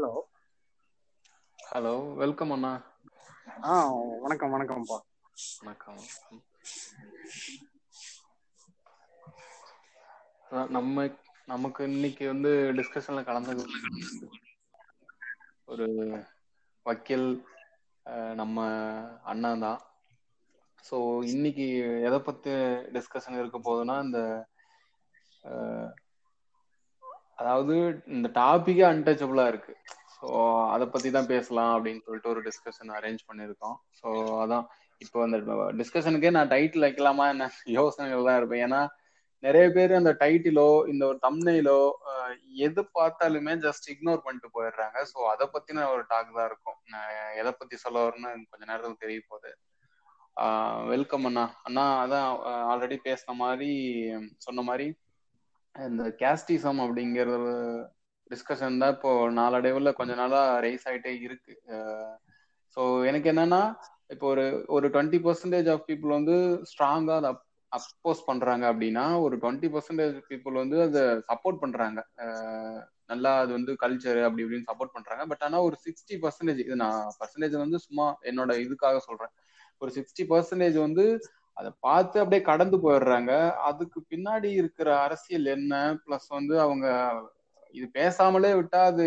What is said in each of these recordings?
Hello. Hello welcome அண்ணா. ஆ வணக்கம் வணக்கம்ப்பா. வணக்கம் நம்ம நமக்கு இன்னைக்கு வந்து டிஸ்கஷன்ல கலந்து ஒரு வக்கீல் நம்ம அண்ணன் தான். ஸோ இன்னைக்கு எதை பத்தி டிஸ்கஷன் இருக்க போகுதுன்னா இந்த அதாவது இந்த டாபிக்கே அன்டச்சபிளா இருக்கு. ஸோ அதை பத்தி தான் பேசலாம் அப்படின்னு சொல்லிட்டு ஒரு டிஸ்கஷன் அரேஞ்ச் பண்ணியிருக்கோம். ஸோ அதான். இப்போ அந்த டிஸ்கஷனுக்கே நான் டைட்டில் வைக்கலாமா என்ன? யோசனைகள் தான் இருப்பேன். ஏன்னா நிறைய பேர் அந்த டைட்டிலோ இந்த ஒரு தம்னையிலோ எது பார்த்தாலுமே ஜஸ்ட் இக்னோர் பண்ணிட்டு போயிடுறாங்க. ஸோ அதை பத்தின ஒரு டாக் தான் இருக்கும். நான் எதை பத்தி சொல்ல வரணும்னு கொஞ்ச நேரத்தில் தெரிய போகுது. வெல்கம் அண்ணா. அண்ணா அதான் ஆல்ரெடி பேசின மாதிரி சொன்ன மாதிரி இந்த கேஸ்டிசம் அப்படிங்கிற டிஸ்கஷன் தான் இப்போ நாளடைவில் கொஞ்ச நாளா ரைஸ் ஆயிட்டே இருக்கு. ஸோ எனக்கு என்னன்னா இப்போ ஒரு ஒரு டுவெண்ட்டி பர்சன்டேஜ் ஆஃப் பீப்புள் வந்து ஸ்ட்ராங்கா அதை அப்போஸ் பண்றாங்க அப்படின்னா ஒரு டுவெண்ட்டி பர்சன்டேஜ் பீப்புள் வந்து அதை சப்போர்ட் பண்றாங்க. நல்லா அது வந்து கல்ச்சர் அப்படி இப்படின்னு சப்போர்ட் பண்றாங்க. பட் ஆனா ஒரு சிக்ஸ்டி பர்சன்டேஜ் இது நான் பர்சன்டேஜ் வந்து சும்மா என்னோட இதுக்காக சொல்றேன். ஒரு சிக்ஸ்டி பர்சன்டேஜ் வந்து அதை பார்த்து அப்படியே கடந்து போயிடுறாங்க. அதுக்கு பின்னாடி இருக்கிற அரசியல் என்ன? பிளஸ் வந்து அவங்க இது பேசாமலே விட்டா அது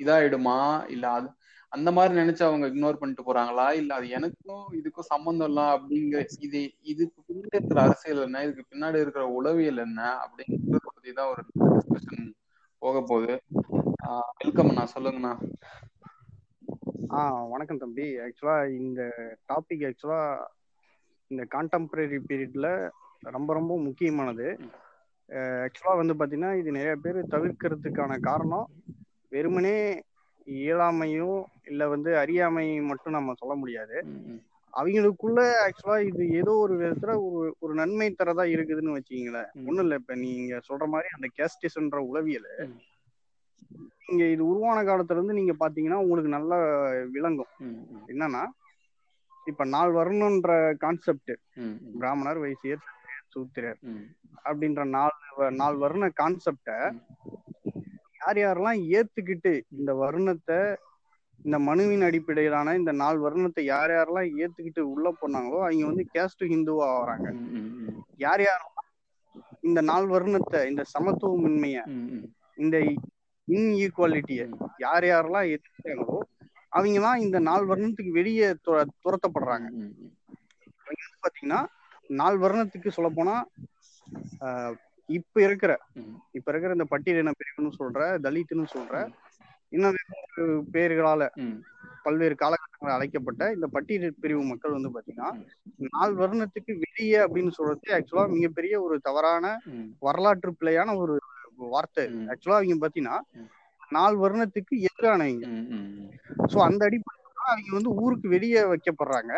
இதாயிடுமா? இல்ல அது அந்த மாதிரி நினைச்சு அவங்க இக்னோர் பண்ணிட்டு போறாங்களா? இல்ல அது எனக்கும் இதுக்கும் சம்பந்தம் இல்ல அப்படிங்கிற இது இதுக்கு பின்னாடி இருக்கிற அரசியல் என்ன? இதுக்கு பின்னாடி இருக்கிற உளவியல் என்ன? அப்படிங்கிறத பத்தி தான் ஒரு டிஸ்கஷன் போக போகுது. வெல்கம் அண்ணா. சொல்லுங்கண்ணா. ஆ வணக்கம் தம்பி. ஆக்சுவலா இந்த டாபிக் ஆக்சுவலா இந்த கான்டெம்பரரி பீரியட்ல ரொம்ப ரொம்ப முக்கியமானது. ஆக்சுவலா வந்து பாத்தீங்கன்னா இது நிறைய பேர் தவிர்க்கிறதுக்கான காரணம் வெறுமனே இயலாமையும் இல்ல வந்து அறியாமையும் மட்டும் நம்ம சொல்ல முடியாது. அவங்களுக்குள்ள ஆக்சுவலா இது ஏதோ ஒரு விதத்துல ஒரு ஒரு நன்மை தரதா இருக்குதுன்னு வச்சுக்கீங்களேன். ஒண்ணும் இல்ல இப்ப நீங்க சொல்ற மாதிரி அந்த கேஸ்டிஸ்ன்ற உளவியல். நீங்க இது உருவான காலத்துல இருந்து நீங்க பாத்தீங்கன்னா உங்களுக்கு நல்லா விளங்கும். என்னன்னா இப்ப நாள் வரணுன்ற கான்செப்ட் பிராமணர் வைசியர் சூத்திரர் அப்படின்ற நாலு நாலு வருண கான்செப்ட யார் யாரெல்லாம் ஏத்துக்கிட்டு இந்த வருணத்தை இந்த மனுவின் அடிப்படையிலான இந்த நாலு வருணத்தை யார் யாரெல்லாம் ஏத்துக்கிட்டு உள்ள போனாங்களோ அவங்க வந்து கேஸ்ட் ஹிந்துவா ஆகுறாங்க யார் யாரெல்லாம் இந்த நாலு வருணத்தை இந்த சமத்துவமின்மைய இந்த இன்ஈக்குவாலிட்டிய யார் யாரெல்லாம் எதிர்த்தாங்களோ அவங்கலாம் இந்த நாலு வருணத்துக்கு வெளியே துரத்தப்படுறாங்க. பாத்தீங்கன்னா நாலு வருணத்துக்கு சொல்ல போனா இப்ப இருக்கிற இப்ப இருக்கிற இந்த பட்டியலின பிரிவுன்னு சொல்ற தலித்துன்னு சொல்ற இன்னும் பேர்களால பல்வேறு காலகட்டங்களில் அழைக்கப்பட்ட இந்த பட்டியல் பிரிவு மக்கள் வந்து பாத்தீங்கன்னா நாலு வருணத்துக்கு வெளியே அப்படின்னு சொல்றது ஆக்சுவலா மிகப்பெரிய ஒரு தவறான வரலாற்று பிழையான ஒரு வார்த்தை. ஆக்சுவலா அவங்க பாத்தீங்கன்னா நாலு வருணத்துக்கு எதிரானவங்க சோ அந்த அடிப்படையில அவங்க வந்து ஊருக்கு வெளியே வைக்கப்படுறாங்க.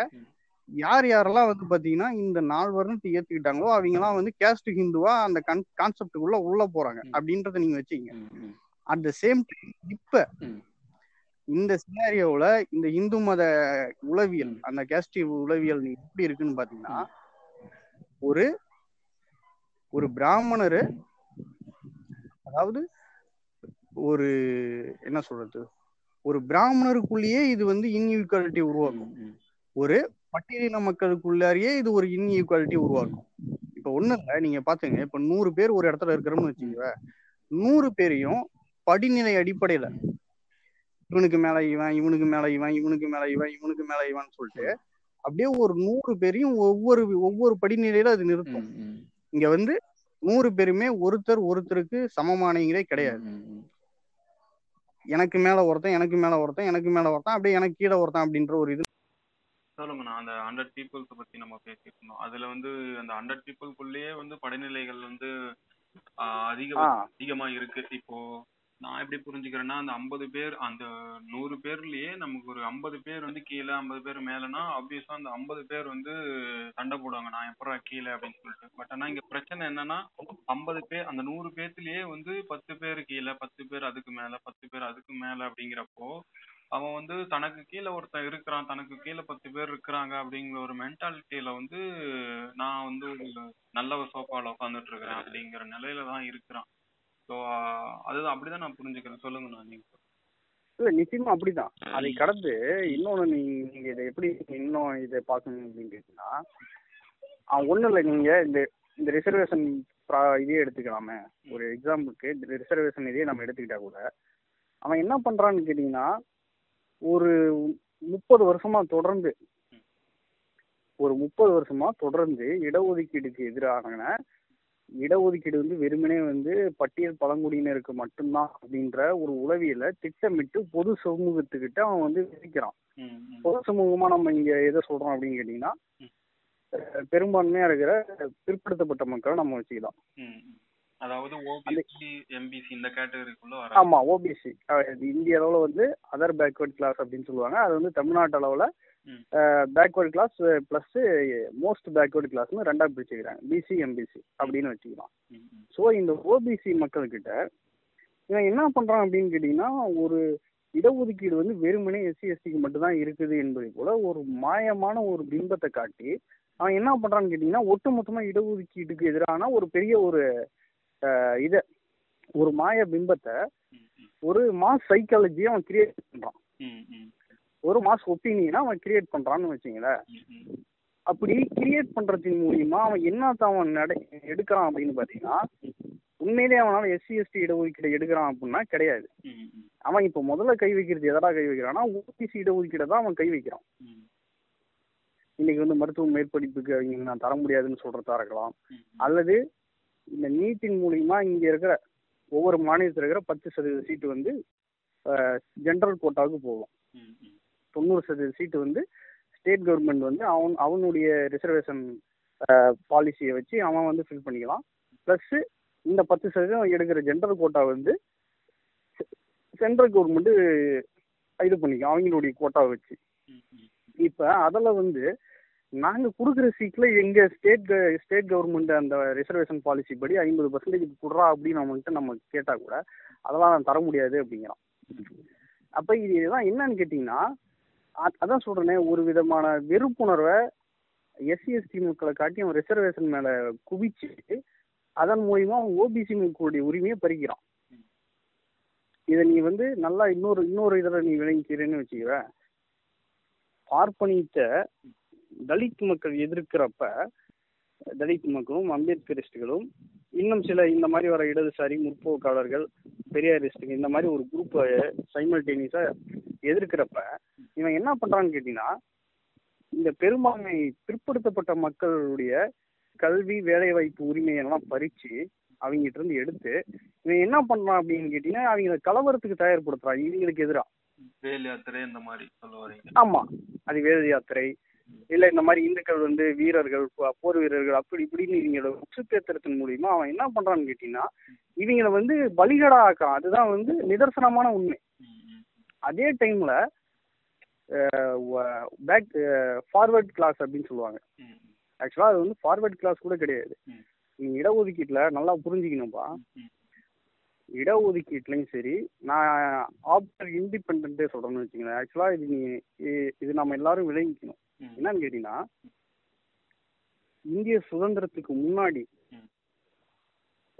யார் யாரெல்லாம் வந்து பாத்தீங்கன்னா இந்த நாலு வருணத்தை ஏத்துக்கிட்டாங்களோ அவங்க எல்லாம் வந்து கேஸ்ட் ஹிந்துவா அந்த கான்செப்டுக்குள்ள உள்ள போறாங்க அப்படின்றத நீங்க வச்சீங்க அட் த சேம் டைம் இப்ப இந்த சினாரியோல இந்த இந்து மத உளவியல் அந்த கேஸ்ட் உளவியல் எப்படி இருக்குன்னு பாத்தீங்கன்னா ஒரு ஒரு பிராமணரு அதாவது ஒரு என்ன சொல்றது ஒரு பிராமணருக்குள்ளேயே இது வந்து இன்இக்வாலிட்டி உருவாக்கும் ஒரு பட்டியலின மக்களுக்குள்ளாரியே இது ஒரு இன்இக்வாலிட்டி உருவாக்கும் இப்ப ஒண்ணு இல்ல நீங்க பாத்துங்க இப்ப நூறு பேர் ஒரு இடத்துல இருக்கிறோம்னு வச்சுக்கோங்க. நூறு பேரையும் படிநிலை அடிப்படையில இவனுக்கு மேல இவன் இவனுக்கு மேல இவன் இவனுக்கு மேல இவன் இவனுக்கு மேல இவன் சொல்லிட்டு அப்படியே ஒரு நூறு பேரையும் ஒவ்வொரு ஒவ்வொரு படிநிலையில அது நிறுத்தும். இங்க வந்து நூறு பேருமே ஒருத்தர் ஒருத்தருக்கு சமமானவங்களே கிடையாது. எனக்கு மேல ஒருத்தன் எனக்கு மேல ஒருத்தன் எனக்கு மேல ஒருத்தன் அப்படியே எனக்கு கீழே ஒருத்தன் அப்படின்ற ஒரு இது. சொல்லுங்கண்ணா அந்த ஹண்ட்ரட் பீப்புள்ஸ் பத்தி நம்ம பேசிட்டு இருந்தோம் அதுல வந்து அந்த ஹண்ட்ரட் பீப்புள்குள்ளேயே வந்து படிநிலைகள் வந்து அதிக அதிகமா இருக்கு. இப்போ நான் எப்படி புரிஞ்சுக்கிறேன்னா அந்த ஐம்பது பேர் அந்த நூறு பேர்லயே நமக்கு ஒரு ஐம்பது பேர் வந்து கீழே ஐம்பது பேர் மேலனா ஆப்வியஸா அந்த ஐம்பது பேர் வந்து சண்டை போடுவாங்க. நான் எப்பறம் கீழே அப்படின்னு சொல்லிட்டு. பட் ஆனா இங்க பிரச்சனை என்னன்னா ஐம்பது பேர் அந்த நூறு பேர்த்துலயே வந்து பத்து பேர் கீழே பத்து பேர் அதுக்கு மேல பத்து பேர் அதுக்கு மேல அப்படிங்கிறப்போ அவன் வந்து தனக்கு கீழே ஒருத்தன் இருக்கிறான் தனக்கு கீழே பத்து பேர் இருக்கிறாங்க அப்படிங்கிற ஒரு மென்டாலிட்டியில வந்து நான் வந்து ஒரு நல்ல ஒரு சோஃபால உட்காந்துட்டு இருக்கிறேன் அப்படிங்கிற நிலையில தான் இருக்கிறான். ஸோ அதுதான் அப்படிதான் நான் புரிஞ்சுக்கிறேன். சொல்லுங்க நான் நீங்க. இல்ல நிச்சயமா அப்படிதான். அதை கடந்து இன்னொன்னு நீ நீங்க இதை எப்படி இன்னும் இதை பார்க்கணும் அப்படின்னு கேட்டீங்கன்னா அவன் ஒண்ணும் இல்லை நீங்க இந்த இந்த ரிசர்வேஷன் இதே எடுத்துக்கலாமே. ஒரு எக்ஸாம்பிளுக்கு இந்த ரிசர்வேஷன் இதே நம்ம எடுத்துக்கிட்டா கூட அவன் என்ன பண்றான்னு கேட்டீங்கன்னா ஒரு முப்பது வருஷமா தொடர்ந்து ஒரு முப்பது வருஷமா தொடர்ந்து இடஒதுக்கீடுக்கு எதிரான இடஒதுக்கீடு வந்து வெறுமனே வந்து பட்டியல் பழங்குடியினருக்கு மட்டும்தான் அப்படின்ற ஒரு உளவியலை திட்டமிட்டு பொது சமூகத்துக்கிட்ட அவன் வந்து விதிக்கிறான். பொது சமூகமா நம்ம இங்க எதை சொல்றோம் அப்படின்னு கேட்டீங்கன்னா பெரும்பான்மையா இருக்கிற பிற்படுத்தப்பட்ட மக்களை நம்ம வச்சுக்கலாம். அதாவது ஓபிசி எம்பிசி இந்த கேட்டகரிக்குள்ள ஆமா ஓபிசி இந்திய அளவுல வந்து அதர் பேக்வர்ட் கிளாஸ் அப்படின்னு சொல்லுவாங்க அது வந்து தமிழ்நாட்டு அளவுல. Backward class plus most backward கிளாஸ்னு ரெண்டா பிரிச்சுக்கிறாங்க பிசி எம்பிசி அப்படின்னு வச்சுக்கலாம். ஸோ இந்த ஓபிசி மக்கள்கிட்ட இவன் என்ன பண்றான் அப்படின்னு கேட்டீங்கன்னா ஒரு இடஒதுக்கீடு வந்து வெறுமனே எஸ்சி எஸ்டிக்கு மட்டும்தான் இருக்குது என்பதை போல ஒரு மாயமான ஒரு பிம்பத்தை காட்டி அவன் என்ன பண்றான்னு கேட்டீங்கன்னா ஒட்டுமொத்தமா இடஒதுக்கீட்டுக்கு எதிரான ஒரு பெரிய ஒரு இத ஒரு மாய பிம்பத்தை. ஒரு மாஸ் சைக்காலஜியை அவன் கிரியேட் ம். ஒரு மாஸ் ஒப்பீனியனை அவன் கிரியேட் பண்றான்னு வச்சுங்களேன். அப்படி கிரியேட் பண்றதின் மூலியமா அவன் என்னத்த அவன் நட எடுக்கிறான் அப்படின்னு பாத்தீங்கன்னா உண்மையிலேயே அவனால எஸ்சி எஸ்டி இடஒதுக்கீடு எடுக்கிறான் அப்படின்னா கிடையாது. அவன் இப்போ முதல்ல கை வைக்கிறது எதடா கை வைக்கிறான்னா ஓபிசி இடஒதுக்கீடை தான் அவன் கை வைக்கிறான். இன்னைக்கு வந்து மருத்துவ மேற்படிப்புக்கு அவங்க நான் தர முடியாதுன்னு சொல்றதா இருக்கலாம். அல்லது இந்த நீட்டின் மூலியமா இங்க இருக்கிற ஒவ்வொரு மாநிலத்தில் இருக்கிற பத்து சதவீத சீட்டு வந்து ஜென்ரல் கோட்டாவுக்கு போகும். தொண்ணூறு சதவீத சீட்டு வந்து ஸ்டேட் கவர்மெண்ட் வந்து அவன் அவனுடைய ரிசர்வேஷன் பாலிசியை வச்சு அவன் வந்து ஃபில் பண்ணிக்கலாம். ப்ளஸ்ஸு இந்த பத்து சதவீதம் எடுக்கிற ஜென்ரல் கோட்டா வந்து சென்ட்ரல் கவர்மெண்ட்டு இது பண்ணிக்கும் அவங்களுடைய கோட்டாவை வச்சு. இப்போ அதில் வந்து நாங்கள் கொடுக்குற சீட்டில் எங்கள் ஸ்டேட் ஸ்டேட் கவர்மெண்ட் அந்த ரிசர்வேஷன் பாலிசி படி ஐம்பது பர்சன்டேஜ் கொடுறா அப்படின்னு அவங்கள்ட்ட நம்ம கேட்டால் கூட அதெல்லாம் நான் தர முடியாது அப்படிங்கிறான். அப்போ இது இதெல்லாம் என்னன்னு கேட்டிங்கன்னா அதான் சொல்கிறேனே ஒரு விதமான வெறுப்புணர்வை எஸ்சி எஸ்டி மக்களை காட்டி அவன் ரிசர்வேஷன் மேலே குவிச்சு அதன் மூலியமா அவன் ஓபிசி மக்களுடைய உரிமையை பறிக்கிறான். இதை நீ வந்து நல்லா இன்னொரு இன்னொரு இதில் நீ விளங்கிக்கிறேன்னு வச்சுக்கிற. பார்ப்பனியத்தை தலித் மக்கள் எதிர்க்கிறப்ப தலித் மக்களும் அம்பேத்கரிஸ்டுகளும் இன்னும் சில இந்த மாதிரி வர இடதுசாரி முற்போக்காளர்கள் பெரியாரிஸ்டுங்க இந்த மாதிரி ஒரு குரூப்பை சைமல்டேனியஸா எதிர்க்கிறப்ப இவன் என்ன பண்றான்னு கேட்டீங்கன்னா இந்த பெரும்பான்மை பிற்படுத்தப்பட்ட மக்களுடைய கல்வி வேலைவாய்ப்பு உரிமையெல்லாம் பறிச்சு அவங்ககிட்ட இருந்து எடுத்து இவன் என்ன பண்றான் அப்படின்னு கேட்டீங்கன்னா அவங்கள கலவரத்துக்கு தயார்படுத்துறான். இவங்களுக்கு எதிராக வேல் யாத்திரை இந்த மாதிரி சொல்ல வரீங்க ஆமா. அது வேத யாத்திரை இல்ல இந்த மாதிரி இந்துக்கள் வந்து வீரர்கள் போர் வீரர்கள் அப்படி இப்படின்னு இவங்களோட உச்சுத்தேத்திரத்தின் மூலியமா அவன் என்ன பண்றான்னு கேட்டீங்கன்னா இவங்களை வந்து பலிகடா ஆக்கான் அதுதான் வந்து நிதர்சனமான உண்மை. அதே டைம்ல பேக் ஃபார்வர்ட் கிளாஸ் அப்படின்னு சொல்லுவாங்க. ஆக்சுவலாக ஆக்சுவலா அது வந்து ஃபார்வர்ட் கிளாஸ் கூட கிடையாது. நீ இடஒதுக்கீட்டுல நல்லா புரிஞ்சுக்கணும்ப்பா இடஒதுக்கீட்லையும் சரி நான் ஆப்டர் இண்டிபெண்டே சொல்றேன்னு வச்சுங்களேன் ஆக்சுவலா இது நீ இது நம்ம எல்லாரும் விளங்கிக்கணும். என்னன்னு கேட்டீங்கன்னா இந்திய சுதந்திரத்துக்கு முன்னாடி.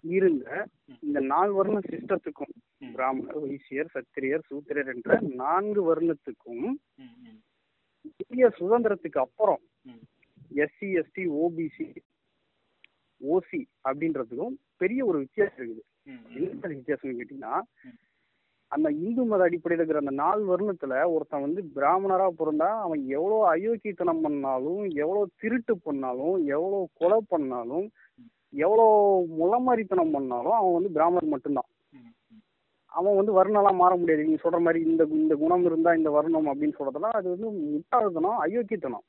இருந்த. இந்த நாலு வர்ண சிஸ்டத்துக்கும். பிராமணர் வைசியர் சத்திரியர் சூத்திரர் என்ற நான்கு வர்ணத்துக்கும். இந்திய சுதந்திரத்துக்கு அப்புறம். எஸ்சி எஸ்டி ஓபிசி ஓசி அப்படின்றதுக்கும் பெரிய ஒரு வித்தியாசம் இருக்குது. என்ன வித்தியாசம்னு கேட்டீங்கன்னா. அந்த இந்து மத அடிப்படையில் இருக்கிற அந்த நாலு வருணத்துல ஒருத்தன் வந்து பிராமணரா பிறந்தா அவன் எவ்வளோ அயோக்கியத்தனம் பண்ணாலும் எவ்வளோ திருட்டு பண்ணாலும் எவ்வளோ கொலை பண்ணாலும் எவ்வளோ முளமாரித்தனம் பண்ணாலும் அவன் வந்து பிராமணர் மட்டும்தான். அவன் வந்து வர்ணம்லாம் மாற முடியாது நீங்க சொல்ற மாதிரி இந்த இந்த குணம் இருந்தா இந்த வர்ணம் அப்படின்னு சொல்றதெல்லாம் அது வந்து முட்டாள்தனம் அயோக்கியத்தனம்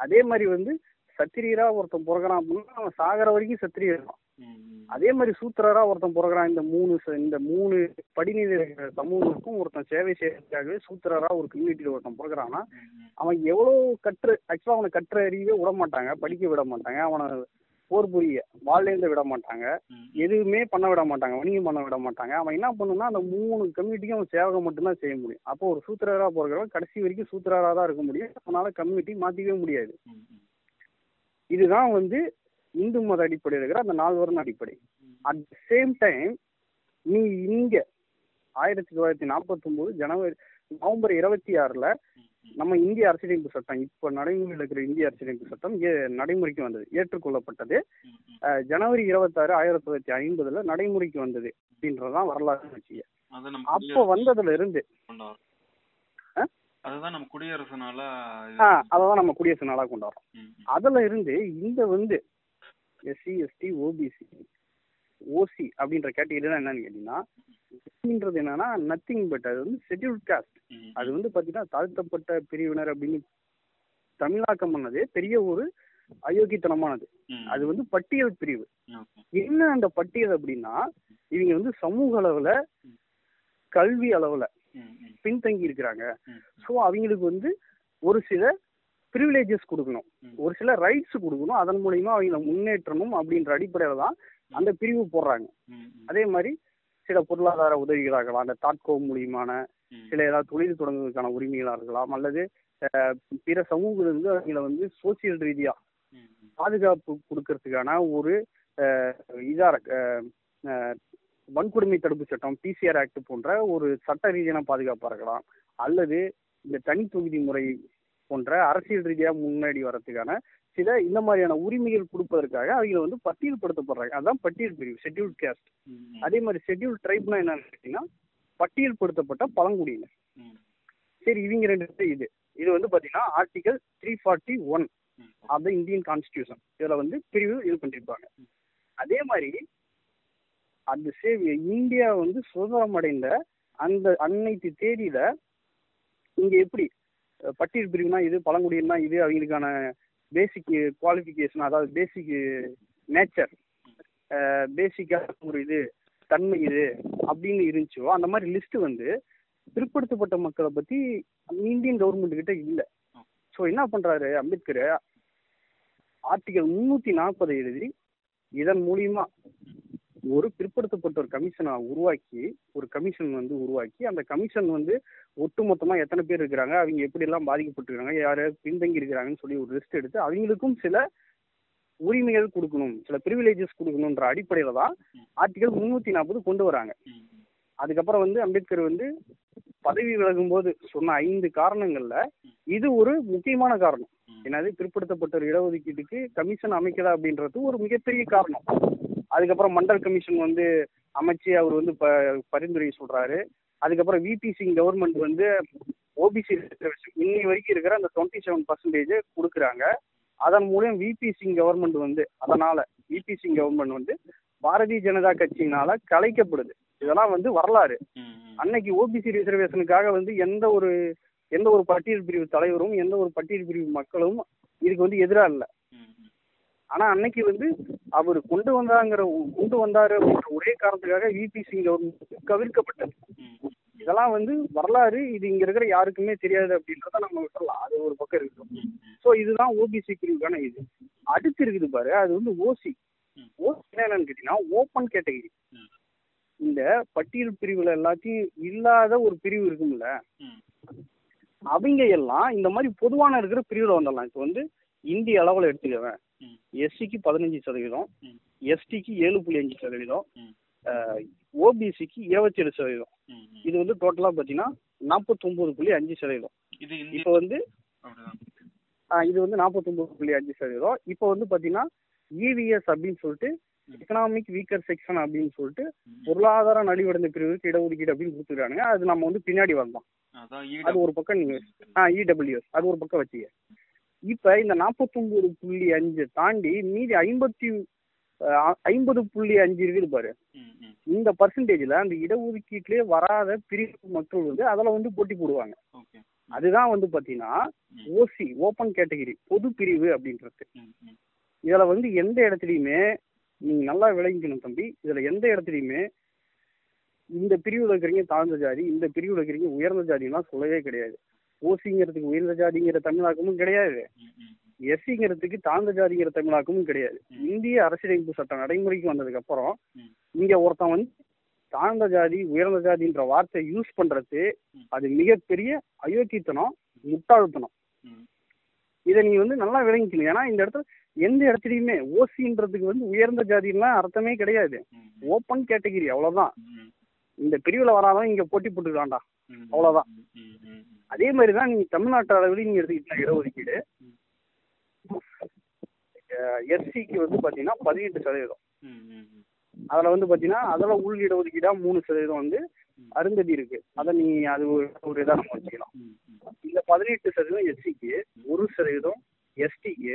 அதே மாதிரி வந்து சத்திரியரா ஒருத்தன் பிறகுறான் அப்படின்னா அவன் சாகர வரைக்கும் சத்திரியர் தான். அதே மாதிரி சூத்திரரா ஒருத்தன் பிறகுறான் இந்த மூணு இந்த மூணு படிநிலை இருக்கிற சமூகத்துக்கும் ஒருத்தன் சேவை செய்யறதுக்காகவே சூத்திரரா ஒரு கம்யூனிட்டியில் ஒருத்தன் பிறகுறான்னா. அவன் எவ்வளோ கற்று ஆக்சுவலாக அவனை கற்ற அறிவே விட மாட்டாங்க படிக்க விட மாட்டாங்க அவனை போர் புரிய வாழ்லேருந்து விட மாட்டாங்க எதுவுமே பண்ண விட மாட்டாங்க வணிகம் பண்ண விட மாட்டாங்க. அவன் என்ன பண்ணுன்னா அந்த மூணு கம்யூனிட்டிக்கும் அவன் சேவகம் மட்டும்தான் செய்ய முடியும். அப்போ ஒரு சூத்திரரா பிறகுறவன் கடைசி வரைக்கும் சூத்திரரா தான் இருக்க முடியும். அவனால கம்யூனிட்டி மாற்றிக்கவே முடியாது. இதுதான் வந்து இந்து மத அடிப்படையில் இருக்கிற அந்த நாலு வருடம் அடிப்படை. அட் த சேம் டைம் நீ இங்க ஆயிரத்தி தொள்ளாயிரத்தி நாற்பத்தி ஒன்பது ஜனவரி நவம்பர் இருபத்தி ஆறுல நம்ம இந்திய அரசியலமைப்பு சட்டம் இப்போ நடைமுறையில் இருக்கிற இந்திய அரசியலமைப்பு சட்டம் நடைமுறைக்கு வந்தது ஏற்றுக்கொள்ளப்பட்டது. ஜனவரி இருபத்தாறு ஆயிரத்தி தொள்ளாயிரத்தி ஐம்பதுல நடைமுறைக்கு வந்தது அப்படின்றதுதான் வரலாறு வச்சுக்க அப்போ குடியரசு வந்ததுல இருந்து? அதுதான் நம்ம குடியரசுனால இது- ஆஹ் அததான் நம்ம குடியரசு நாளா கொண்டாடுறோம். அதுல இருந்து இந்த வந்து எஸ்சி எஸ்டி ஓபிசி ஓசி அப்படின்ற கேட்டகரி தான் என்னன்னு கேட்டீங்கன்னா ஓசின்றது என்னன்னா நத்திங் பட் அது வந்து ஷெட்யூல்ட் காஸ்ட் அது வந்து பாத்தீங்கன்னா தாழ்த்தப்பட்ட பிரிவினர் அப்படின்னு தமிழாக்கம் பண்ணது பெரிய ஒரு அயோக்கியத்தனமானது. அது வந்து பட்டியல் பிரிவு. என்ன அந்த பட்டியல் அப்படின்னா இவங்க வந்து சமூக அளவுல கல்வி அளவுல பின்தங்கி இருக்கிறாங்க. ஸோ அவங்களுக்கு வந்து ஒரு சில ப்ரிவிலேஜஸ் கொடுக்கணும். ஒரு சில ரைட்ஸ் கொடுக்கணும். அதன் மூலியமா அவங்கள முன்னேற்றணும் அப்படின்ற அடிப்படையில தான் அந்த பிரிவு போடுறாங்க. அதே மாதிரி சில பொருளாதார உதவிகளாக இருக்கலாம். அந்த தாட்கோ மூலியமான. சில ஏதாவது தொழில் தொடங்குவதற்கான உரிமைகளாக இருக்கலாம். அல்லது பிற சமூகத்திலிருந்து அவங்கள வந்து சோசியல் ரீதியா. பாதுகாப்பு கொடுக்கறதுக்கான ஒரு அஹ், இதா இருக்கு, அஹ், அஹ், வன்கொடுமை தடுப்பு சட்டம் பிசிஆர் ஆக்ட் போன்ற ஒரு சட்ட ரீதியான பாதுகாப்பாக இருக்கலாம். அல்லது இந்த தனி தொகுதி முறை போன்ற அரசியல் ரீதியாக முன்னாடி வரதுக்கான சில இந்த மாதிரியான உரிமைகள் கொடுப்பதற்காக அவங்க வந்து பட்டியல்படுத்தப்படுறாங்க. அதுதான் பட்டியல் பிரிவு ஷெட்யூல்ட் கேஸ்ட். அதே மாதிரி ஷெட்யூல் ட்ரைப்னா என்னன்னு கேட்டீங்கன்னா பட்டியல்படுத்தப்பட்ட பழங்குடியினர். சரி இவங்க ரெண்டு இது. இது வந்து பாத்தீங்கன்னா article three forty one. Of the Indian constitution இதுல வந்து பிரிவு இது பண்ணிருப்பாங்க. அதே மாதிரி அந்த சேவை இந்தியா வந்து சுதந்திரம் அடைந்த அந்த அன்னைக்கு தேதியில இங்க எப்படி பட்டியல் பிரிவுனா இது பழங்குடியினா இது அவங்களுக்கான பேசிக் குவாலிஃபிகேஷன் அதாவது பேசிக் நேச்சர் பேசிக்காக ஒரு இது தன்மை இது அப்படின்னு இருந்துச்சோ அந்த மாதிரி லிஸ்ட் வந்து பிற்படுத்தப்பட்ட மக்களை பத்தி இந்தியன் கவர்மெண்ட் கிட்ட இல்ல. ஸோ என்ன பண்றாரு அம்பேத்கர்? ஆர்டிகல் முன்னூத்தி நாற்பது எழுதி இதன் மூலியமா ஒரு பிற்படுத்தப்பட்ட ஒரு கமிஷனை உருவாக்கி ஒரு கமிஷன் வந்து உருவாக்கி அந்த கமிஷன் வந்து ஒட்டுமொத்தமா எத்தனை பேர் இருக்கிறாங்க அவங்க எப்படி எல்லாம் பாதிக்கப்பட்டிருக்காங்க யார் பின்தங்கி இருக்கிறாங்கன்னு சொல்லி ஒரு லிஸ்ட் எடுத்து அவங்களுக்கும் சில உரிமைகள் கொடுக்கணும் சில ப்ரிவிலேஜஸ் கொடுக்கணுன்ற அடிப்படையில தான் ஆர்டிகல் முன்னூத்தி நாற்பது கொண்டு வராங்க. அதுக்கப்புறம் வந்து அம்பேத்கர் வந்து பதவி விலகும் போது சொன்ன ஐந்து காரணங்கள்ல இது ஒரு முக்கியமான காரணம். என்னது பிற்படுத்தப்பட்ட இடஒதுக்கீட்டுக்கு கமிஷன் அமைக்கல அப்படின்றது ஒரு மிகப்பெரிய காரணம் அதுக்கப்புறம் மண்டல் கமிஷன் வந்து அமைச்சு அவர் வந்து ப பரிந்துரை சொல்றாரு. அதுக்கப்புறம் விபி சிங் கவர்மெண்ட் வந்து ஓபிசி இன்னி வரைக்கும் இருக்கிற அந்த டுவெண்ட்டி செவன் பர்சன்டேஜ் கொடுக்குறாங்க. அதன் மூலம் விபி சிங் கவர்மெண்ட் வந்து அதனால விபி சிங் கவர்மெண்ட் வந்து பாரதிய ஜனதா கட்சியினால கலைக்கப்படுது. இதெல்லாம் வந்து வரலாறு. அன்னைக்கு ஓபிசி ரிசர்வேஷனுக்காக வந்து எந்த ஒரு எந்த ஒரு பட்டியல் பிரிவு தலைவரும் எந்த ஒரு பட்டியல் பிரிவு மக்களும் இதுக்கு வந்து எதிரா இல்லை. ஆனால் ஆனா அன்னைக்கு வந்து அவர் கொண்டு வந்தாங்கிற கொண்டு வந்தாரு அப்படின்ற ஒரே காரணத்துக்காக விபி சிங் கவர்மெண்ட் கவிழ்க்கப்பட்டது இதெல்லாம் வந்து வரலாறு இது இங்க இருக்கிற யாருக்குமே தெரியாது அப்படின்றத நம்ம விட்டுறலாம். அது ஒரு பக்கம் இருக்கட்டும் ஸோ இதுதான் ஓபிசி பிரிவுக்கான இது. அடுத்து இருக்குது பாரு அது வந்து ஓசி ஓசி என்னன்னு கேட்டிங்கன்னா ஓப்பன் கேட்டகரி இந்த பட்டியல் பிரிவுல எல்லாத்தையும் இல்லாத ஒரு பிரிவு இருக்கும்ல. அவங்க எல்லாம் இந்த மாதிரி பொதுவான இருக்கிற பிரிவுல வந்துடலாம். இப்போ வந்து இந்திய அளவில் எடுத்துக்கவேன் எஸ்சிக்கு பதினஞ்சு சதவீதம். எஸ்டிக்கு ஏழு புள்ளி அஞ்சு சதவீதம். ஓபிசிக்கு இருபத்தேழு சதவீதம். இது வந்து டோட்டலாக பார்த்தீங்கன்னா நாற்பத்தொம்பது புள்ளி அஞ்சு சதவீதம். இப்போ வந்து இது வந்து நாற்பத்தொம்பது புள்ளி அஞ்சு சதவீதம். இப்போ வந்து பார்த்தீங்கன்னா இவிஎஸ் அப்படின்னு சொல்லிட்டு எக்கனாமிக் வீக்கர் செக்ஷன் அப்படின்னு சொல்லிட்டு. பொருளாதார நலிவடைந்த பிரிவுக்கு இடஒதுக்கீடு அப்படின்னு கொடுத்துருக்காங்க அது நம்ம வந்து பின்னாடி வரலாம் அது ஒரு பக்கம் நீங்க ஆ இடபிள்யூஎஸ் அது ஒரு பக்கம் வச்சுக்க. இப்போ இந்த நாற்பத்தொம்பது புள்ளி அஞ்சு தாண்டி மீதி ஐம்பத்தி ஐம்பது புள்ளி அஞ்சு இருக்குது பாரு. இந்த பர்சன்டேஜில் அந்த இடஒதுக்கீட்டிலே வராத பிரிவு மக்கள் வந்து அதில் வந்து போட்டி போடுவாங்க. அதுதான் வந்து பார்த்தீங்கன்னா ம். ஓசி ஓப்பன் கேட்டகரி பொது பிரிவு அப்படின்றது. இதில் வந்து எந்த இடத்துலையுமே நீங்கள் நல்லா விளங்கிக்கணும் தம்பி. இதில் எந்த இடத்துலையுமே இந்த பிரிவில் இருக்கிறீங்க தாழ்ந்த ஜாதி இந்த பிரிவில் இருக்கிறீங்க உயர்ந்த ஜாதிலாம் சொல்லவே கிடையாது. ஓசிங்கிறதுக்கு உயர்ந்த ஜாதிங்கிற தமிழாக்கமும் கிடையாது. எஸ்சிங்கிறதுக்கு தாழ்ந்த ஜாதிங்கிற தமிழாக்கமும் கிடையாது இந்திய அரசியலமைப்பு சட்டம் நடைமுறைக்கு வந்ததுக்கு அப்புறம். இங்க ஒருத்தன் வந்து தாழ்ந்த ஜாதி உயர்ந்த ஜாதின்ற வார்த்தை யூஸ் பண்றது. அது மிகப்பெரிய அயோக்கியத்தனம் முட்டாள்தனம். இதை நீ வந்து நல்லா விளங்கிக்கணும் ஏன்னா இந்த இடத்துல எந்த இடத்துலையுமே ஓசின்றதுக்கு வந்து உயர்ந்த ஜாதின்லாம் அர்த்தமே கிடையாது ஓப்பன் கேட்டகிரி அவ்வளவுதான். இந்த பிரிவுல வராதான் இங்க போட்டி போட்டுக்கலாம்டா ம். அதே மாதிரி தான் நீங்க தமிழ்நாட்டு அளவில் நீங்க எடுத்துக்கிட்டீங்கன்னா இடஒதுக்கீடு எஸ்சிக்கு வந்து பாத்தீங்கன்னா பதினெட்டு சதவீதம். அதுல வந்து பாத்தீங்கன்னா அதுல உள் இடஒதுக்கீடா மூணு சதவீதம் வந்து அருந்ததி இருக்கு அதை நீ அது ஒரு ஒரு இதா நம்ம வச்சுக்கலாம். இந்த பதினெட்டு சதவீதம் எஸ்சிக்கு ஒரு சதவீதம் எஸ்டிக்கு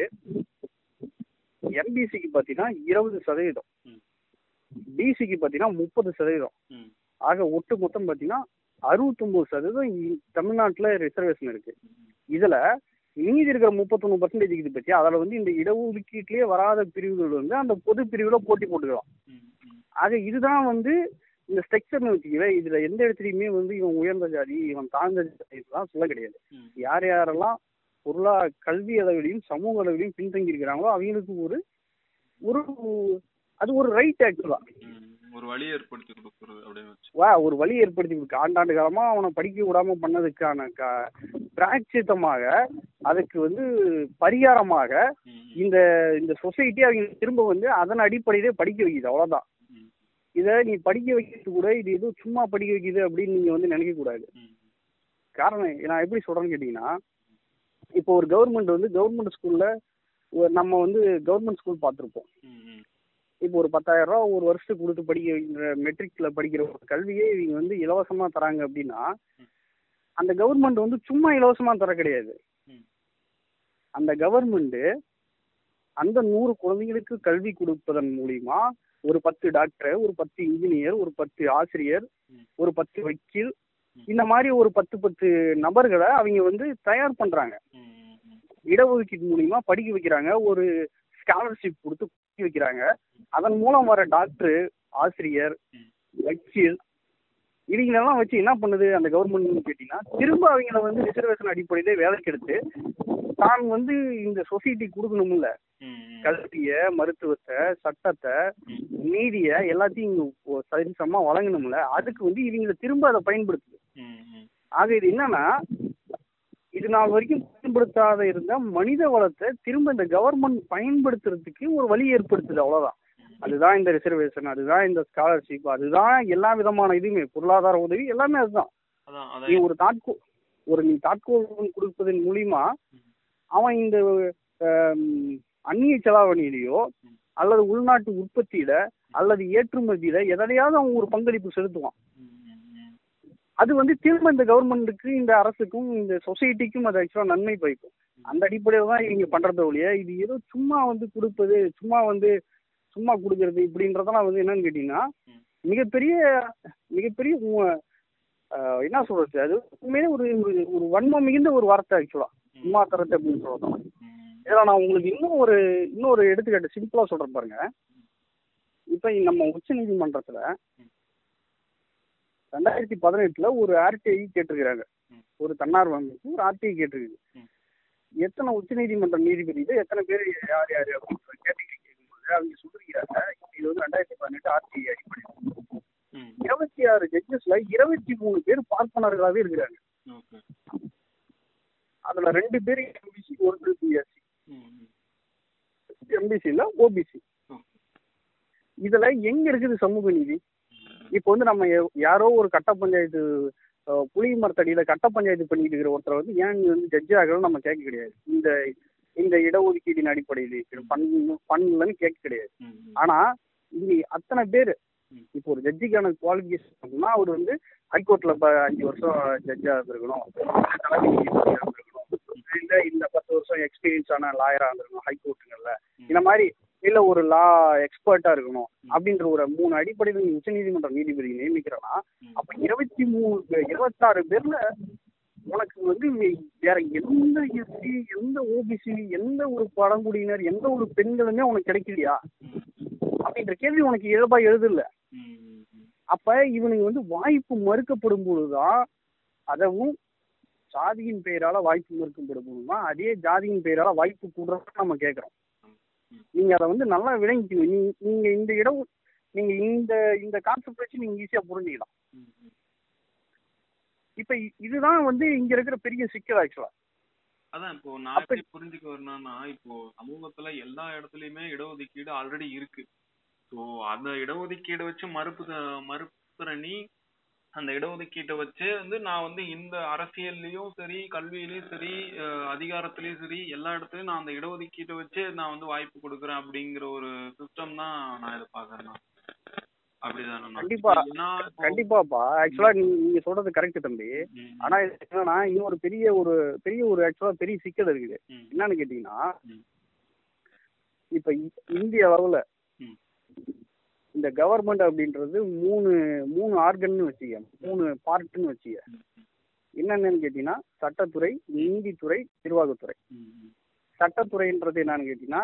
எம்பிசிக்கு பாத்தீங்கன்னா இருபது சதவீதம். பிசிக்கு பாத்தீங்கன்னா முப்பது சதவீதம். ஆக ஒட்டு மொத்தம் பாத்தீங்கன்னா அறுபத்தொன்பது சதவீதம் தமிழ்நாட்டுல ரிசர்வேஷன் இருக்கு. இதுல மீதி இருக்கிற முப்பத்தொன்னு பர்சன்டேஜ் இது பத்தி அதுல வந்து இந்த இடஒதுக்கீட்டிலேயே வராத பிரிவுகள் வந்து அந்த பொது பிரிவுல போட்டி போட்டுக்கலாம் ஆக இதுதான் வந்து இந்த ஸ்ட்ரக்சர்னு வச்சுக்கவே இதுல எந்த இடத்துலயுமே வந்து இவன் உயர்ந்த ஜாதி இவன் தாழ்ந்த ஜாதிலாம் சொல்ல கிடையாது. யார் யாரெல்லாம் பொருளா கல்வி அளவிலையும் சமூக அளவிலையும் பின்தங்கி இருக்கிறாங்களோ அவங்களுக்கு ஒரு ஒரு அது ஒரு ரைட் ஆக்சுவலா ஒரு வழி ஏற்படுத்தி கொடுக்கறது அப்படின்னு வா ஒரு வழி ஏற்படுத்தி கொடுக்க ஆண்டாண்டு காலமா அவனை படிக்க விடாம பண்ணதுக்கான க பிராய்ச்சித்தமாக அதுக்கு வந்து பரிகாரமாக. இந்த இந்த சொசைட்டி அவங்க திரும்ப வந்து அதன் அடிப்படையிலே படிக்க வைக்குது அவ்வளவுதான் ம், இதை நீ படிக்க வைக்கிறது கூட இது ஏதோ சும்மா படிக்க வைக்குது அப்படின்னு நீங்க வந்து நினைக்க கூடாது ம். காரணம் நான் எப்படி சொல்றேன்னு கேட்டீங்கன்னா இப்போ ஒரு கவர்மெண்ட் வந்து கவர்மெண்ட் ஸ்கூல்ல நம்ம வந்து கவர்மெண்ட் ஸ்கூல் பார்த்துருப்போம். இப்போ ஒரு பத்தாயிரம் ரூபா ஒரு வருஷத்துக்கு கொடுத்து படிக்க வைக்கிற மெட்ரிக்ல படிக்கிற ஒரு கல்வியே இவங்க வந்து இலவசமா தராங்க அப்படின்னா அந்த கவர்மெண்ட் வந்து சும்மா இலவசமா தர கிடையாது. அந்த கவர்மெண்ட் அந்த நூறு குழந்தைகளுக்கு கல்வி கொடுப்பதன் மூலியமா ஒரு பத்து டாக்டர் ஒரு பத்து இன்ஜினியர் ஒரு பத்து ஆசிரியர். ஒரு பத்து வக்கீல். இந்த மாதிரி ஒரு பத்து பத்து நபர்களை அவங்க வந்து தயார் பண்றாங்க. இடஒதுக்கீடு மூலியமா படிக்க வைக்கிறாங்க ஒரு ஸ்காலர்ஷிப் கொடுத்து படிக்க வைக்கிறாங்க அதன் மூலம் வர டாக்டர் ஆசிரியர். வக்கீல் இவங்களெல்லாம் வச்சு என்ன பண்ணுது அந்த கவர்மெண்ட் கேட்டீங்கன்னா திரும்ப அவங்கள வந்து ரிசர்வேஷன் அடிப்படையிலே வேலைக்கு எடுத்து தான் வந்து இந்த சொசைட்டி கொடுக்கணும்ல. கல்வியை மருத்துவத்தை சட்டத்தை. நீதியை எல்லாத்தையும் இங்க ஒ- சரிசமமா வழங்கணும்ல அதுக்கு வந்து இவங்களை திரும்ப அதை பயன்படுத்துது. ஆக இது என்னன்னா இது நாள் வரைக்கும் பயன்படுத்தாத இருந்த மனித வளத்தை திரும்ப இந்த கவர்மெண்ட் பயன்படுத்துறதுக்கு ஒரு வழி ஏற்படுத்துது அவ்வளவுதான். அதுதான் இந்த ரிசர்வேஷன் அதுதான் இந்த ஸ்காலர்ஷிப் அதுதான் எல்லா விதமான இதுவுமே பொருளாதார உதவி எல்லாமே அதுதான். நீ ஒரு தாட்கோ ஒரு நீ தாட்கோ loan கொடுப்பதன் மூலியமா அவன் இந்த அந்நிய செலாவணியிலையோ அல்லது உள்நாட்டு உற்பத்தியில அல்லது ஏற்றுமதியில எதையாவது அவன் ஒரு பங்களிப்பு செலுத்துவான். அது வந்து திரும்ப இந்த கவர்மெண்ட்டுக்கு இந்த அரசுக்கும் இந்த சொசைட்டிக்கும் அது ஆக்சுவலாக நன்மை பயக்கும். அந்த அடிப்படையில் தான் இவங்க பண்ணுறத ஒழிய இது ஏதோ சும்மா வந்து கொடுப்பது சும்மா வந்து சும்மா கொடுக்கறது இப்படின்றதெல்லாம் வந்து என்னன்னு கேட்டிங்கன்னா மிகப்பெரிய மிகப்பெரிய என்ன சொல்றது அது உண்மையிலே ஒரு ஒரு- வன்மம் மிகுந்த ஒரு வார்த்தை ஆக்சுவலா சும்மா தரது அப்படின்னு சொல்லலாம் ம், இதில் நான் உங்களுக்கு இன்னும் ஒரு இன்னொரு எடுத்துக்காட்டு சிம்பிளா சொல்றேன் பாருங்க. இப்போ நம்ம உச்ச நீதிமன்றத்துல ரெண்டாயிரத்தி பதினெட்டுல ஒரு ஆர்டிஐ கேட்டிருக்கிறாங்க. ஒரு தன்னார்வ அமைப்பு ஒரு ஆர்டிஐ கேட்டிருக்கு. எத்தனை உச்சநீதிமன்ற நீதிபதிகள் எத்தனை பேர் யார் யார் அப்படின்ற கேட்டகரி கேட்கும்போது அவங்க சொல்லிருக்கிறாங்க இது வந்து ரெண்டாயிரத்தி பதினெட்டு ஆர்டிஐ அடிப்படையில் ம். இருபத்தி ஆறு ஜட்ஜஸ்ல இருபத்தி மூணு பேர் பார்ப்பனர்களாவே இருக்கிறாங்க. அதுல ரெண்டு பேர் எம்பிசி ஒரு பிஎஸ்சி. எம்பிசில ஓபிசி இதுல எங்க இருக்குது சமூக நீதி? இப்போ வந்து நம்ம யாரோ ஒரு கட்ட பஞ்சாயத்து புளிய மரத்தடியில கட்ட பஞ்சாயத்து பண்ணிட்டு இருக்கிற ஒருத்தரை வந்து ஏன் நீ வந்து ஜட்ஜி ஆகணும் நம்ம கேட்க கிடையாது. இந்த இந்த இடஒதுக்கீட்டின் அடிப்படையில் பண்ணு பண்ணலன்னு கேட்க கிடையாது. ஆனா இங்க அத்தனை பேர். இப்போ ஒரு ஜட்ஜிக்கான குவாலிஃபிகேஷன் அவர் வந்து ஹைகோர்ட்ல இப்ப அஞ்சு வருஷம் ஜட்ஜா இருந்திருக்கணும். இருந்திருக்கணும். இல்ல இந்த பத்து வருஷம் எக்ஸ்பீரியன்ஸ் ஆன லாயரா இருந்திருக்கணும் ஹைகோர்ட்டுங்கள்ல இந்த மாதிரி இல்ல ஒரு லா எக்ஸ்பர்ட்டா இருக்கணும் அப்படின்ற ஒரு மூணு அடிப்படையில் நீ உச்சநீதிமன்ற நீதிபதி நியமிக்கிறனா. அப்ப இருபத்தி மூணு பேர் இருபத்தாறு பேர்ல உனக்கு வந்து வேற எந்த எஸ்சி எந்த ஓபிசி எந்த ஒரு பழங்குடியினர் எந்த ஒரு பெண்களுமே உனக்கு கிடைக்கலையா அப்படின்ற கேள்வி உனக்கு இயல்பா எழுதல. அப்ப இவனுக்கு வந்து வாய்ப்பு மறுக்கப்படும் பொழுதுதான் அதவும் சாதியின் பெயரால வாய்ப்பு மறுக்கப்படும் பொழுதுதான் அதே ஜாதியின் பெயரால வாய்ப்பு கூடுறத நம்ம கேட்கறோம். நீங்க அதை வந்து நல்லா விளங்கிக்கணும். நீ நீங்க இந்த இடம் நீங்க இந்த இந்த கான்செப்ட் வச்சு நீங்க ஈஸியா புரிஞ்சுக்கலாம். இப்ப இதுதான் வந்து இங்க இருக்கிற பெரிய சிக்கல் ஆக்சுவலா அதான் இப்போ நான் எப்படி புரிஞ்சுக்க வரணும்னா இப்போ சமூகத்துல எல்லா இடத்துலயுமே இடஒதுக்கீடு ஆல்ரெடி இருக்கு. ஸோ அந்த இடஒதுக்கீடு வச்சு மறுப்பு மறுப்புற நீ அந்த இடஒதுக்கீட்டை வச்சு வந்து நான் வந்து இந்த அரசியல்லயும் சரி கல்வியிலயும் சரி அதிகாரத்திலயும் சரி எல்லா இடத்துலயும் நான் அந்த இடஒதுக்கீட்டை வச்சு நான் வந்து வாய்ப்பு கொடுக்குறேன் அப்படிங்கிற ஒரு சிஸ்டம் தான் நான் இதை பாக்குறேன் கண்டிப்பா. கண்டிப்பாப்பா. ஆக்சுவலா நீங்க சொல்றது கரெக்ட் தம்பி. ஆனா இது என்னன்னா இன்னொரு பெரிய ஒரு பெரிய ஒரு ஆக்சுவலா பெரிய சிக்கல் இருக்குது. என்னன்னு கேட்டீங்கன்னா. இப்ப இந்திய அளவுல. இந்த கவர்மெண்ட் அப்படின்றது மூணு மூணு ஆர்கன்னு வச்சுக்க மூணு பார்ட்னு வச்சுக்க என்னென்னு கேட்டீங்கன்னா சட்டத்துறை நீதித்துறை நிர்வாகத்துறை. சட்டத்துறைன்றது என்னன்னு கேட்டீங்கன்னா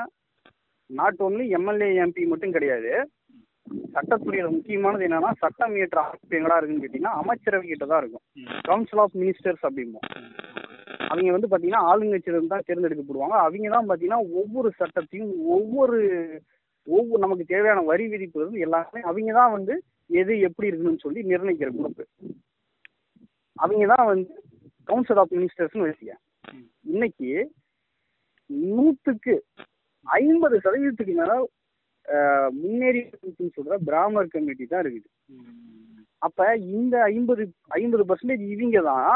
நாட் ஓன்லி எம்எல்ஏ எம்பி மட்டும் கிடையாது. சட்டத்துறையில முக்கியமானது என்னன்னா சட்டம் இயற்ற அமைப்பு எங்கடா இருக்குன்னு கேட்டீங்கன்னா அமைச்சரவை கிட்ட தான் இருக்கும். கவுன்சில் ஆஃப் மினிஸ்டர்ஸ் அப்படிம்போம். அவங்க வந்து பாத்தீங்கன்னா ஆளுங்கட்சியிலிருந்து தான் தேர்ந்தெடுக்கப்படுவாங்க. அவங்க தான் பாத்தீங்கன்னா ஒவ்வொரு சட்டத்தையும் ஒவ்வொரு ஒவ்வொரு நமக்கு தேவையான வரி விதிப்பு இருந்து எல்லாமே அவங்க தான் வந்து எது எப்படி இருக்கணும்னு சொல்லி நிர்ணயிக்கிற குரூப் அவங்க தான் வந்து கவுன்சில் ஆஃப் மினிஸ்டர்ஸ்னு வச்சுக்க. இன்னைக்கு நூத்துக்கு ஐம்பது சதவீதத்துக்கு மேல முன்னேறி சொல்ற பிராமணர் கமிட்டி தான் இருக்குது. அப்ப இந்த ஐம்பது ஐம்பது பர்சன்டேஜ் இவங்க தான்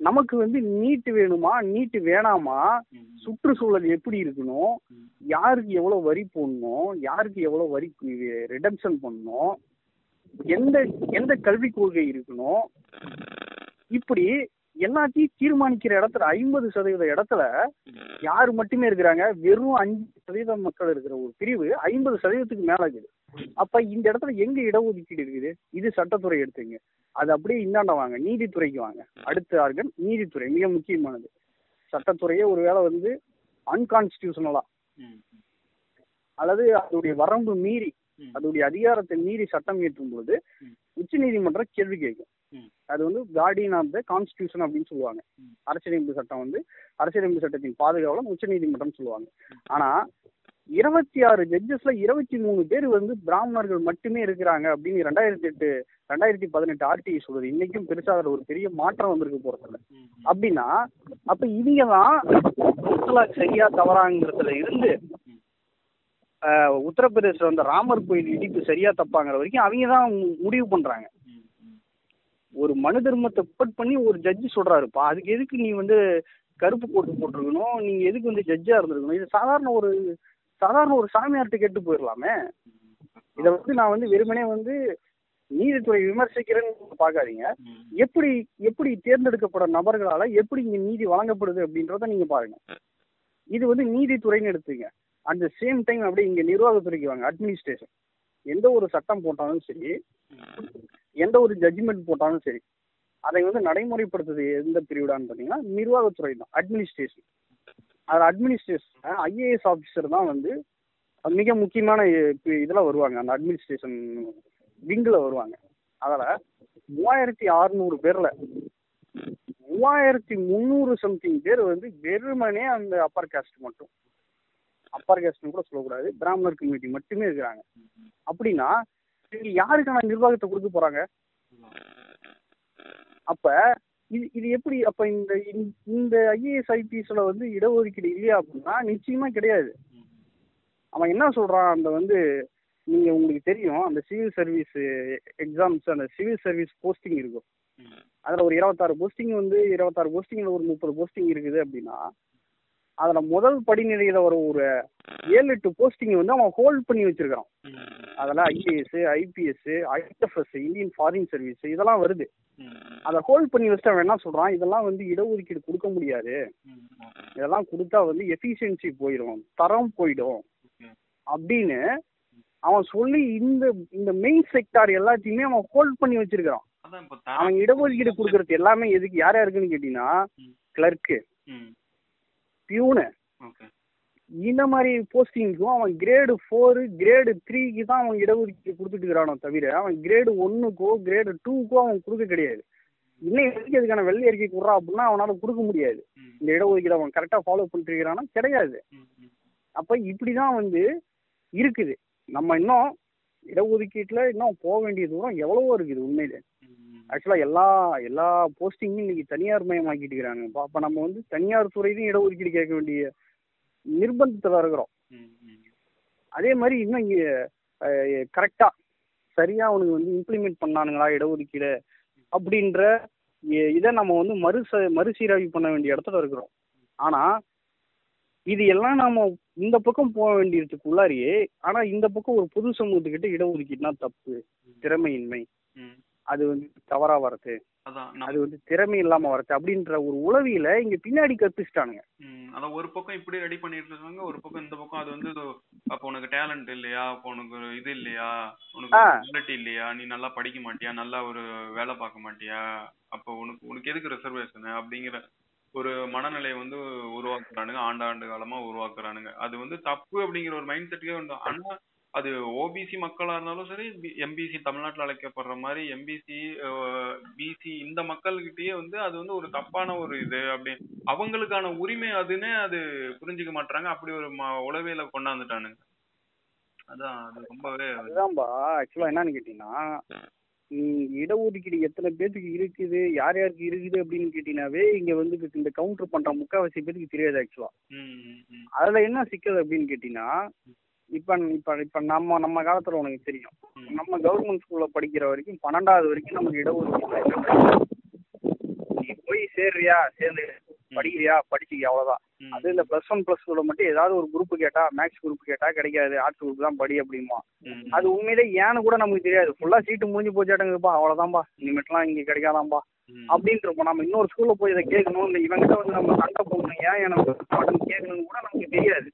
நமக்கு வந்து நீட்டு வேணுமா நீட்டு வேணாமா? சுற்றுச்சூழல் எப்படி இருக்கணும்? யாருக்கு எவ்வளவு வரி போடணும்? யாருக்கு எவ்வளவு வரி ரிடம்ஷன் பண்ணணும்? எந்த எந்த கல்விக் கொள்கை இருக்கணும்? இப்படி எல்லாத்தையும் தீர்மானிக்கிற இடத்துல ஐம்பது சதவீத இடத்துல யார் மட்டுமே இருக்கிறாங்க? வெறும் அஞ்சு சதவீதம் மக்கள் இருக்கிற ஒரு பிரிவு ஐம்பது சதவீதத்துக்கு மேல இருக்குது. அப்ப இந்த இடத்துல எங்க இடஒதுக்கீடு இருக்குது? இது சட்டத்துறை எடுத்துங்க. அது அப்படியே இந்தாண்ட வாங்க நீதித்துறைக்கு வாங்க அடுத்த ஆர்கன் நீதித்துறை மிக முக்கியமானது சட்டத்துறையே ஒருவேளை வந்து அன்கான்ஸ்டியூஷனலா அல்லது அதோடைய வரம்பு மீறி. அதோடைய அதிகாரத்தை மீறி சட்டம் இயற்றும் பொழுது. உச்ச நீதிமன்றம் கேள்வி கேட்கும். அது வந்து கார்டியன் ஆஃப் த கான்ஸ்டியூஷன் அப்படின்னு சொல்லுவாங்க. அரசியலமைப்பு சட்டம் வந்து அரசியலமைப்பு சட்டத்தின் பாதுகாவலன் உச்ச நீதிமன்றம் சொல்லுவாங்க ஆனா இருபத்தி ஆறு ஜட்ஜஸ்ல இருபத்தி மூணு பேர் வந்து பிராமணர்கள் மட்டுமே இருக்கிறாங்க அப்படின்னு ரெண்டாயிரத்தி எட்டு ரெண்டாயிரத்தி பதினெட்டு ஆர்டிஐ சொல்லுது இன்னைக்கும் பெருசா அதுல ஒரு பெரிய மாற்றம் வந்திருக்கு போறதுல அப்படின்னா அப்ப இவங்க தான் முத்தலாக் சரியா தவறாங்கிறதுல இருந்து ஆஹ், உத்தரப்பிரதேச அந்த ராமர் கோயில் இடிப்பு சரியா தப்பாங்கிற வரைக்கும் அவங்க தான் முடிவு பண்றாங்க. ஒரு மனு தர்மத்தை புட் பண்ணி ஒரு ஜட்ஜி சொல்றாருப்பா அதுக்கு எதுக்கு நீ வந்து கருப்பு கோட்டு போட்டிருக்கணும்? நீங்க எதுக்கு வந்து ஜட்ஜா இருந்திருக்கணும்? இது சாதாரண ஒரு சாதாரண ஒரு சாமியார்ட்ட கேட்டு போயிடலாமே இதை வந்து நான் வந்து வெறுமனே வந்து நீதித்துறை விமர்சிக்கிறேன்னு பார்க்காதீங்க. எப்படி எப்படி தேர்ந்தெடுக்கப்பட நபர்களால எப்படி இங்க நீதி வழங்கப்படுது அப்படின்றத நீங்க பாருங்க. இது வந்து நீதித்துறைன்னு எடுத்துங்க அட் த சேம் டைம் அப்படியே இங்க நிர்வாகத்துறைக்கு வாங்க அட்மினிஸ்ட்ரேஷன் எந்த ஒரு சட்டம் போட்டாலும் சரி எந்த ஒரு ஜட்ஜ்மெண்ட் போட்டாலும் சரி அதை வந்து நடைமுறைப்படுத்துறது எந்த பிரிவுடான்னு பார்த்தீங்கன்னா நிர்வாகத்துறை தான் அட்மினிஸ்ட்ரேஷன் அதில் அட்மினிஸ்ட்ரேஷன் ஐஏஎஸ் ஆஃபீஸர் தான் வந்து மிக முக்கியமான இ- வருவாங்க. அந்த அட்மினிஸ்ட்ரேஷன் விங்கில் வருவாங்க. அதில் மூவாயிரத்தி அறுநூறு பேரில் மூவாயிரத்தி முந்நூறு சம்திங் பேர் வந்து வெறுமனே அந்த அப்பர் காஸ்ட் மட்டும். அப்பர் காஸ்ட்னு கூட சொல்லக்கூடாது. பிராமணர் கம்யூனிட்டி மட்டுமே இருக்கிறாங்க. அப்படின்னா இவங்க யாருக்கான நிர்வாகத்தை கொடுக்க போகிறாங்க அப்போ இது இது எப்படி? அப்ப இந்த இந்த- இந்த ஐஏஎஸ் ஐபிஎஸ்ல வந்து இடஒதுக்கீடு இல்லையா அப்படின்னா நிச்சயமா கிடையாது. அவன் என்ன சொல்றான்? அந்த வந்து நீங்க உங்களுக்கு தெரியும் அந்த சிவில் சர்வீஸ் எக்ஸாம்ஸ் அந்த சிவில் சர்வீஸ் போஸ்டிங் இருக்கும். அதுல ஒரு இருபத்தாறு போஸ்டிங் வந்து இருபத்தாறு போஸ்டிங்ல ஒரு முப்பது போஸ்டிங் இருக்குது அப்படின்னா அதுல முதல் படிநிலையில வர ஒரு ஏழு எட்டு போஸ்டிங் வந்து அவன் ஹோல்ட் பண்ணி வச்சிருக்கான் அதெல்லாம் IAS IPS IFS Indian foreign service இதெல்லாம் வருது. அதை ஹோல்ட் பண்ணி வச்சுட்டு அவன் என்ன சொல்றான்? இதெல்லாம் வந்து இடஒதுக்கீடு கொடுக்க முடியாது. இதெல்லாம் கொடுத்தா வந்து எஃபிஷியன்சி போயிடும் தரம் போயிடும். அப்படின்னு அவன் சொல்லி இந்த இந்த மெயின் செக்டார் எல்லாத்தையுமே அவன் ஹோல்ட் பண்ணி வச்சிருக்கான் அவன் இடஒதுக்கீடு கொடுக்கறது எல்லாமே எதுக்கு? யார் யாருக்குன்னு கேட்டீங்கன்னா. Clerk peon. இந்த மாதிரி போஸ்டிங்க்கும் அவன் கிரேடு ஃபோரு கிரேடு த்ரீக்கு தான் அவன் இடஒதுக்கீடு கொடுத்துட்டு இருக்கிறானோ தவிர அவன் கிரேடு ஒன்னுக்கோ கிரேடு டூக்கோ அவன் கொடுக்க கிடையாது. இன்னைக்கு வரைக்கும் அதுக்கான வெள்ளை அறிக்கை கொடுறா அப்படின்னா அவனால கொடுக்க முடியாது. இந்த இடஒதுக்கீடு அவன் கரெக்டாக ஃபாலோ பண்ணிட்டு இருக்கிறானா கிடையாது. அப்ப இப்படிதான் வந்து இருக்குது. நம்ம இன்னும் இடஒதுக்கீட்டுல இன்னும் போக வேண்டிய தூரம் எவ்வளவோ இருக்குது உண்மையிலே. ம் ஆக்சுவலா எல்லா எல்லா போஸ்டிங்கும் இன்னைக்கு தனியார் மயமாக்கிட்டு இருக்கிறாங்க அப்ப நம்ம வந்து தனியார் துறையிலும் இடஒதுக்கீடு கேட்க வேண்டிய நிர்பந்தத்துல இருக்கிறோம். அதே மாதிரி இன்னும் இங்க கரெக்டா சரியா அவனுக்கு வந்து இம்ப்ளிமெண்ட் பண்ணானுங்களா இடஒதுக்கீடு அப்படின்ற இதை நம்ம வந்து மறுச மறுசீராய்வு பண்ண வேண்டிய இடத்துல இருக்கிறோம். ஆனா இது எல்லாம் நாம இந்த பக்கம் போக வேண்டியதுக்குள்ளாரியே ஆனா இந்த பக்கம் ஒரு பொது சமூகத்துக்கிட்ட இடஒதுக்கீடுனா தப்பு திறமையின்மை. அது வந்து தவறா வரது. அது வந்து திறமை இல்லாம வரது அப்படின்ற ஒரு உளவியல இங்க பின்னாடி கற்பிச்சிட்டானுங்க. அதான் ஒரு பக்கம் இப்படி ரெடி பண்ணிட்டு இருக்காங்க ஒரு பக்கம் இந்த பக்கம் அது வந்து அப்போ உனக்கு டேலண்ட் இல்லையா? அப்போ உனக்கு இது இல்லையா? உனக்கு. குவாலிட்டி இல்லையா? நீ நல்லா படிக்க மாட்டியா? நல்லா ஒரு வேலை பார்க்க மாட்டியா? அப்போ உனக்கு உனக்கு எதுக்கு ரிசர்வேஷன் அப்படிங்கிற ஒரு மனநிலையை வந்து உருவாக்குறானுங்க ஆண்டாண்டு காலமா உருவாக்குறானுங்க. அது வந்து தப்பு அப்படிங்கிற ஒரு மைண்ட் செட்டுக்கே உண்டு. ஆனா அது ஓபிசி மக்களா இருந்தாலும் சரி எம்பிசி தமிழ்நாட்டுல அழைக்கப்படுற மாதிரி எம்பிசி பிசி இந்த மக்கள்கிட்டயே வந்து அது வந்து ஒரு தப்பான ஒரு இது அப்படி அவங்களுக்கான உரிமை அதுன்னு அது புரிஞ்சுக்க மாட்டாங்க அப்படி ஒரு உளவியல கொண்டாந்துட்டானுங்க. அதான் அது ரொம்பவே அதுதான்பா. ஆக்சுவலா என்னன்னு கேட்டீங்கன்னா நீ இடஒதுக்கீடு எத்தனை பேத்துக்கு இருக்குது யார் யாருக்கு இருக்குது அப்படின்னு கேட்டீங்கன்னாவே இங்க வந்து இந்த கவுண்டர் பண்ற முக்காவாசி பேத்துக்கு தெரியாது ஆக்சுவலா அதுல என்ன சிக்கல் அப்படின்னு கேட்டீங்கன்னா இப்ப இப்ப இப்ப நம்ம நம்ம காலத்துல உனக்கு தெரியும். நம்ம கவர்மெண்ட் ஸ்கூல்ல படிக்கிற வரைக்கும் பன்னெண்டாவது வரைக்கும் நமக்கு இடஒதுக்கீடு என்ன கிடையாது. நீ போய் சேர்றியா சேர்ந்து படிக்கிறியா? படிச்சிக்க அவ்வளவுதான். ம், அது இந்த பிளஸ் ஒன் பிளஸ் டூல மட்டும் ஏதாவது ஒரு குரூப் கேட்டா மேக்ஸ் குரூப் கேட்டா கிடைக்காது. ஆர்ட்ஸ் குரூப் தான் படி அப்படிமா அது உண்மையிலே ஏன்னு கூட நமக்கு தெரியாது. ஃபுல்லா சீட்டு முடிஞ்சு போச்சாட்டங்கப்பா அவ்வளவுதான்பா. இனிமேட்லாம் இங்க கிடைக்காதான்பா. ம், அப்படின்ட்டு இருப்போம். நம்ம இன்னொரு ஸ்கூல்ல போய் இதை கேட்கணும் இல்லை இவங்கிட்ட வந்து நம்ம சண்டை போடணும். ஏன் எனக்கு கேட்கணும்னு கூட நமக்கு தெரியாது.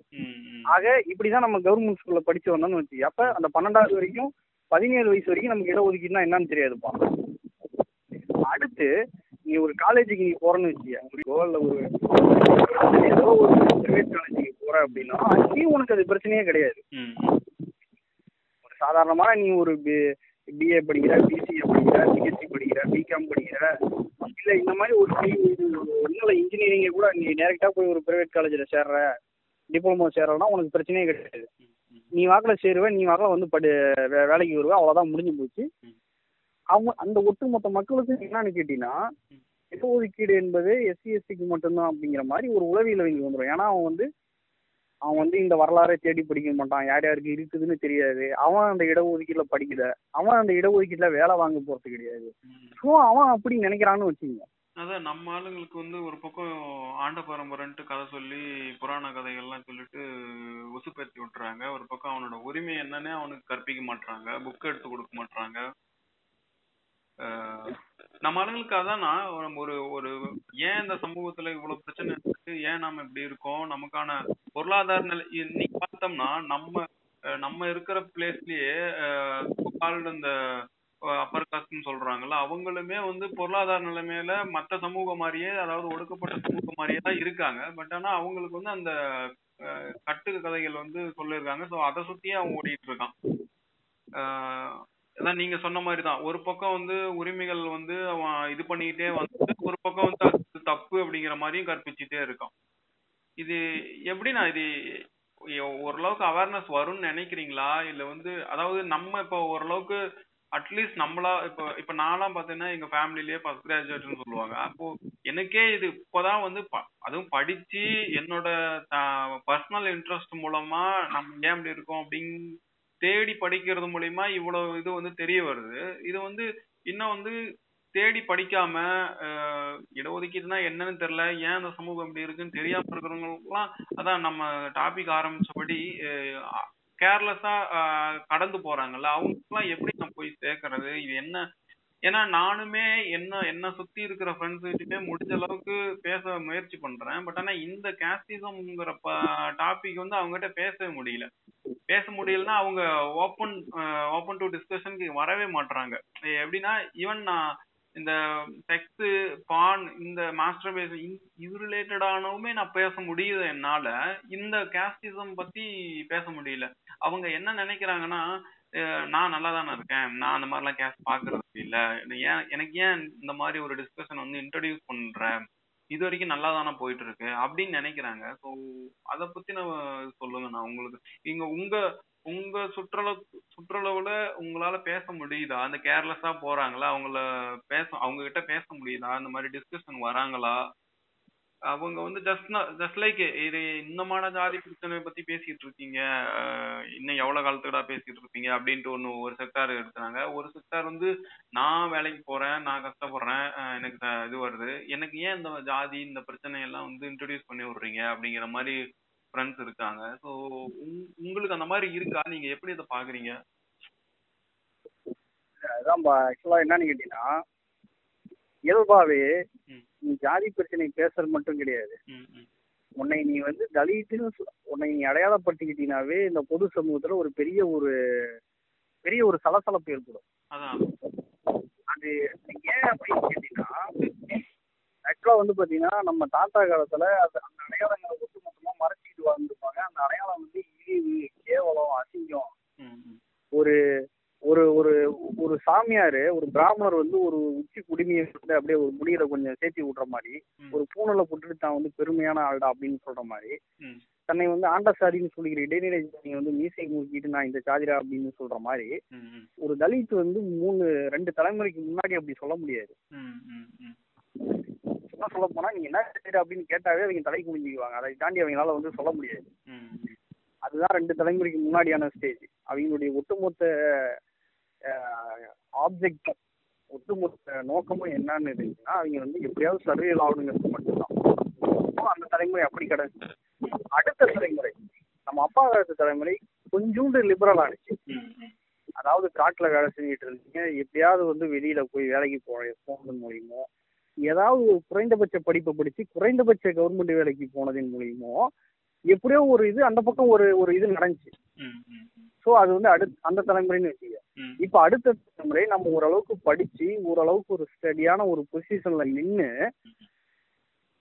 ஆக இப்படிதான் நம்ம கவர்மெண்ட் ஸ்கூல்ல படிச்சு வந்தோம்னு வச்சு அப்ப அந்த பன்னெண்டாவது வரைக்கும் பதினேழு வயசு வரைக்கும் நமக்கு இடஒதுக்கீடுனா என்னன்னு தெரியாதுப்பா. அடுத்து நீ ஒரு காலேஜுக்கு நீ போறன்னு வச்சியா இல்ல ஒரு ஏதோ ஒரு பிரைவேட் காலேஜுக்கு போற அப்படின்னா அங்கேயும் உனக்கு அது பிரச்சனையே கிடையாது. ம், ஒரு சாதாரணமான நீ ஒரு பிஏ படிக்கிற பிசிஏ படிக்கிற பிஎஸ்சி படிக்கிற பிகாம் படிக்கிற இல்ல இந்த மாதிரி ஒரு ஒன்றும் இன்ஜினியரிங்க கூட நீ டேரெக்டா போய் ஒரு பிரைவேட் காலேஜில் சேர்ற டிப்ளமோ சேர்றனா உனக்கு பிரச்சனையே கிடையாது. நீ வாக்கில் சேருவ நீ வாக்கில் வந்து படி வேலைக்கு வருவ அவ்வளோதான் முடிஞ்சு போச்சு. அவங்க அந்த ஒட்டுமொத்த மக்களுக்கு என்னன்னு கேட்டீங்கன்னா இடஒதுக்கீடு என்பது எஸ்சி எஸ்டிக்கு மட்டும்தான் அப்படிங்கிற மாதிரி ஒரு உளவியல் இங்கே வந்துடும் ஏன்னா அவன் வந்து அவன் வந்து இந்த வரலாறை தேடி படிக்க மாட்டான். யார் யாருக்கு இருக்குதுன்னு தெரியாது. அவன் அந்த இடஒதுக்கீட்டில் படிக்கல. அவன் அந்த இடஒதுக்கீட்டில் வேலை வாங்க போறது கிடையாது. ஸோ அவன் அப்படி நினைக்கிறான்னு வச்சுங்க அதான் நம்ம ஆளுங்களுக்கு வந்து ஒரு பக்கம் ஆண்ட பரம்பரைன்ட்டு கதை சொல்லி புராண கதைகள்லாம் சொல்லிட்டு உசுப்பேத்தி விட்டுறாங்க. ஒரு பக்கம் அவனோட உரிமை என்னன்னே அவனுக்கு கற்பிக்க மாட்றாங்க. புக் எடுத்து கொடுக்க மாட்றாங்க. நம்ம ஆளுங்களுக்கு அதான் ஒரு- ஒரு ஏன் இந்த சமூகத்துல இவ்வளவு பிரச்சனை இருக்கு? ஏன் நாம இப்படி இருக்கோம்? நமக்கான பொருளாதார நிலை இன்னைக்கு பார்த்தோம்னா நம்ம அஹ் நம்ம இருக்கிற பிளேஸ்லயே இந்த அப்பர் காஸ்ட்னு சொல்றாங்கல்ல அவங்களுமே வந்து பொருளாதார நிலைமையில மத்த சமூகம் மாதிரியே அதாவது ஒடுக்கப்பட்ட சமூகம் மாதிரியே தான் இருக்காங்க. பட் ஆனா அவங்களுக்கு வந்து அந்த கட்டு கதைகள் வந்து சொல்லியிருக்காங்க. ஸோ அதை சுத்தியே அவன் ஓடிட்டு இருக்கான். ஆஹ் அதான் நீங்க சொன்ன மாதிரி தான் ஒரு பக்கம் வந்து உரிமைகள் வந்து அவன் இது பண்ணிக்கிட்டே வந்து ஒரு பக்கம் வந்து அது தப்பு அப்படிங்கிற மாதிரியும் கற்பிச்சுட்டே இருக்கான். இது எப்படின்னா இது ஓரளவுக்கு அவேர்னஸ் வரும்னு நினைக்கிறீங்களா? இல்ல வந்து அதாவது நம்ம இப்போ ஓரளவுக்கு அட்லீஸ்ட் நம்மளா இப்போ இப்போ நான்லாம் பார்த்தீங்கன்னா எங்க ஃபேமிலிலேயே ஃபர்ஸ்ட் கிராஜுவேட்னு சொல்லுவாங்க. அப்போ எனக்கே இது இப்போதான் வந்து ப- அதுவும் படிச்சு என்னோட பர்சனல் இன்ட்ரெஸ்ட் மூலமா நம்ம ஏன் அப்படி இருக்கோம் அப்படின்னு தேடி படிக்கிறது மூலியமா இவ்வளவு இது வந்து தெரிய வருது. இது வந்து இன்னும் வந்து தேடி படிக்காம அஹ், இடஒதுக்கீடுனா என்னன்னு தெரியல. ஏன் அந்த சமூகம் இப்படி இருக்குன்னு தெரியாம இருக்கிறவங்களுக்குலாம் அதான் நம்ம டாபிக் ஆரம்பிச்சபடி கேர்லெஸ்ஸா கடந்து போறாங்கல்ல. அவங்களுக்கெல்லாம் எப்படி நம்ம போய் சேர்க்கறது? இது என்ன ஏன்னா நானுமே என்ன என்ன சுத்தி இருக்கிற ஃப்ரெண்ட்ஸ் கிட்டே முடிஞ்ச அளவுக்கு பேச முயற்சி பண்றேன். பட் ஆனா இந்த கேஸ்டிசம்ங்கிற டாபிக் வந்து அவங்ககிட்ட பேசவே முடியல. பேச முடியலன்னா அவங்க ஓப்பன் ஓப்பன் டு டிஸ்கஷனுக்கு வரவே மாட்றாங்க. எப்படின்னா ஈவன் நான் இந்த செக்ஸ் பான் இந்த மாஸ்டர் பேஸ் இது ரிலேட்டடானவுமே நான் பேச முடியுது என்னால. இந்த கேஸ்டிசம் பத்தி பேச முடியல. அவங்க என்ன நினைக்கிறாங்கன்னா நான் நல்லா தானே இருக்கேன். நான் அந்த மாதிரிலாம் கேஸ் பாக்குறது இல்ல. ஏன் எனக்கு ஏன் இந்த மாதிரி ஒரு டிஸ்கஷன் வந்து இன்ட்ரடியூஸ் பண்றேன்? இது வரைக்கும் நல்லா தானே போயிட்டு இருக்கு அப்படின்னு நினைக்கிறாங்க. ஸோ அதை பத்தி நம்ம சொல்லுங்க நான் உங்களுக்கு. இங்க உங்க உங்க சுற்றளவு சுற்றளவுல உங்களால பேச முடியுதா? அந்த கேர்லெஸ்ஸா போறாங்களா? அவங்கள பேச அவங்க கிட்ட பேச முடியுதா? இந்த மாதிரி டிஸ்கஷன் வராங்களா? அவங்க வந்து ஜஸ்ட் ஜஸ்ட் லைக் இது இன்னமான ஜாதி பிரச்சனை பத்தி பேசிட்டு இருக்கீங்க இன்னும் எவ்வளவு காலத்துக்குடா பேசிட்டு இருப்பீங்க அப்படின்ட்டு ஒண்ணு ஒரு செக்டார் எடுத்தாங்க ஒரு செக்டார் வந்து நான் வேலைக்கு போறேன் நான் கஷ்டப்படுறேன் எனக்கு இது வருது. எனக்கு ஏன் இந்த ஜாதி இந்த பிரச்சனை எல்லாம் வந்து இன்ட்ரடியூஸ் பண்ணி விடுறீங்க அப்படிங்கிற மாதிரி ஃப்ரெண்ட்ஸ் இருக்காங்க. ஸோ உங்களுக்கு அந்த மாதிரி இருக்கா? நீங்க எப்படி இதை பாக்குறீங்க? அதான் ஆக்சுவலா என்னன்னு கேட்டீங்கன்னா இயல்பாவே. நீ ஜாதி பிரச்சனை பேசுறது மட்டும் கிடையாது. உன்னை நீ வந்து தலித்துன்னு உன்னை நீ அடையாளப்படுத்திக்கிட்டீங்கன்னாவே இந்த பொது சமூகத்துல ஒரு பெரிய ஒரு பெரிய ஒரு சலசலப்பு ஏற்படும். அது ஏன் அப்படின்னு கேட்டீங்கன்னா ஆக்சுவலா வந்து பாத்தீங்கன்னா நம்ம தாத்தா காலத்துல அது அந்த அடையாளங்களை ஒட்டு மொத்தமா மறைச்சிட்டு வாழ்ந்துருப்பாங்க. அந்த அடையாளம் வந்து இழிவு கேவலம் அசிங்கம். ஒரு ஒரு ஒரு ஒரு சாமியாரு ஒரு பிராமணர் வந்து ஒரு உச்சி குடிமையை வந்து அப்படியே ஒரு முடியில கொஞ்சம் சேர்த்தி விடுற மாதிரி ஒரு பூனலை போட்டுட்டு தான் வந்து பெருமையான ஆள்டா அப்படின்னு சொல்ற மாதிரி தன்னை வந்து ஆண்ட சாதின்னு சொல்லிக்கிற இடைநிலை ஜாதியை வந்து மீசை முறுக்கிட்டு நான் இந்த சாதிரா அப்படின்னு சொல்ற மாதிரி ஒரு தலித் வந்து மூணு ரெண்டு தலைமுறைக்கு முன்னாடி அப்படி சொல்ல முடியாது. சும்மா சொல்ல போனா நீங்க என்ன சாதிரா அப்படின்னு கேட்டாவே அவங்க தலை குனிஞ்சுக்குவாங்க. அதை தாண்டி அவங்களால வந்து சொல்ல முடியாது. அதுதான் ரெண்டு தலைமுறைக்கு முன்னாடியான ஸ்டேஜ் அவங்களுடைய ஒட்டுமொத்த ஆப்ஜெக்ட் ஒட்டுமொத்த நோக்கமும் என்னன்னு இருந்துச்சுன்னா அவங்க வந்து எப்படியாவது சர்வேல் ஆகணுங்கிறது மட்டும்தான். அந்த தலைமுறை அப்படி கிடையாது. அடுத்த தலைமுறை நம்ம அப்பா காலத்து தலைமுறை கொஞ்சோண்டு லிபரல் ஆனிச்சு அதாவது காட்டுல வேலை செஞ்சுட்டு இருந்தீங்க எப்படியாவது வந்து வெளியில போய் வேலைக்கு போற போனது மூலியமோ ஏதாவது ஒரு குறைந்தபட்ச படிப்பை படிச்சு குறைந்தபட்ச கவர்மெண்ட் வேலைக்கு போனதின் மூலியமோ எப்படியோ ஒரு இது அந்த பக்கம் ஒரு ஒரு இது நடந்துச்சு. ஸோ அது வந்து அடுத் அந்த தலைமுறைன்னு வச்சுக்க இப்போ அடுத்த தலைமுறை நம்ம ஓரளவுக்கு படிச்சு ஓரளவுக்கு ஒரு ஸ்டடியான ஒரு பொசிஷன்ல நின்று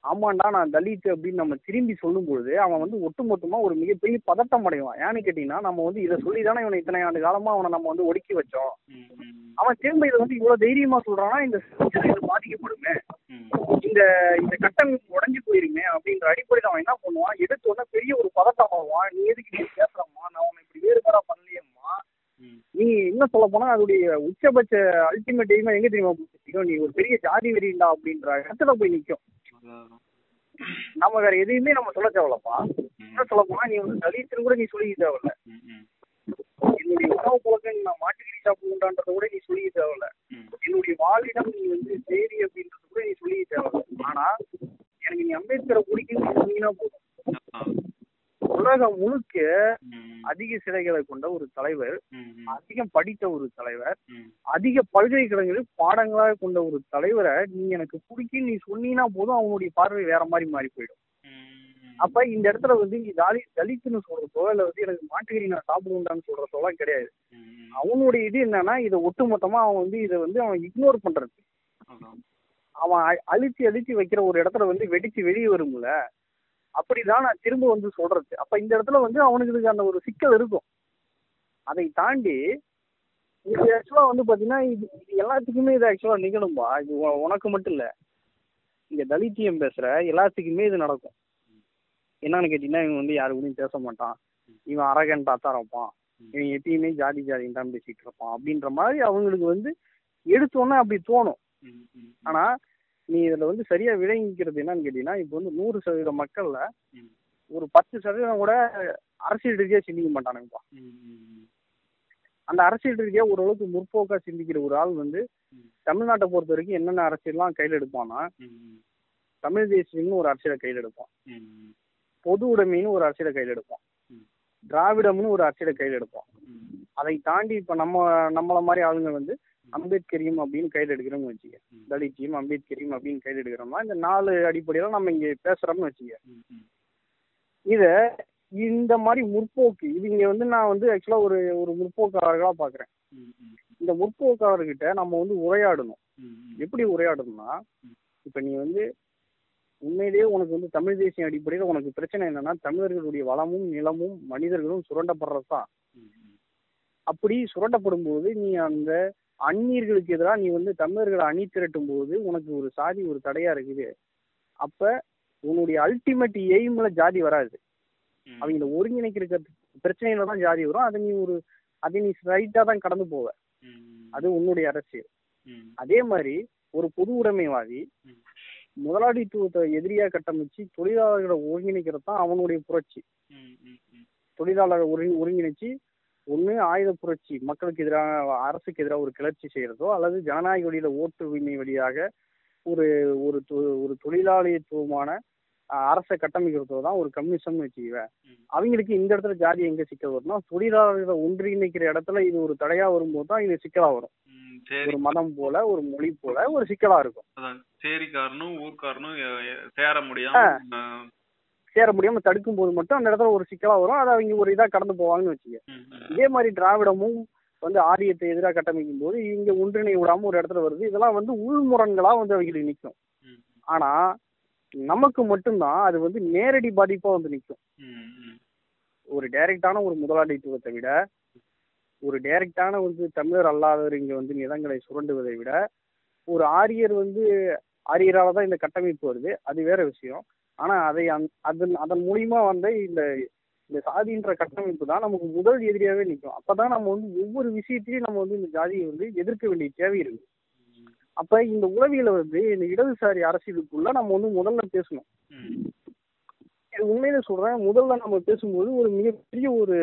ஆமாண்டா நான் தலித் அப்படின்னு நம்ம திரும்பி சொல்லும்பொழுது அவன் வந்து ஒட்டுமொத்தமா ஒரு மிகப்பெரிய பதட்டம் அடைவான் ஏன்னு கேட்டீங்கன்னா நம்ம வந்து இதை சொல்லி தானே இவனை இத்தனை ஆண்டு காலமா அவனை நம்ம வந்து ஒடுக்கி வச்சோம் அவன் திரும்ப இதை வந்து இவ்வளவு தைரியமா சொல்றான்னா இந்த பாதிக்கப்படுமே. இந்த இந்த கட்டமைப்பு உடஞ்சு போயிருமே அப்படின்ற அடிப்படையில் அவன் என்ன பண்ணுவான் எடுத்த உடனே பெரிய ஒரு பதட்டம் ஆவான் நீ எதுக்கு நீ பேசுறம்மா நான் உன்னை இப்படி வேறுபாடா பண்ணலையேம்மா. நீ இன்னும் சொல்ல போனா அதோடைய உச்சபட்ச அல்டிமேட் எங்க தெரியுமா? நீ ஒரு பெரிய ஜாதி வெறிண்டா அப்படின்ற இடத்துல போய் நிக்கும் அதான். நம்ம வேற எதையுமே நம்ம சொல்ல தேவையில்லப்பா. இன்னும் சொல்ல போனா நீ வந்து தலித்துன்னு கூட நீ சொல்லிக்க தேவையில்ல. என்னுடைய உணவு பழக்கம் நான் மாட்டுக்கறி சாப்பிடுன்றத கூட நீ சொல்லிக்க தேவையில்ல. என்னுடைய வாழிடம் நீ வந்து சேரி அப்படின்றது கூட நீ சொல்லிக்க தேவையில்ல. ஆனா எனக்கு நீ அம்பேத்கரை பிடிக்குன்னு சொன்னீங்கன்னா போதும். உலகம் முழுக்க அதிக சிலைகளை கொண்ட ஒரு தலைவர் அதிகம் படித்த ஒரு தலைவர். அதிக பல்கலைக்கழகங்களில் பாடங்களாக கொண்ட ஒரு தலைவரை நீ எனக்கு பிடிக்கும் நீ சொன்னீங்கன்னா போதும் அவனுடைய பார்வை வேற மாதிரி மாறி போயிடும். அப்ப இந்த இடத்துல வந்து நீ தாலி தலித்துன்னு சொல்றதோ இல்ல வந்து எனக்கு மாட்டுக்கறி நான் சாப்பிடுவேன்டான்னு சொல்றதோலாம் கிடையாது. ம், அவனுடைய இது என்னன்னா இதை ஒட்டுமொத்தமா அவன் வந்து இதை வந்து அவன் இக்னோர் பண்றது. அவன் அழிச்சு அழிச்சு வைக்கிற ஒரு இடத்துல வந்து வெடிச்சு வெளியே வரும்ல அப்படிதான் நான் திரும்ப வந்து சொல்றது. அப்ப இந்த இடத்துல வந்து அவனுக்கு இதுக்கு அந்த ஒரு சிக்கல் இருக்கும். அதை தாண்டி இது ஆக்சுவலா வந்து பாத்தீங்கன்னா இது இது எல்லாத்துக்குமே இது ஆக்சுவலா நிகழும்பா? இது உ- உனக்கு மட்டும் இல்ல. இங்க தலித்தியம் பேசுற எல்லாத்துக்குமே இது நடக்கும். என்னன்னு கேட்டீங்கன்னா இவன் வந்து யாரு கூடயும் பேச மாட்டான். இவன் அரகன்டா தான் இருப்பான். இவன் எப்பயுமே ஜாதி ஜாதின்னு தான் பேசிட்டு இருப்பான். அப்படின்ற மாதிரி அவங்களுக்கு வந்து எடுத்தோன்னே அப்படி தோணும். ஆனா நீ இதுல வந்து சரியா விளங்கிக்கிறது என்னன்னு கேட்டீங்கன்னா இப்போ வந்து நூறு சதவீத மக்கள்ல. ஒரு பத்து சதவீதம் கூட அரசியல் ரீதியா சிந்திக்க மாட்டானுங்கப்பா. அந்த அரசியல் ரீதியா ஓரளவுக்கு முற்போக்கா சிந்திக்கிற ஒரு ஆள் வந்து. தமிழ்நாட்டை பொறுத்த வரைக்கும் என்னென்ன அரசியல்லாம் கையில் எடுப்பான்னா தமிழ் தேசியம்னு ஒரு அரசியலை கையில் எடுப்பான். பொது உடைமைன்னு ஒரு அரசியலை கையில் எடுப்பான். திராவிடம்னு ஒரு அரசியலை கையில் எடுப்பான் அதை தாண்டி இப்ப நம்ம நம்மள மாதிரி ஆளுங்க வந்து அம்பேத்கரியம் அப்படின்னு கையில் எடுக்கிறோம்னு வச்சுக்க. தலித்தியம் அம்பேத்கரியம் அப்படின்னு கையில் எடுக்கிறோம்னா இந்த நாலு அடிப்படையில நம்ம இங்க பேசுறோம்னு வச்சுக்க. இத இந்த மாதிரி முற்போக்கு இது இங்க வந்து நான் வந்து ஆக்சுவலா ஒரு ஒரு முற்போக்காளர்களா பாக்குறேன் ம், ம், இந்த முற்போக்காளர்கிட்ட நம்ம வந்து உரையாடணும். எப்படி உரையாடணும்னா. இப்ப நீ வந்து உண்மையிலேயே உனக்கு வந்து தமிழ் தேசிய அடிப்படையில் உனக்கு பிரச்சனை என்னன்னா தமிழர்களுடைய வளமும் நிலமும் மனிதர்களும் சுரண்டப்படுறது தான். அப்படி சுரண்டப்படும் போது நீ அந்த அந்நியர்களுக்கு எதிராக நீ வந்து தமிழர்களை அணி திரட்டும் போது உனக்கு ஒரு சாதி ஒரு தடையா இருக்குது அப்ப உன்னுடைய அல்டிமேட் எய்ம்ல ஜாதி வராது. அவங்கள ஒருங்கிணைக்கிற பிரச்சனையில தான் ஜாதி வரும் அதை நீ ஒரு அதை நீ ரைட்டா தான் கடந்து போவ அது உன்னுடைய அரசியல். அதே மாதிரி ஒரு பொது உடைமைவாதி. முதலாளித்துவத்தை எதிரியா கட்டமைச்சு தொழிலாளர்களை ஒருங்கிணைக்கிறது தான் அவனுடைய புரட்சி. தொழிலாளர் ஒருங்கி ஒருங்கிணைச்சு ஒண்ணு ஆயுத புரட்சி மக்களுக்கு எதிராக அரசுக்கு எதிராக ஒரு கிளர்ச்சி செய்யறதோ அல்லது ஜனநாயக வழியில ஓட்டு உரிமை வழியாக ஒரு ஒரு ஒரு தொழிலாளித்துவமான அரசை கட்டமைக்கிறதோ தான் ஒரு கம்யூனிசம்னு வச்சுக்குவேன். அவங்களுக்கு இந்த இடத்துல ஜாதி எங்க சிக்கல் வரும்னா தொழிலாளர்களை ஒன்றிணைக்கிற இடத்துல இது ஒரு தடையா வரும்போது தான் இது சிக்கலா வரும். ஒரு மதம் போல ஒரு மொழி போல ஒரு சிக்கலா இருக்கும். சேரிக்காரனும் ஊர்க்காரனும் சேர முடியாம சேர முடியாம தடுக்கும் போது மட்டும் அந்த இடத்துல ஒரு சிக்கலா வரும். அதை அவங்க ஒரு இதா கடந்து போவாங்கன்னு வச்சுக்க. இதே மாதிரி திராவிடமும் வந்து ஆரியத்தை எதிராக கட்டமைக்கும் போது இங்க ஒன்றிணை விடாம ஒரு இடத்துல வருது. இதெல்லாம் வந்து உள்முரண்களா வந்து அவங்களுக்கு நிற்கும் ஆனா நமக்கு மட்டும்தான் அது வந்து நேரடி பாதிப்பா வந்து நிற்கும். ஒரு டைரக்டான ஒரு முதலாளித்துவத்தை விட ஒரு டைரக்டான வந்து தமிழர் அல்லாதவர் இங்க வந்து நிலங்களை சுரண்டுவதை விட ஒரு ஆரியர் வந்து ஆரியரால தான் இந்த கட்டமைப்பு வருது. அது வேற விஷயம். ஆனா அதை அந்- அதன் அதன் மூலியமா வந்து இந்த இந்த சாதின்ற கட்டமைப்பு தான் நமக்கு முதல் எதிரியாவே நிற்கும் அப்பதான் நம்ம வந்து ஒவ்வொரு விஷயத்திலையும் நம்ம வந்து இந்த ஜாதியை வந்து எதிர்க்க வேண்டிய தேவை இருக்கு. அப்ப இந்த உளவியல வந்து இந்த இடதுசாரி அரசியலுக்குள்ள நம்ம வந்து முதல்ல பேசணும். ம், இது உண்மையில சொல்றேன் முதல்ல நம்ம பேசும்போது ஒரு மிகப்பெரிய ஒரு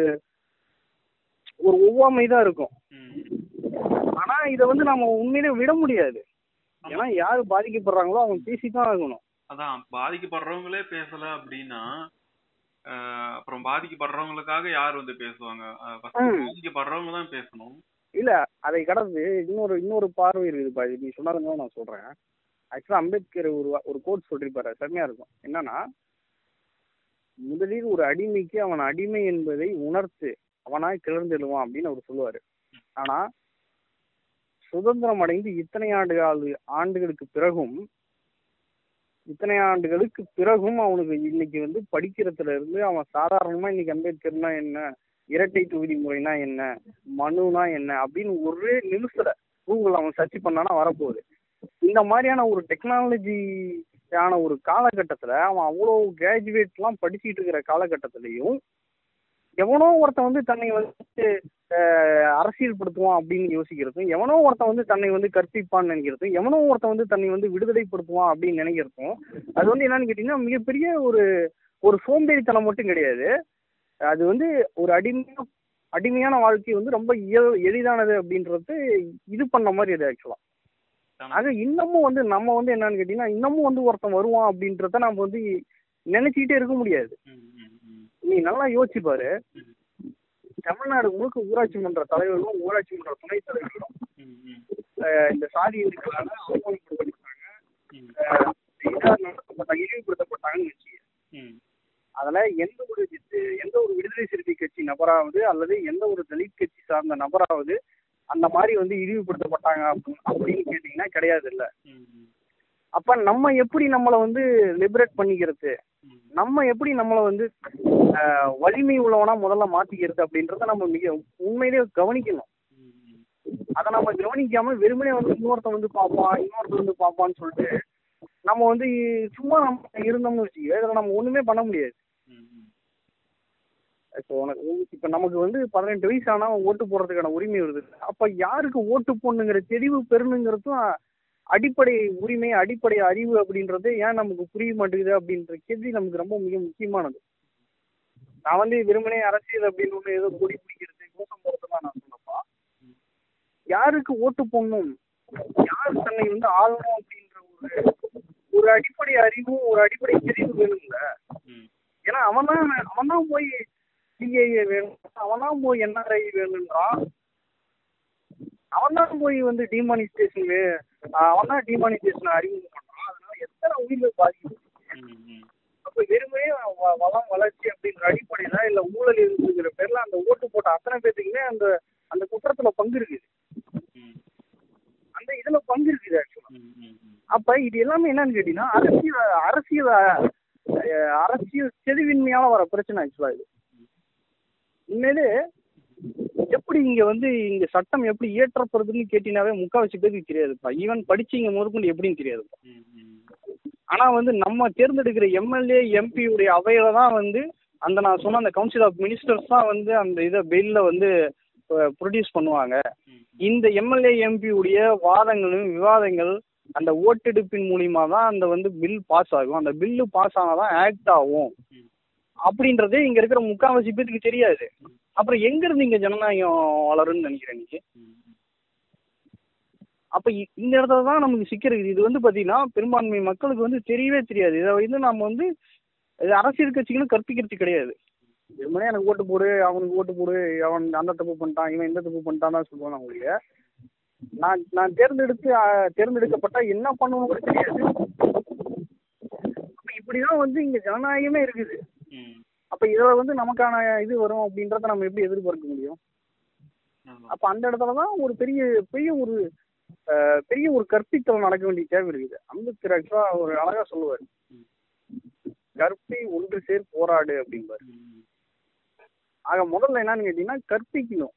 ஒரு ஒவ்வாமை தான் இருக்கும். ம். ஆனா இதை வந்து நம்ம உண்மையிலே விட முடியாது. ஏன்னா யாரு பாதிக்கப்படுறாங்களோ அவங்க பேசிதான் ஆகணும். அதான் பாதிக்கப்படுறவங்களே பேசல அப்படின்னா அப்புறம் பாதிக்கப்படுறவங்களுக்காக யார் வந்து பேசுவாங்க? first ம். பாதிக்கப்படுறவங்க தான் பேசணும். இல்ல அதை கடந்து இன்னொரு இன்னொரு பார்வை இருக்குது பாரு நீ சொன்னதுனால நான் சொல்றேன். ஆக்சுவலா அம்பேத்கர் ஒரு ஒரு கோட் சொல்லிருப்பாரு செம்மையா இருக்கும். என்னன்னா முதலில் ஒரு அடிமைக்கு அவன் அடிமை என்பதை உணர்த்து அவனாய் கிளர்ந்தெழுவான் அப்படின்னு அவர் சொல்லுவாரு. ஆனா சுதந்திரம் அடைந்து இத்தனை ஆண்டு ஆண்டுகளுக்கு பிறகும் இத்தனை ஆண்டுகளுக்கு பிறகும் அவனுக்கு இன்னைக்கு வந்து படிக்கிறதுல இருந்து அவன் சாதாரணமா இன்னைக்கு அம்பேத்கர்னா என்ன இரட்டை தொகுதி முறைனா என்ன மனுனா என்ன அப்படின்னு ஒரே நிமிஷத்துல கூகுள் அவன் சர்ச் பண்ணானா வரப்போகுது. இந்த மாதிரியான ஒரு டெக்னாலஜி ஆன ஒரு காலகட்டத்துல அவன் அவ்வளோ கிராஜுவேட் எல்லாம் படிச்சுட்டு இருக்கிற காலகட்டத்திலையும் எவனோ ஒருத்தன் வந்து தன்னை வந்து அரசியல்படுத்துவான் அப்படின்னு யோசிக்கிறதும் எவனோ ஒருத்தன் வந்து தன்னை வந்து கற்பிப்பான்னு நினைக்கிறதும் எவனோ ஒருத்தன் வந்து தன்னை வந்து விடுதலைப்படுத்துவான் அப்படின்னு நினைக்கிறதும் அது வந்து என்னன்னு கேட்டீங்கன்னா மிகப்பெரிய ஒரு ஒரு சோம்பேறித்தனம் மட்டும் கிடையாது. அது வந்து ஒரு அடிமையா அடிமையான வாழ்க்கை வந்து ரொம்ப எளிதானது அப்படின்றது இது பண்ண மாதிரி அது ஆக்சுவலா ஆக இன்னமும் வந்து நம்ம வந்து என்னன்னு கேட்டீங்கன்னா இன்னமும் வந்து ஒருத்தன் வருவான் அப்படின்றத நம்ம வந்து நினைச்சுக்கிட்டே இருக்க முடியாது. நீ நல்லா யோசிச்சு பாரு. தமிழ்நாடு முழுக்க ஊராட்சி மன்ற தலைவர்களும் ஊராட்சி மன்ற துணைத் தலைவர்களும் இந்த சாதி இதுக்களால அவமானப்படுத்தப்பட்டாங்க இழிவுபடுத்தப்பட்டாங்கன்னு வச்சுக்க. அதுல எந்த ஒரு எந்த ஒரு விடுதலை சிறுத்தை கட்சி நபராவது அல்லது எந்த ஒரு தலித் கட்சி சார்ந்த நபராவது அந்த மாதிரி வந்து இழிவுபடுத்தப்பட்டாங்க அப்படின்னு- கேட்டீங்கன்னா கிடையாது இல்ல அப்ப நம்ம எப்படி நம்மளை வந்து லிபரேட் பண்ணிக்கிறது? நம்ம எப்படி நம்மளை வந்து வலிமை உள்ளவனா முதல்ல மாத்திக்கிறது அப்படின்றத நம்ம மிக உண்மையிலேயே கவனிக்கணும். அதை நம்ம கவனிக்காம வெறுமனே வந்து இன்னொருத்தன் வந்து பார்ப்பான் இன்னொருத்தன் வந்து பார்ப்பான்னு சொல்லிட்டு நம்ம வந்து சும்மா நம்ம இருந்தோம்னு வச்சுக்கோ இதில் நம்ம ஒண்ணுமே பண்ண முடியாது. இப்போ உனக்கு இப்போ இப்ப நமக்கு வந்து பதினெட்டு வயசு ஆனா ஓட்டு போடுறதுக்கான உரிமை வருது அப்ப யாருக்கு ஓட்டு போடணுங்கிற தெளிவு பெறணுங்கிறதும் அடிப்படை உரிமை அடிப்படை அறிவு அப்படின்றது ஏன் நமக்கு புரிய மாட்டேங்குது அப்படின்ற கேள்வி நமக்கு ரொம்ப மிக முக்கியமானது. நான் வந்து வெறுமனே அரசியல் அப்படின்னு ஏதோ கொடி பிடிக்கிறது கோஷம் போடுறதுலாம் நான் சொல்லப்பா யாருக்கு ஓட்டு போடணும்? யார் தன்னை வந்து ஆளணும் அப்படின்ற ஒரு ஒரு அடிப்படை அறிவும் ஒரு அடிப்படை தெளிவு வேணும்ல. ஏன்னா அவன் தான் அவன் தான் போய் சிஏஏ வேணும் அவன் தான் போய் என்ஆர்ஐ வேணுன்றான் அவன் தான் போய் வந்து டிமானிஸ்டேஷன் வே அவன் தான் அறிமுகம் பண்றான். அதனால எத்தனை உயிர்கள் ம். அப்ப வெறுமையே வளம் வளர்ச்சி அப்படின்ற அடிப்படையில இல்ல ஊழல் இருக்குங்கிற பேர்ல அந்த ஓட்டு போட்ட அத்தனை பேத்துக்குமே அந்த அந்த குற்றத்துல பங்கு இருக்குது. அந்த இதுல பங்கு இருக்குது ஆக்சுவலா ம், ம், ம். அப்ப இது எல்லாமே என்னன்னு கேட்டீங்கன்னா அரசியல் அரசியல் அரசியல் தெளிவின்மையால வர பிரச்சனை ஆக்சுவலா இது. உண்மையிலே எப்படி இங்க வந்து இங்க சட்டம் எப்படி இயற்றப்படுதுன்னு கேட்டீங்கன்னாவே முக்காவாசி பேருக்கு தெரியாதுப்பா. ஈவன் படிச்சீங்க முதற்கொண்டு எப்படின்னு தெரியாதுப்பா. ம், ம். ஆனா வந்து நம்ம தேர்ந்தெடுக்கிற எம்எல்ஏ எம்பி உடைய அவையில தான் வந்து அந்த நான் சொன்ன அந்த கவுன்சில் ஆஃப் மினிஸ்டர்ஸ் தான் வந்து அந்த இதை பில்ல வந்து ப்ரொடியூஸ் பண்ணுவாங்க. இந்த எம்எல்ஏ எம்பி உடைய வாதங்களும் விவாதங்கள் அந்த ஓட்டெடுப்பின் மூலியமா தான் அந்த வந்து பில் பாஸ் ஆகும். அந்த பில்லு பாஸ் ஆனாதான் ஆக்ட் ஆகும். அப்படின்றதே இங்க இருக்கிற முக்காவாசி பேருக்கு தெரியாது. அப்புறம் எங்க இருந்து இங்க ஜனநாயகம் வளரும்னு நினைக்கிறேன் நீங்க? அப்ப இந்த இடத்துல தான் நமக்கு சிக்கிறது இது வந்து பாத்தீங்கன்னா பெரும்பான்மை மக்களுக்கு வந்து தெரியவே தெரியாது. இதை வந்து நம்ம வந்து இது அரசியல் கட்சிகளும் கற்பிக்கிறது கிடையாது. வெறுமனே எனக்கு ஓட்டு போடு அவனுக்கு ஓட்டு போடு அவன் அந்த தப்பு பண்ணிட்டான் இவன் இந்த தப்பு பண்ணிட்டான் தான் சொல்லுவான் அவங்களுக்கு. நான் நான் தேர்ந்தெடுத்து தேர்ந்தெடுக்கப்பட்டா என்ன பண்ணணும் கூட தெரியாது. அப்ப இப்படிதான் வந்து இங்க ஜனநாயகமே இருக்குது. ம். அப்ப இதுல வந்து நமக்கான இது வரும் அப்படின்றத நம்ம எப்படி எதிர்பார்க்க முடியும். அப்ப அந்த இடத்துல தான் ஒரு பெரிய பெரிய ஒரு பெரிய ஒரு கற்பித்தல் நடக்க வேண்டிய தேவை இருக்குது அம்பேத்கர் ஆக்சுவலா ஒரு அழகா சொல்லுவார் கற்பி ஒன்று சேர் போராடு அப்படிம்பாரு. ஆக முதல்ல என்னன்னு கேட்டீங்கன்னா கற்பிக்கணும்.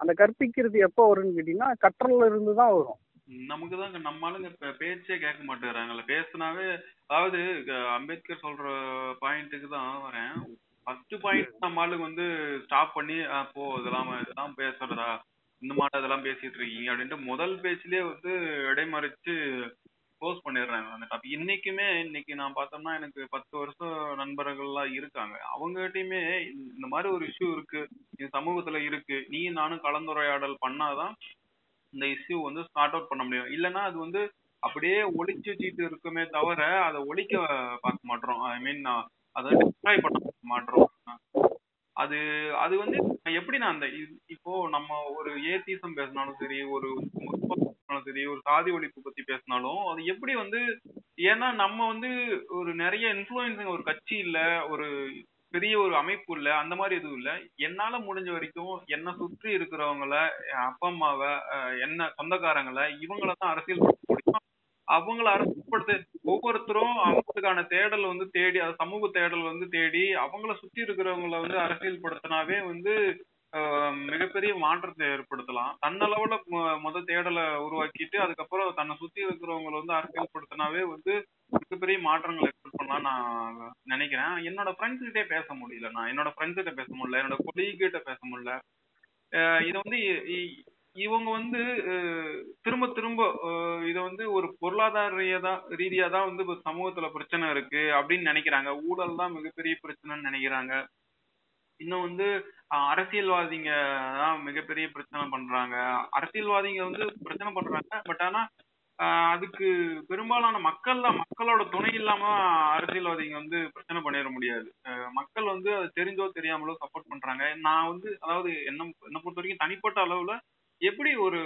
அந்த கற்பிக்கிறது எப்போ வரும்னு கேட்டீங்கன்னா கற்றல்ல இருந்து தான் வரும் நமக்கு தான் நம்ம ஆளுங்க பே- பேச்சே கேட்க மாட்டேங்கிறாங்கல்ல. பேசுனாவே அதாவது அம்பேத்கர் சொல்ற பாயிண்ட்டுக்கு தான் வரேன் ஃபர்ஸ்ட் பாயிண்ட் நம்ம ஆளுங்க வந்து ஸ்டாப் பண்ணி அஹ், போ இதெல்லாம் இதெல்லாம் பேசுறதா இந்த மாதிரி இதெல்லாம் பேசிட்டு இருக்கீங்க. அப்படின்ட்டு முதல் பேச்சிலே வந்து இடைமறிச்சு க்ளோஸ் பண்ணிடுறாங்க அந்த டாபிக் இன்னைக்குமே இன்னைக்கு நான் பார்த்தோம்னா எனக்கு பத்து வருஷம் நண்பர்கள்லாம் இருக்காங்க. அவங்ககிட்டயுமே இந்த மாதிரி ஒரு இஷ்யூ இருக்கு. இது சமூகத்துல இருக்கு. நீ நானும் கலந்துரையாடல் பண்ணாதான் இந்த இஷ்யூ வந்து ஸ்டார்ட் அவுட் பண்ண முடியும். இல்லைன்னா அது வந்து அப்படியே ஒழிச்சு வச்சுட்டு இருக்குமே தவிர அதை ஒழிக்க பார்க்க மாட்டோம். ஐ மீன் அதை டிஸ்ட்ராய் பண்ண மாட்டோம். அது அது வந்து எப்படி நான் அந்த இப்போ நம்ம ஒரு ஏத்திசம் பேசினாலும் சரி ஒரு பேசினாலும் சரி ஒரு சாதி ஒழிப்பு பத்தி பேசினாலும் அது எப்படி வந்து ஏன்னா நம்ம வந்து ஒரு நிறைய இன்ஃப்ளூயன்ஸிங் ஒரு கட்சி இல்ல ஒரு பெரிய ஒரு அமைப்பு இல்ல. அந்த மாதிரி எதுவும் இல்ல. என்னால முடிஞ்ச வரைக்கும் என்ன சுற்றி இருக்கிறவங்களை என் அப்பா அம்மாவை அஹ், என்ன சொந்தக்காரங்களை இவங்கள தான் அரசியல் படுத்த முடியும். அவங்கள அரசுப்படுத்த ஒவ்வொருத்தரும் அவங்களுக்கான தேடல் வந்து தேடி அது சமூக தேடல் வந்து தேடி அவங்கள சுத்தி இருக்கிறவங்கள வந்து அரசியல் படுத்தினாவே வந்து ஆஹ், மிகப்பெரிய மாற்றத்தை ஏற்படுத்தலாம். தன்னளவுல மு- முத தேடலை உருவாக்கிட்டு அதுக்கப்புறம் தன்னை சுத்தி இருக்கிறவங்கள வந்து அரசியல் படுத்தினாவே வந்து மிகப்பெரிய மாற்றங்கள் பண்ணலாம் நான் நினைக்கிறேன். என்னோட ஃப்ரெண்ட்ஸ் கிட்டே பேச முடியல நான். என்னோட ஃப்ரெண்ட்ஸ் கிட்ட பேச முடியல. என்னோட கொலீக் கிட்ட பேச முடியல. அஹ் இதை வந்து இவங்க வந்து திரும்ப திரும்ப இதை வந்து ஒரு பொருளாதார ரீதியா ரீதியா தான் வந்து இப்போ சமூகத்துல பிரச்சனை இருக்கு அப்படின்னு நினைக்கிறாங்க. ஊழல் தான் மிகப்பெரிய பிரச்சனைன்னு நினைக்கிறாங்க. இன்னும் வந்து அரசியல்வாதிங்க தான் மிகப்பெரிய பிரச்சனை பண்றாங்க. அரசியல்வாதிங்க வந்து பிரச்சனை பண்றாங்க. பட் ஆனா அதுக்கு பெரும்பாலான மக்கள் தான் மக்களோட துணை இல்லாம அரசியல்வாதிங்க வந்து பிரச்சனை பண்ணிட முடியாது. மக்கள் வந்து அது தெரிஞ்சோ தெரியாமலோ சப்போர்ட் பண்றாங்க. நான் வந்து அதாவது என்ன என்ன பொறுத்த வரைக்கும் தனிப்பட்ட அளவுல எப்படி ஒரு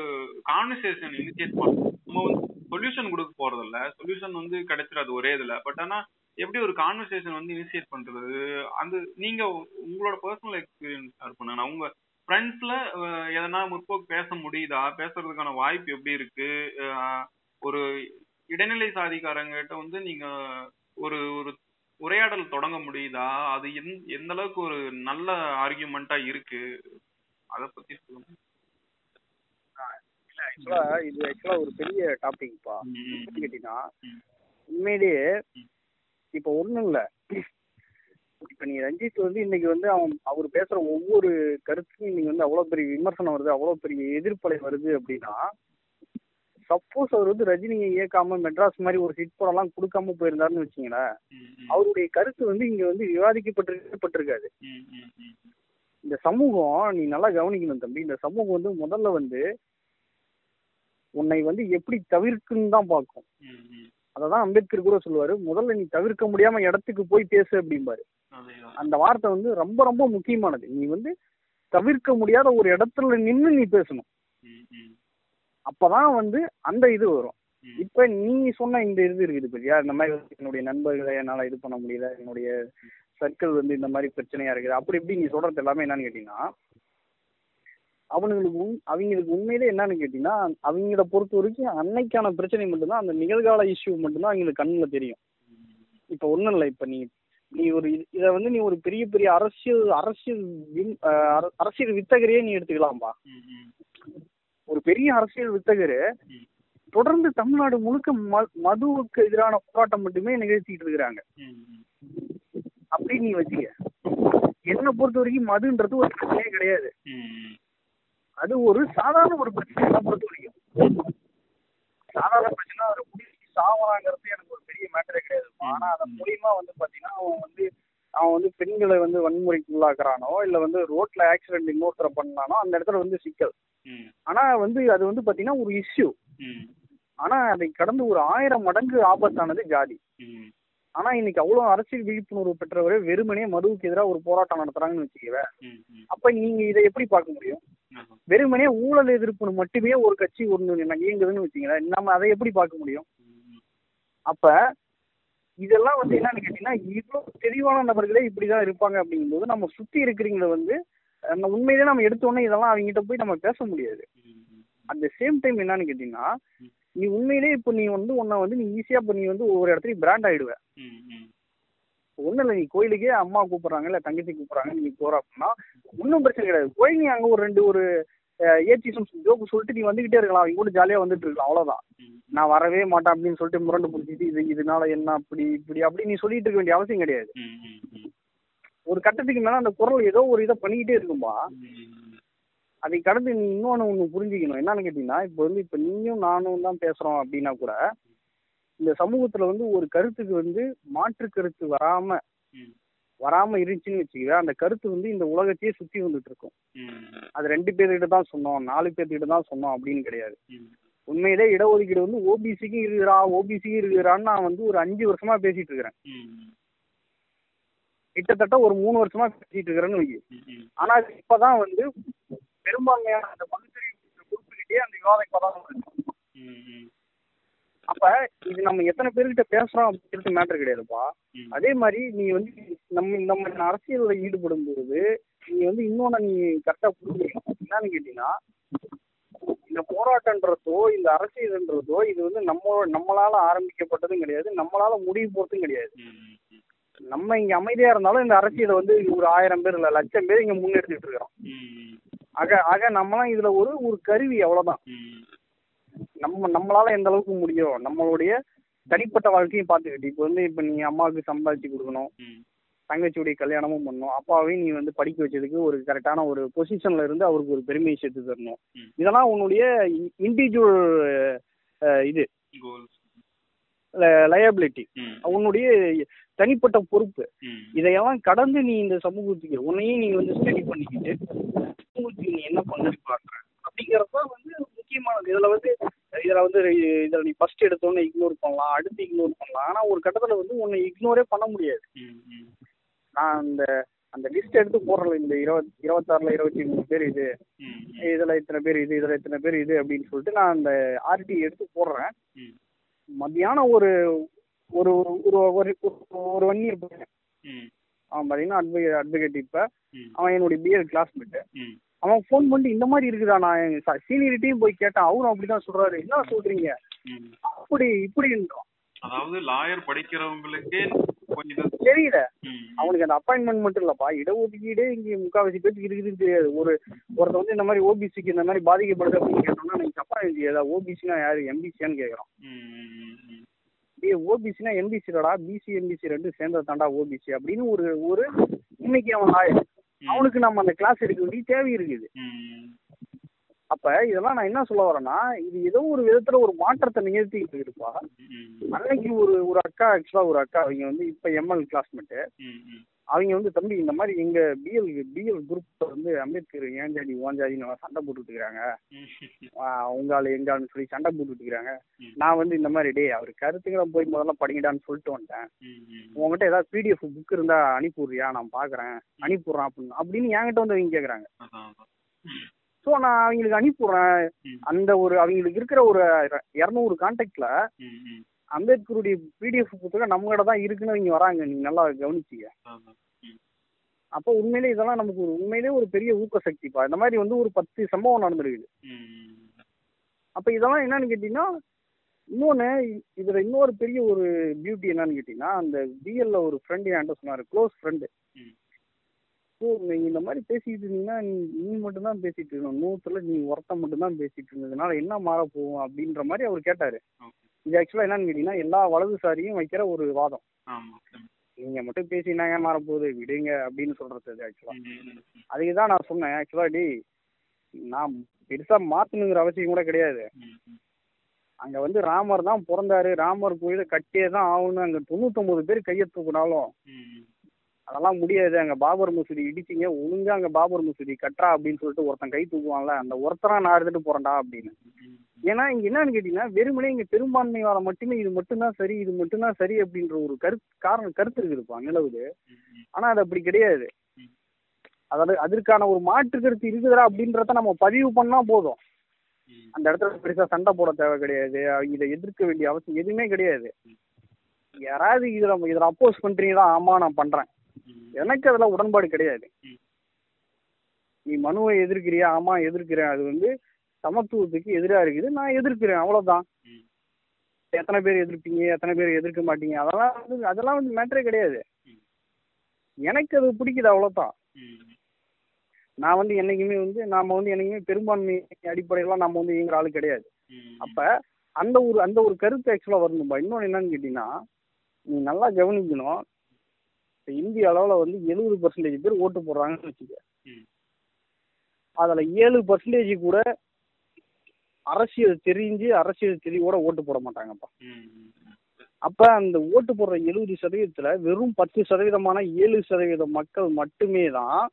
கான்வர்சேஷன் இனிஷியேட் பண்ணணும் நம்ம வந்து சொல்யூஷன் கொடுக்க போறதில்ல. சொல்யூஷன் வந்து கிடைச்சிடாது ஒரே இதுல. பட் ஆனா எப்படி ஒரு கான்வர்சேஷன் வந்து இனிஷியேட் பண்றது? அந்த நீங்க உங்களோட பர்சனல் எக்ஸ்பீரியன்ஸ் ஷேர் பண்ணுங்க உங்க ஃப்ரெண்ட்ஸ்ல எதனா முற்போக்கு பேச முடியுதா? பேசுறதுக்கான வாய்ப்பு எப்படி இருக்கு? ஒரு இடைநிலை சாதிக்காரங்கிட்ட வந்து நீங்க ஒரு ஒரு உரையாடல் தொடங்க முடியுதா? அது எந்- எந்த அளவுக்கு ஒரு நல்ல ஆர்கியூமெண்டா இருக்கு? அத பத்தி சொல்லுங்க. ஆக்சுவலா இது ஆக்சுவலா ஒரு பெரிய டாபிக்ப்பா கேட்டீங்கன்னா. உண்மையிலேயே. இப்ப ஒண்ணும் இல்ல. இப்ப நீ ரஞ்சித் வந்து இன்னைக்கு வந்து அவன் அவர் பேசுற ஒவ்வொரு கருத்துக்கும் இன்னைக்கு வந்து அவ்வளவு பெரிய விமர்சனம் வருது அவ்வளவு பெரிய எதிர்ப்பலை வருது அப்படின்னா சப்போஸ் அவர் வந்து ரஜினியை இயக்காம மெட்ராஸ் மாதிரி ஒரு ஹிட் படம்லாம் கொடுக்காம போயிருந்தாருன்னு வச்சுங்களேன் அவருடைய கருத்து வந்து இங்க வந்து விவாதிக்கப்பட்டிருக்கப்பட்டிருக்காது இந்த சமூகம் நீ நல்லா கவனிக்கணும் தம்பி இந்த சமூகம் வந்து முதல்ல வந்து உன்னை வந்து எப்படி தவிர்க்குன்னு தான் பார்க்கும். அததான் அம்பேத்கர் கூட சொல்லுவாரு முதல்ல நீ தவிர்க்க முடியாம இடத்துக்கு போய் பேசு அப்படிம்பாரு. அந்த வார்த்தை வந்து ரொம்ப ரொம்ப முக்கியமானது. நீ வந்து தவிர்க்க முடியாத ஒரு இடத்துல நின்னு நீ பேசணும். அப்பதான் வந்து அந்த இது வரும். இப்ப நீ சொன்ன இந்த இது இருக்குது பத்தியா? இந்த மாதிரி என்னுடைய நண்பர்களை என்னால இது பண்ண முடியல. என்னுடைய சர்க்கிள் வந்து இந்த மாதிரி பிரச்சனையா இருக்குது. அப்படி இப்படி நீ சொல்றது எல்லாமே என்னன்னு கேட்டீங்கன்னா அவனுங்களுக்கு உண் அவங்களுக்கு உண்மையிலே என்னன்னு கேட்டீங்கன்னா அவங்கள பொறுத்த வரைக்கும் அன்னைக்கான பிரச்சனை மட்டும்தான் அந்த நிகழ்கால இஷ்யூ மட்டும்தான் அவங்களுக்கு கண்ணில் தெரியும். இப்போ ஒன்றும் இல்லை. இப்போ நீ நீ ஒரு இது- வந்து நீ ஒரு பெரிய பெரிய அரசியல் அரசியல் அரசியல் வித்தகரையே நீ எடுத்துக்கலாம்பா. ஒரு பெரிய அரசியல் வித்தகர். தொடர்ந்து தமிழ்நாடு முழுக்க மதுவுக்கு எதிரான போராட்டம் மட்டுமே நிகழ்த்திட்டு இருக்கிறாங்க ம், ம். அப்படி நீ வச்சுக்க என்னை பொறுத்த வரைக்கும் மதுன்றது ஒரு பிரச்சனையே கிடையாது அது ஒரு சாதாரண ஒரு பிரச்சனை என்னை பொறுத்த வரைக்கும் சாதாரண பிரச்சனை ஒரு குடிச்சு சாவறாங்கிறது எனக்கு ஒரு பெரிய மேட்டரே கிடையாது ஆனா அதன். மூலியமா வந்து பாத்தீங்கன்னா அவன் வந்து அவன் வந்து பெண்களை வந்து வன்முறைக்கு உள்ளாக்குறானோ இல்ல வந்து ரோட்ல ஆக்சிடென்ட் இன்னொருத்தர பண்ணானோ அந்த இடத்துல வந்து சிக்கல். ம், ஆனா வந்து அது வந்து பாத்தீங்கன்னா ஒரு இஷ்யூ ம், ஆனா அதை கடந்து ஒரு ஆயிரம் மடங்கு ஆபத்தானது ஜாதி. ம், ஆனா இன்னைக்கு அவ்வளவு அரசியல் விழிப்புணர்வு பெற்றவரே வெறுமனே மதுவுக்கு எதிராக ஒரு போராட்டம் நடத்துறாங்கன்னு வச்சுக்கவே. அப்ப நீங்க இதை எப்படி பார்க்க முடியும். வெறுமனே ஊழல் எதிர்ப்புன்னு மட்டுமே ஒரு கட்சி ஒன்று இயங்குதுன்னு வச்சுங்களேன் நம்ம அதை எப்படி பார்க்க முடியும்? அப்ப இதெல்லாம் வந்து என்னன்னு கேட்டீங்கன்னா இவ்வளவு தெளிவான நபர்களே இப்படிதான் இருப்பாங்க அப்படிங்கும்போது நம்ம சுத்தி இருக்கிறவங்கள வந்து நம்ம உண்மையிலே நம்ம எடுத்தோடனே இதெல்லாம் அவங்ககிட்ட போய் நம்ம பேச முடியாது அட் த சேம் டைம் என்னன்னு கேட்டீங்கன்னா நீ உண்மையிலே இப்போ நீ வந்து உன்னை வந்து நீ ஈஸியா இப்போ நீ வந்து ஒவ்வொரு இடத்துலயும் பிராண்ட் ஆயிடுவ ம், ம். ஒன்றும் இல்லை நீ கோயிலுக்கே அம்மா கூப்பிடுறாங்க இல்லை தங்கச்சி கூப்பிடுறாங்க நீ போற அப்படின்னா ஒன்றும் பிரச்சனை கிடையாது போய் நீ அங்கே ஒரு ரெண்டு ஒரு ஏச்சிசம் ஜோக்கு சொல்லிட்டு நீ வந்துகிட்டே இருக்கலாம். அவங்க கூட ஜாலியாக வந்துட்டு இருக்கலாம். அவ்வளோதான் நான் வரவே மாட்டேன் அப்படின்னு சொல்லிட்டு முரண்டு பிடிச்சிட்டு இது இதனால என்ன அப்படி இப்படி அப்படி நீ சொல்லிட்டு இருக்க வேண்டிய அவசியம் கிடையாது. ஒரு கட்டத்துக்கு மேலே அந்த குரல் ஏதோ ஒரு இதை பண்ணிக்கிட்டே இருக்கும்பா. அதை கடந்து நீ இன்னொன்று ஒன்று புரிஞ்சுக்கணும். என்னன்னு கேட்டிங்கன்னா இப்போ வந்து இப்போ நீயும் நானும் தான் பேசுகிறோம் அப்படின்னா கூட இந்த சமூகத்தில் வந்து ஒரு கருத்துக்கு வந்து மாற்று கருத்து வராம ம். வராம இருந்துச்சுன்னு வச்சுக்கவே அந்த கருத்து வந்து இந்த உலகத்தையே சுற்றி வந்துட்டு இருக்கும் அது ரெண்டு பேர்கிட்ட தான் சொன்னோம் நாலு பேர்கிட்ட தான் சொன்னோம் அப்படின்னு கிடையாது. உண்மையிலே இடஒதுக்கீடு வந்து ஓபிசிக்கும் இருக்குறா ஓபிசிக்கும் இருக்குறான்னு நான் வந்து ஒரு அஞ்சு வருஷமா பேசிட்டு இருக்கிறேன் கிட்டத்தட்ட ஒரு மூணு வருஷமா பேசிட்டு இருக்கிறேன்னு வை ம், ம். ஆனா இப்பதான் வந்து பெரும்பான்மையான அந்த பகுத்தறிவு குறிப்பிட்டே அந்த விவாதம் இப்பதான். அப்ப இது நம்ம எத்தனை பேர்கிட்ட பேசுறோம் அப்படிங்கிறது மேட்டர் கிடையாதுப்பா. அதே மாதிரி நீ வந்து நம்ம இந்த மாதிரி அரசியல்ல ஈடுபடும் போது நீ வந்து இன்னொன்னு நீ கரெக்டா புரிஞ்சுக்கணும் என்னன்னு கேட்டீங்கன்னா இந்த போராட்டன்றதோ இந்த அரசியல்ன்றதோ இது வந்து நம்ம நம்மளால ஆரம்பிக்கப்பட்டதும் கிடையாது நம்மளால முடிவு போறதும் கிடையாது. நம்ம இங்க அமைதியா இருந்தாலும் இந்த அரசியலை வந்து ஒரு ஆயிரம் பேர் இல்ல லட்சம் பேர் இங்க முன்னெடுத்துட்டு இருக்கிறோம் ஆக ஆக நம்மலாம் இதுல ஒரு ஒரு கருவி அவ்வளவுதான். நம்ம நம்மளால எந்த அளவுக்கு முடியும் நம்மளுடைய தனிப்பட்ட வாழ்க்கையும் பார்த்துக்கிட்டு இப்போ வந்து இப்போ நீ அம்மாவுக்கு சம்பாதிச்சு கொடுக்கணும். தங்கச்சியுடைய கல்யாணமும் பண்ணணும் அப்பாவையும் நீ வந்து படிக்க வச்சதுக்கு ஒரு கரெக்டான ஒரு பொசிஷன்ல இருந்து அவருக்கு ஒரு பெருமையை சேர்த்து தரணும். இதெல்லாம் உன்னுடைய இண்டிவிஜுவல் இது. லயபிலிட்டி உன்னுடைய தனிப்பட்ட பொறுப்பு. இதையெல்லாம் கடந்து நீ இந்த சமூகத்துக்கு உன்னையும் நீ வந்து ஸ்டடி பண்ணிக்கிட்டு சமூகத்துக்கு நீ என்ன பண்ணி பார்க்குற அப்படிங்கிறது தான் வந்து முக்கியமானது இதுல வந்து இதுல வந்து இதுல நீ ஃபர்ஸ்ட் எடுத்தோன்னே இக்னோர் பண்ணலாம் அடுத்து இக்னோர் பண்ணலாம் ஆனா ஒரு கட்டத்துல வந்து உன்னை இக்னோரே பண்ண முடியாது. நான் அந்த அந்த லிஸ்ட் எடுத்து போடுறேன் இந்த இருபத் இருபத்தாறுல இருபத்தி மூணு பேர் இது. இதுல இத்தனை பேர் இது இதுல இத்தனை பேர் இது அப்படின்னு சொல்லிட்டு நான் அந்த ஆர்டி எடுத்து போடுறேன். மத்தியானம் ஒரு ஒரு ஒரு ஒரு ஒரு- ஒன் இயர் ம், அவன் பார்த்தீங்கன்னா அட்வொகே அட்வொகேட் இப்போ. அவன் என்னுடைய பிஎட் கிளாஸ்மேட்டு. அவன் ஃபோன் பண்ணிட்டு இந்த மாதிரி இருக்குதா நான்? சீனியரிட்டியும் போய் கேட்டேன். அவரும் அப்படிதான் சொல்றாரு. என்ன சொல்றீங்க? ம். அப்படி இப்படின்றான். அதாவது லாயர் படிக்கிறவங்களுக்கே கொஞ்சம் தெரியல. அவனுக்கு அந்த அப்பாயின்மெண்ட் மட்டும் இல்லப்பா. இடஒதுக்கீடே இங்க முக்காவாசி பேருக்கு இருக்குதுன்னு தெரியாது. ஒரு ஒருத்தர் வந்து இந்த மாதிரி ஓபிசிக்கு இந்த மாதிரி பாதிக்கப்படுது அப்படின்னு கேட்டோம்னா நீங்க தப்பா ஏதாவது ஓபிசினா யாரு? எம்பிசியான்னு கேட்கறோம் ம், ம், ம். ஏ ஓபிசினா எம்பிசிடா பிசி எம்பிசி ரெண்டும் சேர்ந்தது தாண்டா ஓபிசி அப்படின்னு ஒரு ஒரு இன்னைக்கு அவன் ஆய- அவனுக்கு நம்ம அந்த கிளாஸ் எடுக்க வேண்டிய தேவை இருக்குது அப்ப இதெல்லாம் நான் என்ன சொல்ல வரேன்னா இது ஏதோ ஒரு விதத்துல ஒரு மாற்றத்தை நிகழ்த்திக்கிட்டு இருக்குப்பா. அன்னைக்கு ஒரு ஒரு அக்கா ஆக்சுவலா ஒரு அக்கா அவங்க வந்து இப்ப எம்எல் கிளாஸ்மேட்டு. அவங்க வந்து தம்பி இந்த மாதிரி எங்க பிஎல் பிஎல் குரூப் வந்து அம்பேத்கர் ஏன் ஜாதி ஓன் ஜாதின்னு சண்டை போட்டுட்டு இருக்காங்க உங்கால எங்கால்னு சொல்லி சண்டை போட்டுட்டு இருக்காங்க ம். நான் வந்து இந்த மாதிரி டேய் அவர் கருத்துக்களை போய் முதல்ல படிங்கடான்னு சொல்லிட்டு வந்துட்டேன். உங்ககிட்ட ஏதாவது பிடிஎஃப் புக் இருந்தா அனுப்பிவிடுறியா? நான் பாக்குறேன். அனுப்பிடுறேன் அப்படின்னு அப்படின்னு என்கிட்ட வந்து அவங்க கேக்குறாங்க. ஸோ நான் அவங்களுக்கு அனுப்பிடுறேன் அந்த ஒரு அவங்களுக்கு இருக்கிற ஒரு இரநூறு கான்டாக்ட்ல. அம்பேத்கருடைய பிடிஎஃப் புத்தகம் நம்ம கிட்ட தான் இருக்குன்னு இங்க வராங்க. நீங்க நல்லா கவனிச்சிங்க அப்போ உண்மையிலே இதெல்லாம் நமக்கு ஒரு உண்மையிலே ஒரு பெரிய ஊக்க சக்திப்பா இந்த மாதிரி வந்து ஒரு பத்து சம்பவம் நடந்திருக்குது. அப்ப இதெல்லாம் என்னன்னு கேட்டீங்கன்னா இன்னொன்னு இதுல இன்னொரு பெரிய ஒரு பியூட்டி என்னன்னு கேட்டீங்கன்னா அந்த பிஎல்ல ஒரு ஃப்ரெண்டு என்கிட்ட சொன்னாரு. Close friend. ஸோ நீங்க இந்த மாதிரி பேசிட்டு இருந்தீங்கன்னா நீ நீ மட்டும் தான் பேசிட்டு இருக்கணும். நூத்துல நீ ஒருத்த மட்டும் தான் பேசிட்டு இருந்ததுனால என்ன மாற போகும் அப்படின்ற மாதிரி அவர் கேட்டாரு. இது ஆக்சுவலா என்னன்னு கேட்டீங்கன்னா எல்லா வலதுசாரியும் வைக்கிற ஒரு வாதம். ஆமா ம், நீங்க மட்டும் பேசினா ஏன் மாற போகுது? விடுங்க அப்படின்னு சொல்றது அது ஆக்சுவலா ம், ம், ம். அதுக்கு தான் நான் சொன்னேன். ஆக்சுவலா டேய் நான் பெருசா மாத்தணுங்கிற அவசியம் கூட கிடையாது. அங்க வந்து ராமர் தான் பிறந்தாரு. ராமர் கோயிலை கட்டியே தான் ஆகணும் அங்க தொண்ணூத்தொன்பது பேர் கையை தூக்குனாலும் அதெல்லாம் முடியாது. அங்க பாபர் மசூதி இடிச்சிங்க ஒழுங்கா அங்க பாபர் மசூதி கட்டுறா அப்படின்னு சொல்லிட்டு ஒருத்தன் கை தூக்குவான்ல அந்த ஒருத்தரா நான் எடுத்துட்டு போறேன்டா அப்படின்னு. ஏன்னா இங்க என்னன்னு கேட்டீங்கன்னா வெறுமனே இங்க பெரும்பான்மையால மட்டுமே இது மட்டும்தான் சரி இது மட்டும்தான் சரி அப்படின்ற ஒரு கருத்து காரணம் கருத்து இருக்குதுப்பா நிலவுது. ஆனா அது அப்படி கிடையாது. அதாவது அதற்கான ஒரு மாற்று கருத்து இருக்குதுடா அப்படின்றத நம்ம பதிவு பண்ணா போதும். அந்த இடத்துல பெருசா சண்டை போட தேவை கிடையாது. இதை எதிர்க்க வேண்டிய அவசியம் எதுவுமே கிடையாது. யாராவது இதுல இதுல அப்போஸ் பண்றீங்களா? ஆமா நான் பண்றேன். எனக்கு அதெல்லாம் உடன்பாடு கிடையாது. நீ மனுவை எதிர்க்கிறியா? ஆமா எதிர்க்கிறேன். அது வந்து சமத்துவத்துக்கு எதிராக இருக்குது. நான் எதிர்க்கிறேன். அவ்வளவுதான். எத்தனை பேர் எதிர்ப்பீங்க? எத்தனை பேர் எதிர்க்க மாட்டீங்க? அதெல்லாம் வந்து அதெல்லாம் வந்து மேட்டரே கிடையாது. எனக்கு அது பிடிக்குது அவ்வளவுதான். நான் வந்து என்னைக்குமே வந்து நாம வந்து என்னைக்குமே பெரும்பான்மை அடிப்படையில நம்ம வந்து இயங்குற ஆளு கிடையாது. அப்போ அப்ப அந்த ஒரு அந்த ஒரு கருத்து ஆக்சுவலா வரணும்பா. இன்னொன்னு என்னன்னு கேட்டீங்கன்னா நீ நல்லா கவனிக்கணும். இப்ப இந்திய அளவுல வந்து எழுபது பர்சன்டேஜ் பேர் ஓட்டு போடுறாங்கன்னு வச்சுக்க. அதுல ஏழு பர்சன்டேஜ் கூட அரசியல் தெரிஞ்சு அரசியல் தெளிவோட ஓட்டு போட மாட்டாங்கப்பா. அப்ப அந்த ஓட்டு போடுற எழுபது சதவீதத்துல வெறும் பத்து சதவீதமான ஏழு சதவீத மக்கள் மட்டுமே தான்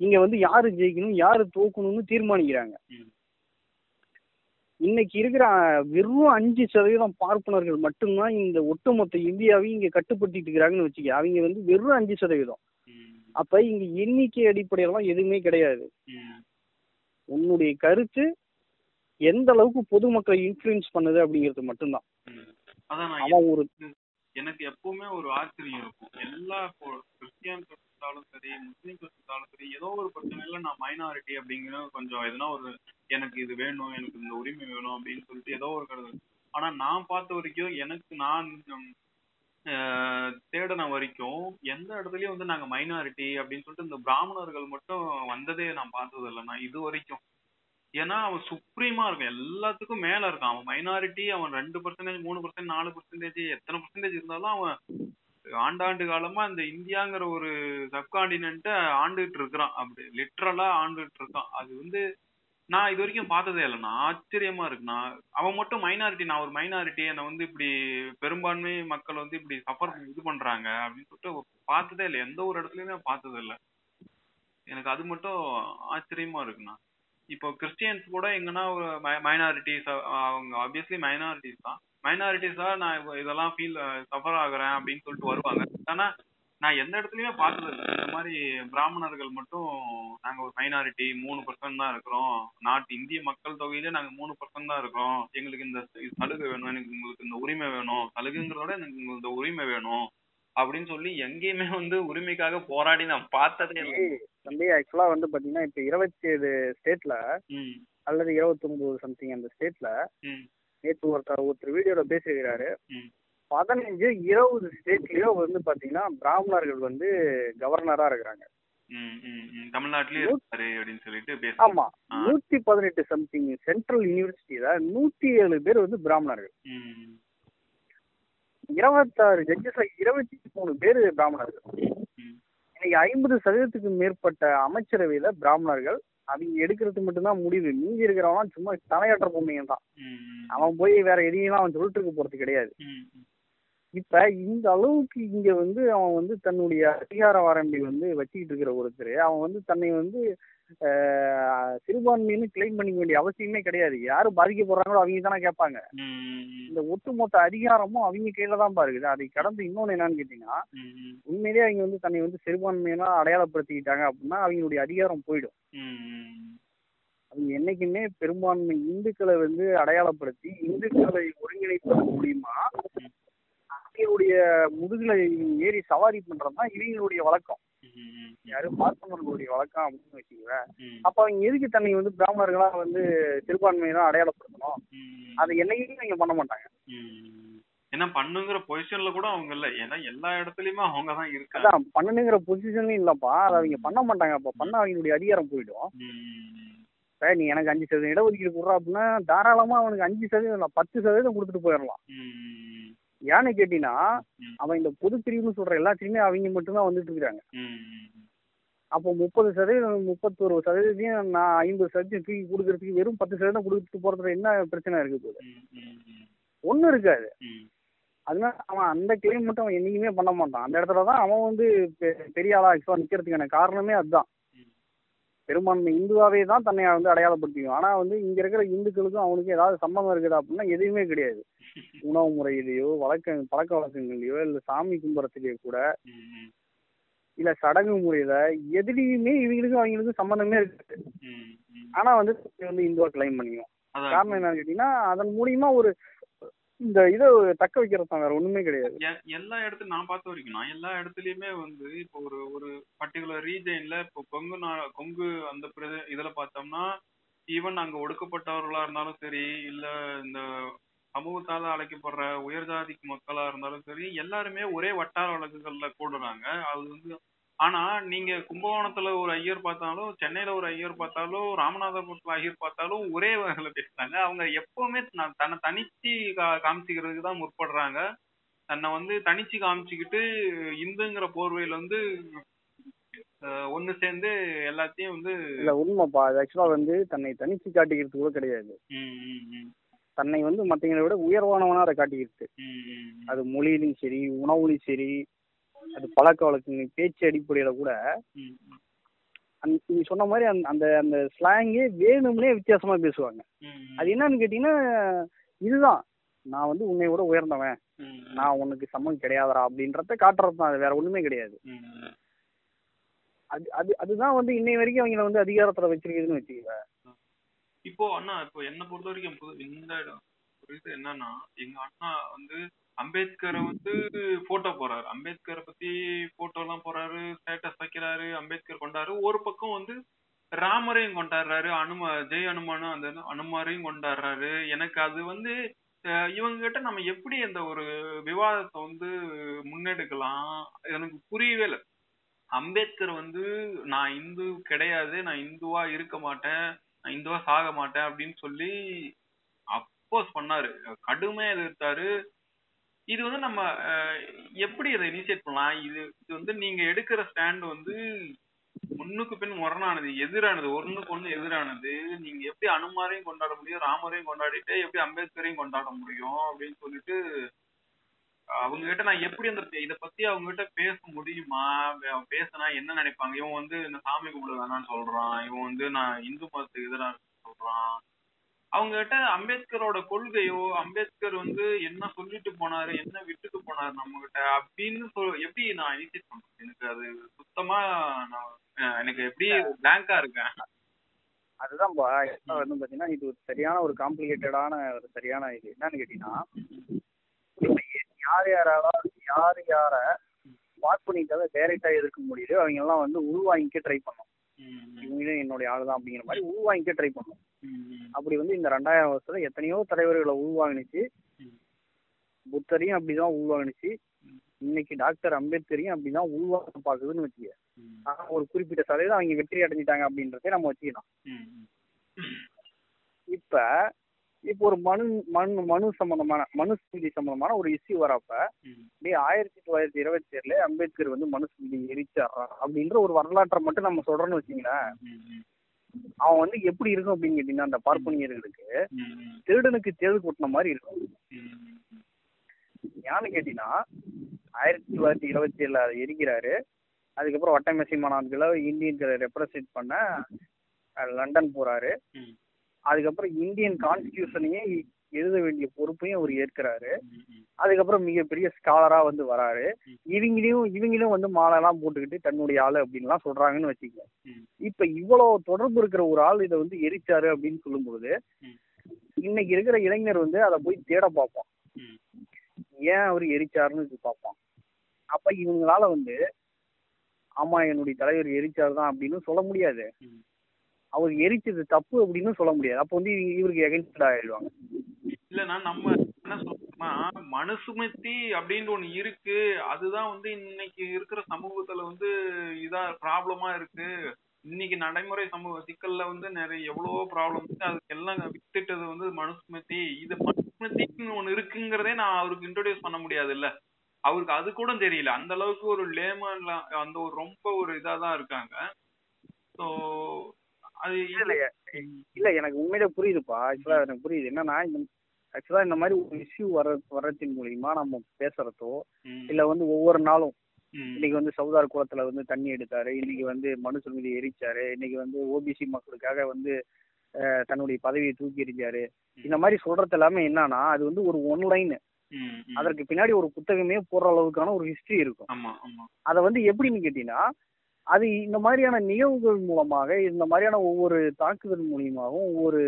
இங்க வந்து யாரு ஜெயிக்கணும் யாரு தோக்கணும்னு தீர்மானிக்கிறாங்க. இன்னைக்கு இருக்கிற வெறும் அஞ்சு சதவீதம் பார்ப்பனர்கள் மட்டும்தான் இந்த ஒட்டுமொத்த இந்தியாவையும் இங்க கட்டுப்படுத்திட்டு இருக்கிறாங்கன்னு வச்சுக்க அவங்க வந்து வெறும் அஞ்சு சதவீதம். அப்ப இங்க எண்ணிக்கை அடிப்படையிலாம் எதுவுமே கிடையாது. உன்னுடைய கருத்து எந்த அளவுக்கு பொதுமக்களை இன்ஃப்ளூயன்ஸ் பண்ணுது அப்படிங்கிறது மட்டும்தான். அவன் ஒரு எனக்கு எப்பவுமே ஒரு ஆச்சரியம் இருக்கும். எல்லா கிறிஸ்டியன்ஸ் எடுத்தாலும் சரி முஸ்லீம்ஸ் எடுத்தாலும் சரி ஏதோ ஒரு பிரச்சனையில நான் மைனாரிட்டி அப்படிங்கிற கொஞ்சம் எதனா ஒரு எனக்கு இது வேணும் எனக்கு இந்த உரிமை வேணும் அப்படின்னு சொல்லிட்டு ஏதோ ஒரு கருது ஆனா நான் பார்த்த வரைக்கும் எனக்கு நான் தேடின வரைக்கும் எந்த இடத்துலயும் வந்து நாங்க மைனாரிட்டி அப்படின்னு சொல்லிட்டு இந்த பிராமணர்கள் மட்டும் வந்ததே நான் பார்த்தது இல்லை. நான் இது வரைக்கும். ஏன்னா அவன் சுப்ரீமா இருக்கான். எல்லாத்துக்கும் மேல இருக்கான். அவன் மைனாரிட்டி அவன் ரெண்டு பர்சன்டேஜ் மூணு பர்சன்ட் நாலு பர்சன்டேஜ் எத்தனை பர்சன்டேஜ் இருந்தாலும் அவன் ஆண்டாண்டு காலமா இந்த இந்தியாங்கிற ஒரு சப்காண்டினென்ட்டை ஆண்டுகிட்டு இருக்கிறான் அப்படி. லிட்ரலா ஆண்டுகிட்டு இருக்கான். அது வந்து நான் இது வரைக்கும் பார்த்ததே இல்லைண்ணா ஆச்சரியமா இருக்குண்ணா அவன் மட்டும் மைனாரிட்டி நான் ஒரு மைனாரிட்டி என்னை வந்து இப்படி பெரும்பான்மை மக்கள் வந்து இப்படி சஃபர் இது பண்றாங்க அப்படின்னு சொல்லிட்டு பார்த்ததே இல்லை. எந்த ஒரு இடத்துலயுமே பார்த்தது இல்லை. எனக்கு அது மட்டும் ஆச்சரியமா இருக்குண்ணா இப்போ கிறிஸ்டியன்ஸ் கூட எங்கன்னா ஒரு மைனாரிட்டிஸ் அவங்க ஆப்வியஸ்லி மைனாரிட்டிஸ் தான். மைனாரிட்டிஸா நான் இதெல்லாம் ஃபீல் சஃபர் ஆகுறேன் அப்படின்னு சொல்லிட்டு வருவாங்க. ஆனா நான் எந்த இடத்துலயுமே பார்த்தது இல்லை. இந்த மாதிரி பிராமணர்கள் மட்டும் நாங்க ஒரு மைனாரிட்டி மூணு பர்சன்ட் தான் இருக்கிறோம். நாட்டு இந்திய மக்கள் தொகையிலே நாங்க மூணு பர்சன்ட் தான் இருக்கிறோம். எங்களுக்கு இந்த சலுகை வேணும். எனக்கு உங்களுக்கு இந்த உரிமை வேணும். சலுகைங்கிறத எனக்கு உங்களுக்கு இந்த உரிமை வேணும் அப்படின்னு சொல்லி எங்கேயுமே வந்து உரிமைக்காக போராடி நான் பார்த்ததே இல்லை. தம்பி ஆக்சுவலா வந்து பாத்தீங்கன்னா இப்ப இருபத்தி ஏழு ஸ்டேட்ல அல்லது இருபத்தொன்பது சம்திங் அந்த ஸ்டேட்ல நேற்று ஒருத்தர் ஒருத்தர் வீடியோல பேசியிருக்கிறாரு. பதினஞ்சு இருபது ஸ்டேட்லயும் வந்து பாத்தீங்கன்னா பிராமணர்கள் வந்து கவர்னரா இருக்கிறாங்க. ஆமா. நூத்தி பதினெட்டு சம்திங் சென்ட்ரல் யூனிவர்சிட்டியில நூத்தி ஏழு பேர் வந்து பிராமணர்கள். இருபத்தாறு ஜட்ஜஸ்ல இருபத்தி மூணு பேர் பிராமணர்கள். இன்னைக்கு ஐம்பது சதவீதத்துக்கு மேற்பட்ட அமைச்சரவையில பிராமணர்கள். அவங்க எடுக்கிறது மட்டும்தான் முடிவு. மீதி இருக்கிறவன் சும்மா தலையாற்ற பொம்மைங்க தான் அவன் போய் வேற எதையும் அவன் சொல்லிட்டு இருக்க போறது கிடையாது. இப்ப இந்த அளவுக்கு இங்க வந்து அவன் வந்து தன்னுடைய அதிகார வரம்பை வந்து வச்சுக்கிட்டு இருக்கிற ஒருத்தர் அவன் வந்து தன்னை வந்து ஆஹ், சிறுபான்மைன்னு கிளைம் பண்ணிக்க வேண்டிய அவசியமே கிடையாது. யாரு பாதிக்கப்படுறாங்களோ அவங்க தானே கேட்பாங்க. இந்த ஒட்டுமொத்த அதிகாரமும் அவங்க கையில தான் பாருக்குது. அதை கடந்து இன்னொன்னு என்னன்னு கேட்டீங்கன்னா உண்மையிலேயே அவங்க வந்து தன்னை வந்து சிறுபான்மையினா அடையாளப்படுத்திக்கிட்டாங்க அப்படின்னா அவங்களுடைய அதிகாரம் போயிடும். அவங்க என்னைக்குமே பெரும்பான்மை இந்துக்களை வந்து அடையாளப்படுத்தி இந்துக்களை ஒருங்கிணைப்பது மூலியமா அவங்களுடைய முதுகுல ஏறி சவாரி பண்றதுதான் இவங்களுடைய வழக்கம். ம், யாரு பார்ப்பனர்களுடைய வழக்கம் அப்படின்னு வச்சுக்குவேன் அப்ப அவங்க எதுக்கு தன்னை வந்து பிராமணர்களா வந்து சிறுபான்மையினா அடையாளப்படுத்தணும்? அதை என்னைக்குமே அவங்க பண்ண மாட்டாங்க. ஏன்னா பண்ணுங்கிற பொசிஷன்ல கூட அவங்க இல்ல. ஏன்னா எல்லா இடத்துலயுமே அவங்க தான் இருக்காங்க. அதான் பண்ணணுங்கிற பொசிஷன்லயும் இல்லப்பா. அதை அவங்க பண்ண மாட்டாங்க. அப்ப பண்ண அவங்களுடைய அதிகாரம் போயிடும். இப்ப நீ எனக்கு அஞ்சு சதவீதம் இடஒதுக்கீடு கொடுறா அப்படின்னா தாராளமா அவனுக்கு அஞ்சு சதவீதம் பத்து சதவீதம் கொடுத்துட்டு போயிடலாம். ஏன்னு கேட்டீங்கன்னா. அவன் இந்த பொது பிரிவுன்னு சொல்ற எல்லாத்துலயுமே அவங்க மட்டும்தான் வந்துட்டு இருக்காங்க. ம், அப்போ முப்பது சதவீதம் முப்பத்தொரு சதவீதத்தையும் நான் ஐம்பது சதவீதம் தூக்கி கொடுக்கறதுக்கு வெறும் பத்து சதவீதம் கொடுத்துட்டு போறதுல என்ன பிரச்சனை இருக்கு ம், ஒன்றும் இருக்காது. அதனால அவன் அந்த கிளைம் மட்டும் அவன் என்னைக்குமே பண்ண மாட்டான். அந்த இடத்துல தான் அவன் வந்து பெரிய ஆளா ஆக்சுவலாக நிற்கிறதுக்கான காரணமே அதுதான். பெரும்பான்மை இந்துவாவே தான் தன்னை வந்து அடையாளப்படுத்திக்கும் ஆனா வந்து இங்க இருக்கிற இந்துக்களுக்கும் அவனுக்கும் ஏதாவது சம்பந்தம் இருக்குதா அப்படின்னா எதுவுமே கிடையாது. உணவு முறையிலேயோ வழக்க பழக்க வழக்கங்கள்லயோ இல்ல சாமி கும்புறதுலயோ கூட இல்ல சடங்கு முறையில எதுலையுமே இவங்களுக்கும் அவங்களுக்கும் சம்பந்தமே இருக்கு ம், ம். ஆனா வந்து வந்து இந்துவா கிளைம் பண்ணிக்கும் காரணம் என்னன்னு கேட்டீங்கன்னா அதன் மூலியமா ஒரு இந்த இதை தக்க வைக்கிறது தான் வேற ஒண்ணுமே கிடையாது. எல்லா இடத்துல நான் பார்த்த வரைக்கும் நான் எல்லா இடத்துலயுமே வந்து இப்போ ஒரு ஒரு பர்டிகுலர் ரீஜன்ல இப்போ கொங்கு நா- கொங்கு அந்த பிரதே இதுல பார்த்தோம்னா ஈவன் அங்க ஒடுக்கப்பட்டவர்களா இருந்தாலும் சரி இல்ல இந்த சமூகத்தால அழைக்கப்படுற உயர் ஜாதி மக்களா இருந்தாலும் சரி எல்லாருமே ஒரே வட்டார வழக்குகள்ல கூடுறாங்க. அது வந்து ஆனா நீங்க கும்பகோணத்துல ஒரு ஐயர் பார்த்தாலும் சென்னையில ஒரு ஐயர் பார்த்தாலும் ராமநாதபுரத்துல ஐயர் பார்த்தாலும் ஒரே வகையில பேசுறாங்க. அவங்க எப்பவுமே தன்னை தனிச்சு கா- காமிச்சிக்கிறதுக்கு தான் முற்படுறாங்க. தன்னை வந்து தனிச்சு காமிச்சுக்கிட்டு இந்துங்கிற போர்வையில வந்து ஒண்ணு சேர்ந்து எல்லாத்தையும் வந்து இல்ல உண்மைப்பா. அது ஆக்சுவலா வந்து தன்னை தனிச்சு காட்டிக்கிறது கூட கிடையாது. தன்னை வந்து மத்தவங்களை விட உயர்வானவனா அதை காட்டிக்கிறது. அது மொழியிலும் சரி உணவுலையும் சரி அது பழக்க வழக்கங்கள் பேச்சு அடிப்படையில கூட அந்த நீ சொன்ன மாதிரி அந்த அந்த அந்த ஸ்லாங்கே வேணும்னே வித்தியாசமா பேசுவாங்க. அது என்னன்னு கேட்டீங்கன்னா இதுதான். நான் வந்து உன்னை விட உயர்ந்தவன். நான் உனக்கு சம்மம் கிடையாதுடா அப்படின்றத காட்டுறது தான். அது வேற ஒண்ணுமே கிடையாது. அது அது அதுதான் வந்து இன்னை வரைக்கும் அவங்கள வந்து அதிகாரத்துல வச்சிருக்குதுன்னு வச்சுக்கல இப்போ அண்ணா இப்போ என்ன பொறுத்த வரைக்கும் இந்த இது என்னன்னா எங்க அண்ணா வந்து அம்பேத்கரை வந்து போட்டோ போறாரு. அம்பேத்கரை பத்தி போட்டோ எல்லாம் போறாரு ஸ்டேட்டஸ் வைக்கிறாரு அம்பேத்கர் கொண்டாரு. ஒரு பக்கம் வந்து ராமரையும் கொண்டாடுறாரு அனும ஜெய் அனுமானும் அந்த அனுமாரையும் கொண்டாடுறாரு. எனக்கு அது வந்து அஹ், இவங்க கிட்ட நம்ம எப்படி அந்த ஒரு விவாதத்தை வந்து முன்னெடுக்கலாம்? எனக்கு புரியவே இல்லை. அம்பேத்கர் வந்து நான் இந்து கிடையாது நான் இந்துவா இருக்க மாட்டேன் நான் இந்துவா சாக மாட்டேன் அப்படின்னு சொல்லி அப்போஸ் பண்ணாரு. கடுமையா எதிர்த்தாரு. இது வந்து நம்ம அஹ், எப்படி இதை இனிஷியேட் பண்ணலாம்? இது இது வந்து நீங்க எடுக்கிற ஸ்டாண்ட் வந்து முன்னுக்கு பின் முரணானது எதிரானது ஒண்ணுக்கு ஒண்ணு எதிரானது. நீங்க எப்படி அனுமாரையும் கொண்டாட முடியும் ராமரையும் கொண்டாடிட்டு எப்படி அம்பேத்கரையும் கொண்டாட முடியும் அப்படின்னு சொல்லிட்டு அவங்க கிட்ட நான் எப்படி அந்த இத பத்தி அவங்க கிட்ட பேச முடியுமா? அவன் பேசினா என்ன நினைப்பாங்க? இவன் வந்து இந்த சாமி கும்பிட வேணாம்னு சொல்றான். இவன் வந்து நான் இந்து மதத்துக்கு எதிராக சொல்றான். அவங்க கிட்ட அம்பேத்கரோட கொள்கையோ அம்பேத்கர் வந்து என்ன சொல்லிட்டு போனாரு என்ன விட்டுட்டு போனாரு நம்ம கிட்ட அப்படின்னு எப்படி நான் இனிஷியேட் பண்றது எனக்கு அது சுத்தமா நான் எனக்கு எப்படி பிளாங்கா இருக்கேன்? இப்ப வந்து பாத்தீங்கன்னா இது ஒரு சரியான ஒரு காம்ப்ளிகேட்டடான ஒரு சரியான இது. என்னன்னு கேட்டீங்கன்னா யார் யாரால யார் யார வாக் பண்ணிட்டால டைரக்டா எதிர்க்க முடியுதோ. அவங்க எல்லாம் வந்து உள்வாங்கிக்க ட்ரை பண்ணும் இவங்களும் என்னுடைய ஆள் தான் அப்படிங்கிற மாதிரி உள்வாங்கிக்க ட்ரை பண்ணும் அப்படி வந்து இந்த ரெண்டாயிரம் வருஷத்துல எத்தனையோ தலைவர்களை உள்வாங்கினுச்சு. புத்தரையும் அப்படிதான் உள்வாங்கினுச்சு. இன்னைக்கு டாக்டர் அம்பேத்கரையும் அப்படிதான் உள்வாங்க பாக்குதுன்னு வச்சுக்க. ஆனா ஒரு குறிப்பிட்ட சதவீதம் அவங்க வெற்றி அடைஞ்சிட்டாங்க அப்படின்றதே நம்ம வச்சுக்கலாம். இப்ப இப்போ ஒரு மனு மனு மனு சம்பந்தமான மனுஸ்மிருதி சம்பந்தமான ஒரு இஷ்யூ வரப்ப அப்படியே ஆயிரத்தி தொள்ளாயிரத்தி இருபத்தி ஏழுல அம்பேத்கர் வந்து மனுஸ்மிருதி எரிச்சாரான் அப்படின்ற ஒரு வரலாற்றை மட்டும் நம்ம சொல்றோம்னு வச்சுங்களேன். அவன் வந்து எப்படி இருக்கும் அப்படின்னு கேட்டீங்கன்னா அந்த பார்ப்பனியர்களுக்கு திருடனுக்கு தேள் கொட்டின மாதிரி இருக்கும். ஏன்னு கேட்டீங்கன்னா ஆயிரத்தி தொள்ளாயிரத்தி இருபத்தி ஏழுல அதை எரிக்கிறாரு. அதுக்கப்புறம் வட்டமேசை மாநாடுகளை இந்தியன்களை ரெப்ரசன்ட் பண்ண லண்டன் போறாரு. ம். அதுக்கப்புறம் இந்தியன் கான்ஸ்டியூஷனையே எழுத வேண்டிய பொறுப்பையும் அவர் ஏற்கிறாரு. அதுக்கப்புறம் மிகப்பெரிய ஸ்காலரா வந்து வராரு இவங்களையும் இவங்களும் வந்து மாலைலாம் போட்டுக்கிட்டு தன்னுடைய ஆளு அப்படின்லாம் சொல்றாங்கன்னு வச்சுக்கோ ம். இப்ப இவ்வளவு தொடர்பு இருக்கிற ஒரு ஆள் இதை வந்து எரிச்சாரு அப்படின்னு சொல்லும்போது ம். இன்னைக்கு இருக்கிற இளைஞர் வந்து அதை போய் தேட பார்ப்பான் ம். ஏன் அவர் எரிச்சாருன்னு பார்ப்பான் அப்ப இவங்களால வந்து ஆமா என்னுடைய தலைவர் எரிச்சார் தான் அப்படின்னு சொல்ல முடியாது. அவர் எரிச்சது தப்பு அப்படின்னு சொல்ல முடியாது. அப்ப வந்து இவருக்கு எகென்ஸ்ட் ஆயிடுவாங்க. இல்லைன்னா நம்ம என்ன சொல்றோம்னா மனுசுமத்தி அப்படின்னு ஒண்ணு இருக்கு. அதுதான் வந்து இன்னைக்கு இருக்கிற சமூகத்துல வந்து இதா ப்ராப்ளமா இருக்கு. இன்னைக்கு நடைமுறை சமூக சிக்கல்ல வந்து நிறைய எவ்வளவோ ப்ராப்ளம் இருக்கு. அதுக்கு எல்லாம் வித்துட்டது வந்து மனுஸ்மிருதி இது மனுஸ்மிருதின்னு ஒண்ணு இருக்குங்கிறதே நான் அவருக்கு இன்ட்ரோடியூஸ் பண்ண முடியாது இல்ல அவருக்கு அது கூட தெரியல. அந்த அளவுக்கு ஒரு லேமன்ல அந்த ஒரு ரொம்ப ஒரு இதா தான் இருக்காங்க. ஸோ அது இல்ல இல்ல எனக்கு உண்மையிலே புரியுதுப்பா. ஆக்சுவலா எனக்கு புரியுது. என்னன்னா இந்த ஆக்சுவலா இந்த மாதிரி ஒரு இஷ்யூ வர வர்றதின் மூலியமா நம்ம பேசுறதோ இல்ல வந்து ஒவ்வொரு நாளும் இன்னைக்கு வந்து சவுதார் குளத்துல வந்து தண்ணி எடுத்தாரு இன்னைக்கு வந்து மனு மீது எரிச்சாரு இன்னைக்கு வந்து ஓபிசி மக்களுக்காக வந்து தன்னுடைய பதவியை தூக்கி எறிஞ்சாரு. இந்த மாதிரி சொல்றது எல்லாமே என்னன்னா அது வந்து ஒரு ஒன்லைன். ம், ம். அதற்கு பின்னாடி ஒரு புத்தகமே போடுற அளவுக்கான ஒரு ஹிஸ்டரி இருக்கும். ஆமா ஆமா. அதை வந்து எப்படின்னு கேட்டீங்கன்னா அது இந்த மாதிரியான நிகழ்வுகள் மூலமாக இந்த மாதிரியான ஒவ்வொரு தாக்குதல் மூலியமாகவும் ஒவ்வொரு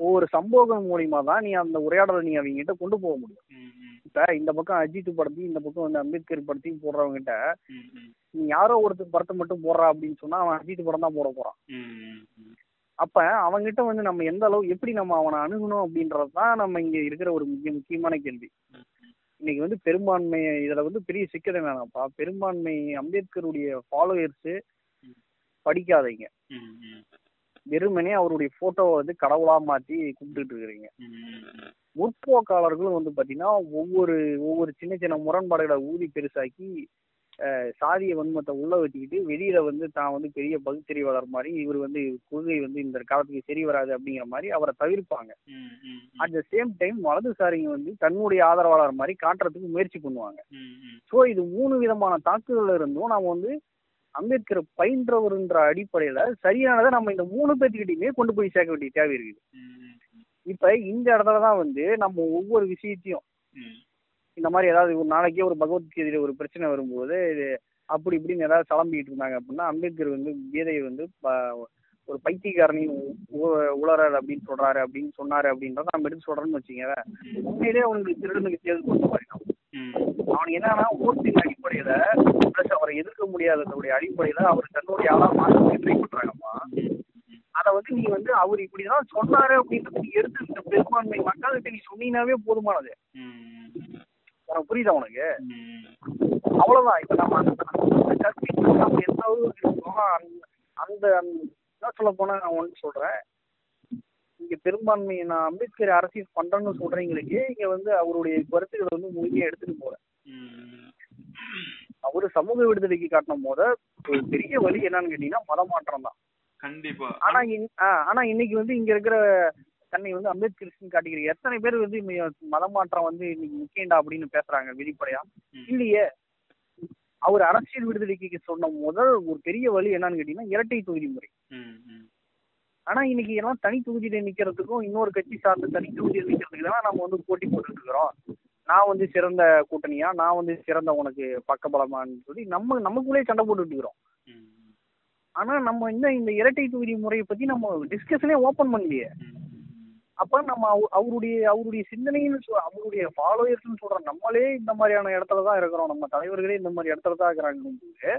ஒவ்வொரு சம்பவங்கள் மூலியமா தான் நீ அந்த உரையாடலை நீ அவங்ககிட்ட கொண்டு போக முடியும். இப்ப இந்த பக்கம் அஜித் படத்தையும் இந்த பக்கம் வந்து அம்பேத்கர் படத்தையும் போடுறவங்ககிட்ட ம், ம், நீ யாரோ ஒருத்தர் படத்தை மட்டும் போடுறா அப்படின்னு சொன்னா அவன் அஜித் படம் தான் போட போறான். அப்ப அவன்கிட்ட வந்து நம்ம எந்த அளவு எப்படி நம்ம அவனை அணுகணும் அப்படின்றது தான் நம்ம இங்க இருக்கிற ஒரு முக்கிய முக்கியமான கேள்வி. இன்னைக்கு வந்து பெரும்பான்மை இதுல வந்து பெரிய சிக்கல் என்னன்னாப்பா பெரும்பான்மை அம்பேத்கருடைய ஃபாலோயர்ஸ் படிக்காதீங்க. வெறுமனே அவருடைய போட்டோவை வந்து கடவுளா மாத்தி கும்பிட்டுட்டு இருக்கிறீங்க. முற்போக்காளர்களும் வந்து பாத்தீங்கன்னா ஒவ்வொரு ஒவ்வொரு சின்ன சின்ன முரண்பாடுகளை ஊதி பெருசாக்கி சாதிய வன்மத்தை உள்ள வச்சுக்கிட்டு வெளியில வந்து தான் வந்து பெரிய பகுத்தறிவாளர் மாதிரி இவர் வந்து கொள்கை வந்து இந்த காலத்துக்கு சரி வராது அப்படிங்கிற மாதிரி அவரை தவிர்ப்பாங்க. அட் த சேம் டைம் வலதுசாரிங்க வந்து தன்னுடைய ஆதரவாளர் மாதிரி காட்டுறதுக்கு முயற்சி பண்ணுவாங்க. ஸோ இது மூணு விதமான தாக்குதல் இருந்தும் நாம வந்து அம்பேத்கர் பயின்றவர்ன்ற அடிப்படையில சரியானதை நம்ம இந்த மூணு பேர்த்துக்கிட்டையுமே கொண்டு போய் சேர்க்க வேண்டிய தேவை இருக்குது இப்ப இந்த இடத்துல தான் வந்து நம்ம ஒவ்வொரு விஷயத்தையும். இந்த மாதிரி ஏதாவது ஒரு நாளைக்கே ஒரு பகவத்கீதையில ஒரு பிரச்சனை வரும்போது இது அப்படி இப்படின்னு ஏதாவது கிளம்பிட்டு இருந்தாங்க அப்படின்னா அம்பேத்கர் வந்து கீதையை வந்து ப- ஒரு பைத்தியக்காரனின் உ- உளறல் அப்படின்னு சொல்றாரு அப்படின்னு சொன்னாரு அப்படின்றத நம்ம எடுத்து சொல்றோம்னு வச்சுக்கோங்க உண்மையிலேயே அவனுக்கு திருடனுக்கு தேர்வு கொண்டு போயிடும் ம். அவனுக்கு என்னன்னா ஓட்டின் அடிப்படையில பிளஸ் அவரை எதிர்க்க முடியாததுடைய அடிப்படையில அவர் தன்னுடைய ஆளா மாற்ற ட்ரை பண்றாங்கம்மா. அதை வந்து நீ வந்து அவர் இப்படிதான் சொன்னாரு அப்படின்றது நீ எடுத்து இந்த பெரும்பான்மை மக்கள்கிட்ட நீ சொன்னீங்கன்னாவே போதுமானது. ம், உனக்கு புரியுதா உனக்கு. அவ்வளவுதான். இப்ப நம்ம நம்ம எந்த அளவுக்கு இருக்கோம் அந்த- என்ன சொல்ல போனா நான் ஒன்று சொல்றேன். இங்க பெரும்பான்மை நான் அம்பேத்கர் அரசியல் பண்றேன்னு சொல்றீங்களுக்கு இங்க வந்து அவருடைய கருத்துக்களை வந்து முழுமையா எடுத்துட்டு போறேன். அவரு சமூக விடுதலைக்கு காட்டின போத ஒரு பெரிய வழி என்னன்னு கேட்டீங்கன்னா மதமாற்றம் தான். கண்டிப்பா. ஆனா ஆனா இன்னைக்கு வந்து இங்க இருக்கிற தன்னை வந்து அம்பேத்கர் காட்டிக்கிற எத்தனை பேர் வந்து மதமாற்றம் வந்து இன்னைக்கு முக்கியண்டா அப்படின்னு பேசுறாங்க வெளிப்படையா. இல்லையே. அவர் அரசியல் விடுதலைக்கு சொன்ன முதல் ஒரு பெரிய வழி என்னன்னு கேட்டீங்கன்னா இரட்டை தொகுதி முறை. ஆனா இன்னைக்கு எல்லாம் தனி தொகுதியில நிக்கிறதுக்கும் இன்னொரு கட்சி சார்ந்த தனி தொகுதியில் நிக்கிறதுக்கு தான் நம்ம வந்து போட்டி போட்டுட்டு இருக்கிறோம் நான் வந்து சிறந்த கூட்டணியா? நான் வந்து சிறந்த உனக்கு பக்கபலமான்னு சொல்லி நம்ம நமக்குள்ளே சண்டை போட்டுட்டு இருக்கிறோம் ஆனா நம்ம இன்னும் இந்த இரட்டை தொகுதி முறையை பத்தி நம்ம டிஸ்கஷனே ஓபன் பண்ணலையே. அப்ப நம்ம அவ- அவருடைய அவருடைய சிந்தனைன்னு அவருடைய ஃபாலோயர்ஸ்னு சொல்ற நம்மளே இந்த மாதிரியான இடத்துல தான் இருக்கிறோம். நம்ம தலைவர்களே இந்த மாதிரி இடத்துல தான் இருக்கிறாங்க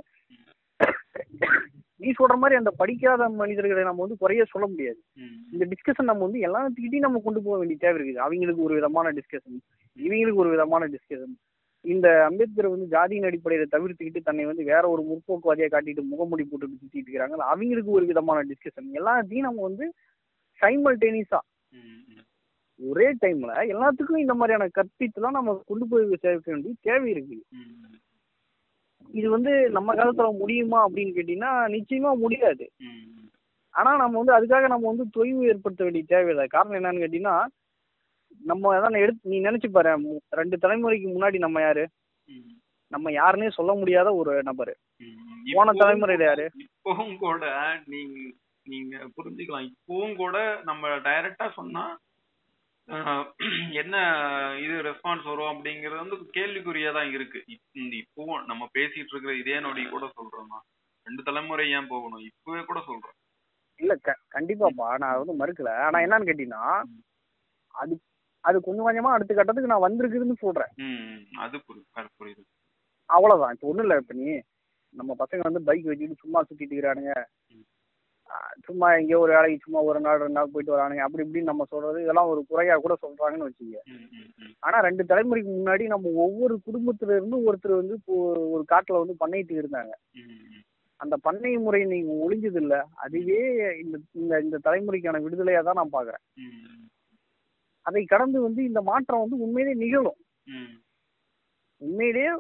நீ சொல்ற மாதிரி அந்த படிக்காத மனிதர்களை நம்ம வந்து குறைய சொல்ல முடியாது. இந்த டிஸ்கஷன் நம்ம வந்து எல்லாத்துக்கிட்டையும் நம்ம கொண்டு போக வேண்டிய தேவை இருக்குது. அவங்களுக்கு ஒரு விதமான டிஸ்கஷன் இவங்களுக்கு ஒரு விதமான டிஸ்கஷன் இந்த அம்பேத்கர் வந்து ஜாதியின் அடிப்படையில தவிர்த்துக்கிட்டு தன்னை வந்து வேற ஒரு முற்போக்குவாதியா காட்டிட்டு முகமூடி போட்டுட்டு சுத்திட்டு இருக்கிறாங்க. அவங்களுக்கு ஒரு விதமான டிஸ்கஷன் எல்லாத்தையும் நம்ம வந்து சைமல்டேனியஸா. ஒரே டைம்ல எல்லாத்துக்கும் இந்த மாதிரியான கற்பித்துலாம் நம்ம கொண்டு போய் சேர்க்க வேண்டிய தேவை இருக்கு. இது வந்து நம்ம காலத்துல முடியுமா அப்படின்னு கேட்டீங்கன்னா நிச்சயமா முடியாது. ஆனா நம்ம வந்து அதுக்காக நம்ம வந்து தொய்வு ஏற்படுத்த வேண்டிய தேவையில்லை. காரணம் என்னன்னு கேட்டீங்கன்னா நம்ம அதான் எடுத்து நீ நினைச்சு பாரு ரெண்டு தலைமுறைக்கு முன்னாடி நம்ம யாரு. நம்ம யாருன்னே சொல்ல முடியாத ஒரு நபர். போன தலைமுறையில யாரு? இப்பவும் கூட நீங்க நீங்க புரிஞ்சுக்கலாம். இப்பவும் கூட நம்ம டைரக்டா சொன்னா என்ன இது ரெஸ்பான்ஸ் வரும் அப்படிங்கறது வந்து கேள்விக்குறியா தான் இருக்கு. இப்பவும் நம்ம பேசிட்டு இருக்கிற இதே நொடி கூட சொல்றோம்னா ரெண்டு தலைமுறை ஏன் போகணும்? இப்பவே கூட சொல்றோம். இல்ல கண்டிப்பாப்பா. நான் வந்து மறுக்கல. ஆனா என்னன்னு கேட்டீங்கன்னா அது அது கொஞ்சம் கொஞ்சமா அடுத்த கட்டத்துக்கு நான் வந்திருக்குதுன்னு சொல்றேன். அது புரியுது. அவ்வளவுதான். இப்போ ஒண்ணும் இல்லை இப்போ நீ நம்ம பசங்க வந்து பைக் வச்சுக்கிட்டு சும்மா சுத்திட்டு இருக்கிறானுங்க. சும்மா எங்கேயோ ஒரு வேலைக்கு சும்மா ஒரு நாள் ரெண்டு நாள் போயிட்டு வரானுங்க. அப்படி இப்படின்னு நம்ம சொல்றது இதெல்லாம் ஒரு குறையா கூட சொல்றாங்கன்னு ம் ஆனா ரெண்டு தலைமுறைக்கு முன்னாடி நம்ம ஒவ்வொரு குடும்பத்துல இருந்து ஒருத்தர் வந்து ஒரு காட்டுல வந்து பண்ணையிட்டு இருந்தாங்க. அந்த பண்ணை முறை நீங்க ஒழிஞ்சது இல்ல அதுவே இந்த இந்த இந்த தலைமுறைக்கான விடுதலையா தான் நான் பாக்குறேன். அதை கடந்து வந்து இந்த மாற்றம் வந்து உண்மையிலே நிகழும். உண்மையிலேயே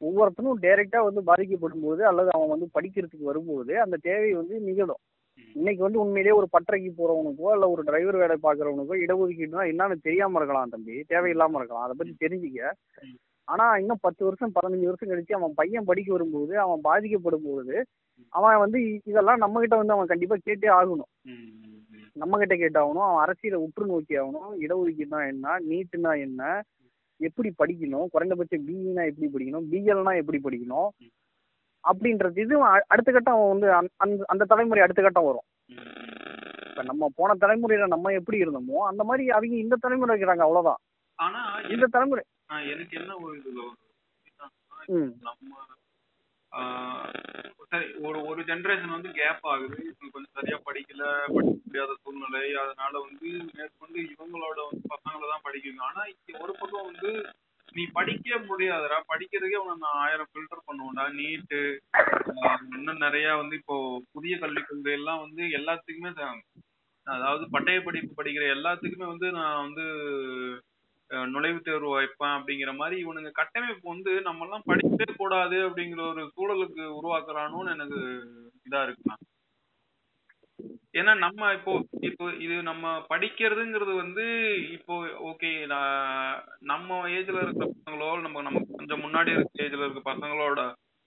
ஒவ்வொருத்தனும் டைரக்டா வந்து பாதிக்கப்படும் போது அல்லது அவன் வந்து படிக்கிறதுக்கு வரும்போது அந்த தேவை வந்து நிகழும். இன்னைக்கு வந்து உண்மையிலேயே ஒரு பட்டறைக்கு போறவனுக்கோ இல்ல ஒரு டிரைவர் வேலை பாக்குறவனுக்கோ இடஒதுக்கீடுனா என்னன்னு தெரியாம இருக்கலாம் தம்பி. தேவையில்லாம இருக்கலாம். அதை பத்தி தெரிஞ்சுக்க. ஆனா இன்னும் பத்து வருஷம் பதினஞ்சு வருஷம் கழிச்சு அவன் பையன் படிக்க வரும்போது அவன் பாதிக்கப்படும் போது அவன் வந்து இதெல்லாம் நம்ம கிட்ட வந்து அவன் கண்டிப்பா கேட்டே ஆகணும். நம்ம கிட்ட கேட்டாகணும். அவன் அரசியலை உற்று நோக்கி ஆகணும். இடஒதுக்கீடுனா என்ன? நீட்டுனா என்ன? எப்படி படிக்கணும்? குறைந்தபட்சம் பிஇனா எப்படி படிக்கணும்? பிஎல்னா எப்படி படிக்கணும்? அப்படின்றது இது அடுத்த கட்டம் அவன் வந்து அந்த- அந்த தலைமுறை அடுத்த கட்டம் வரும். இப்ப நம்ம போன தலைமுறையில நம்ம எப்படி இருந்தோமோ அந்த மாதிரி அவங்க இந்த தலைமுறை இருக்கிறாங்க அவ்வளவுதான். ஆனா இந்த தலைமுறை. எனக்கு என்ன ஒரு இதுல நம்ம சரி ஒரு ஒரு ஜெனரேஷன் வந்து கேப் ஆகுது. இவங்க கொஞ்சம் சரியா படிக்கல படிக்க முடியாத சூழ்நிலை. அதனால வந்து மேற்கொண்டு இவங்களோட வந்து பசங்களை தான் படிக்கணும். ஆனா ஒரு பக்கம் வந்து நீ படிக்க முடியாதுடா. படிக்கிறதுக்கே உனக்கு நான் ஆயிரம் ஃபில்டர் பண்ணுவேன்டா. நீட்டு இன்னும் நிறைய வந்து இப்போ புதிய கல்விக் கொள்கை எல்லாம் வந்து எல்லாத்துக்குமே அதாவது பட்டய படிப்பு படிக்கிற எல்லாத்துக்குமே வந்து நான் வந்து நுழைவுத் தேர்வு வைப்பேன் அப்படிங்கிற மாதிரி இவனுங்க கட்டமைப்பு வந்து நம்ம எல்லாம் படிக்கவே கூடாது அப்படிங்கிற ஒரு சூழலுக்கு உருவாக்குறானுன்னு எனக்கு இதா இருக்குண்ணா ஏன்னா நம்ம இப்போ இப்போ இது நம்ம படிக்கிறதுங்கிறது வந்து இப்போ ஓகே நம்ம ஏஜ்ல இருக்கிற பசங்களோ நம்ம நம்ம கொஞ்சம் முன்னாடி இருக்க ஏஜ்ல இருக்க பசங்களோட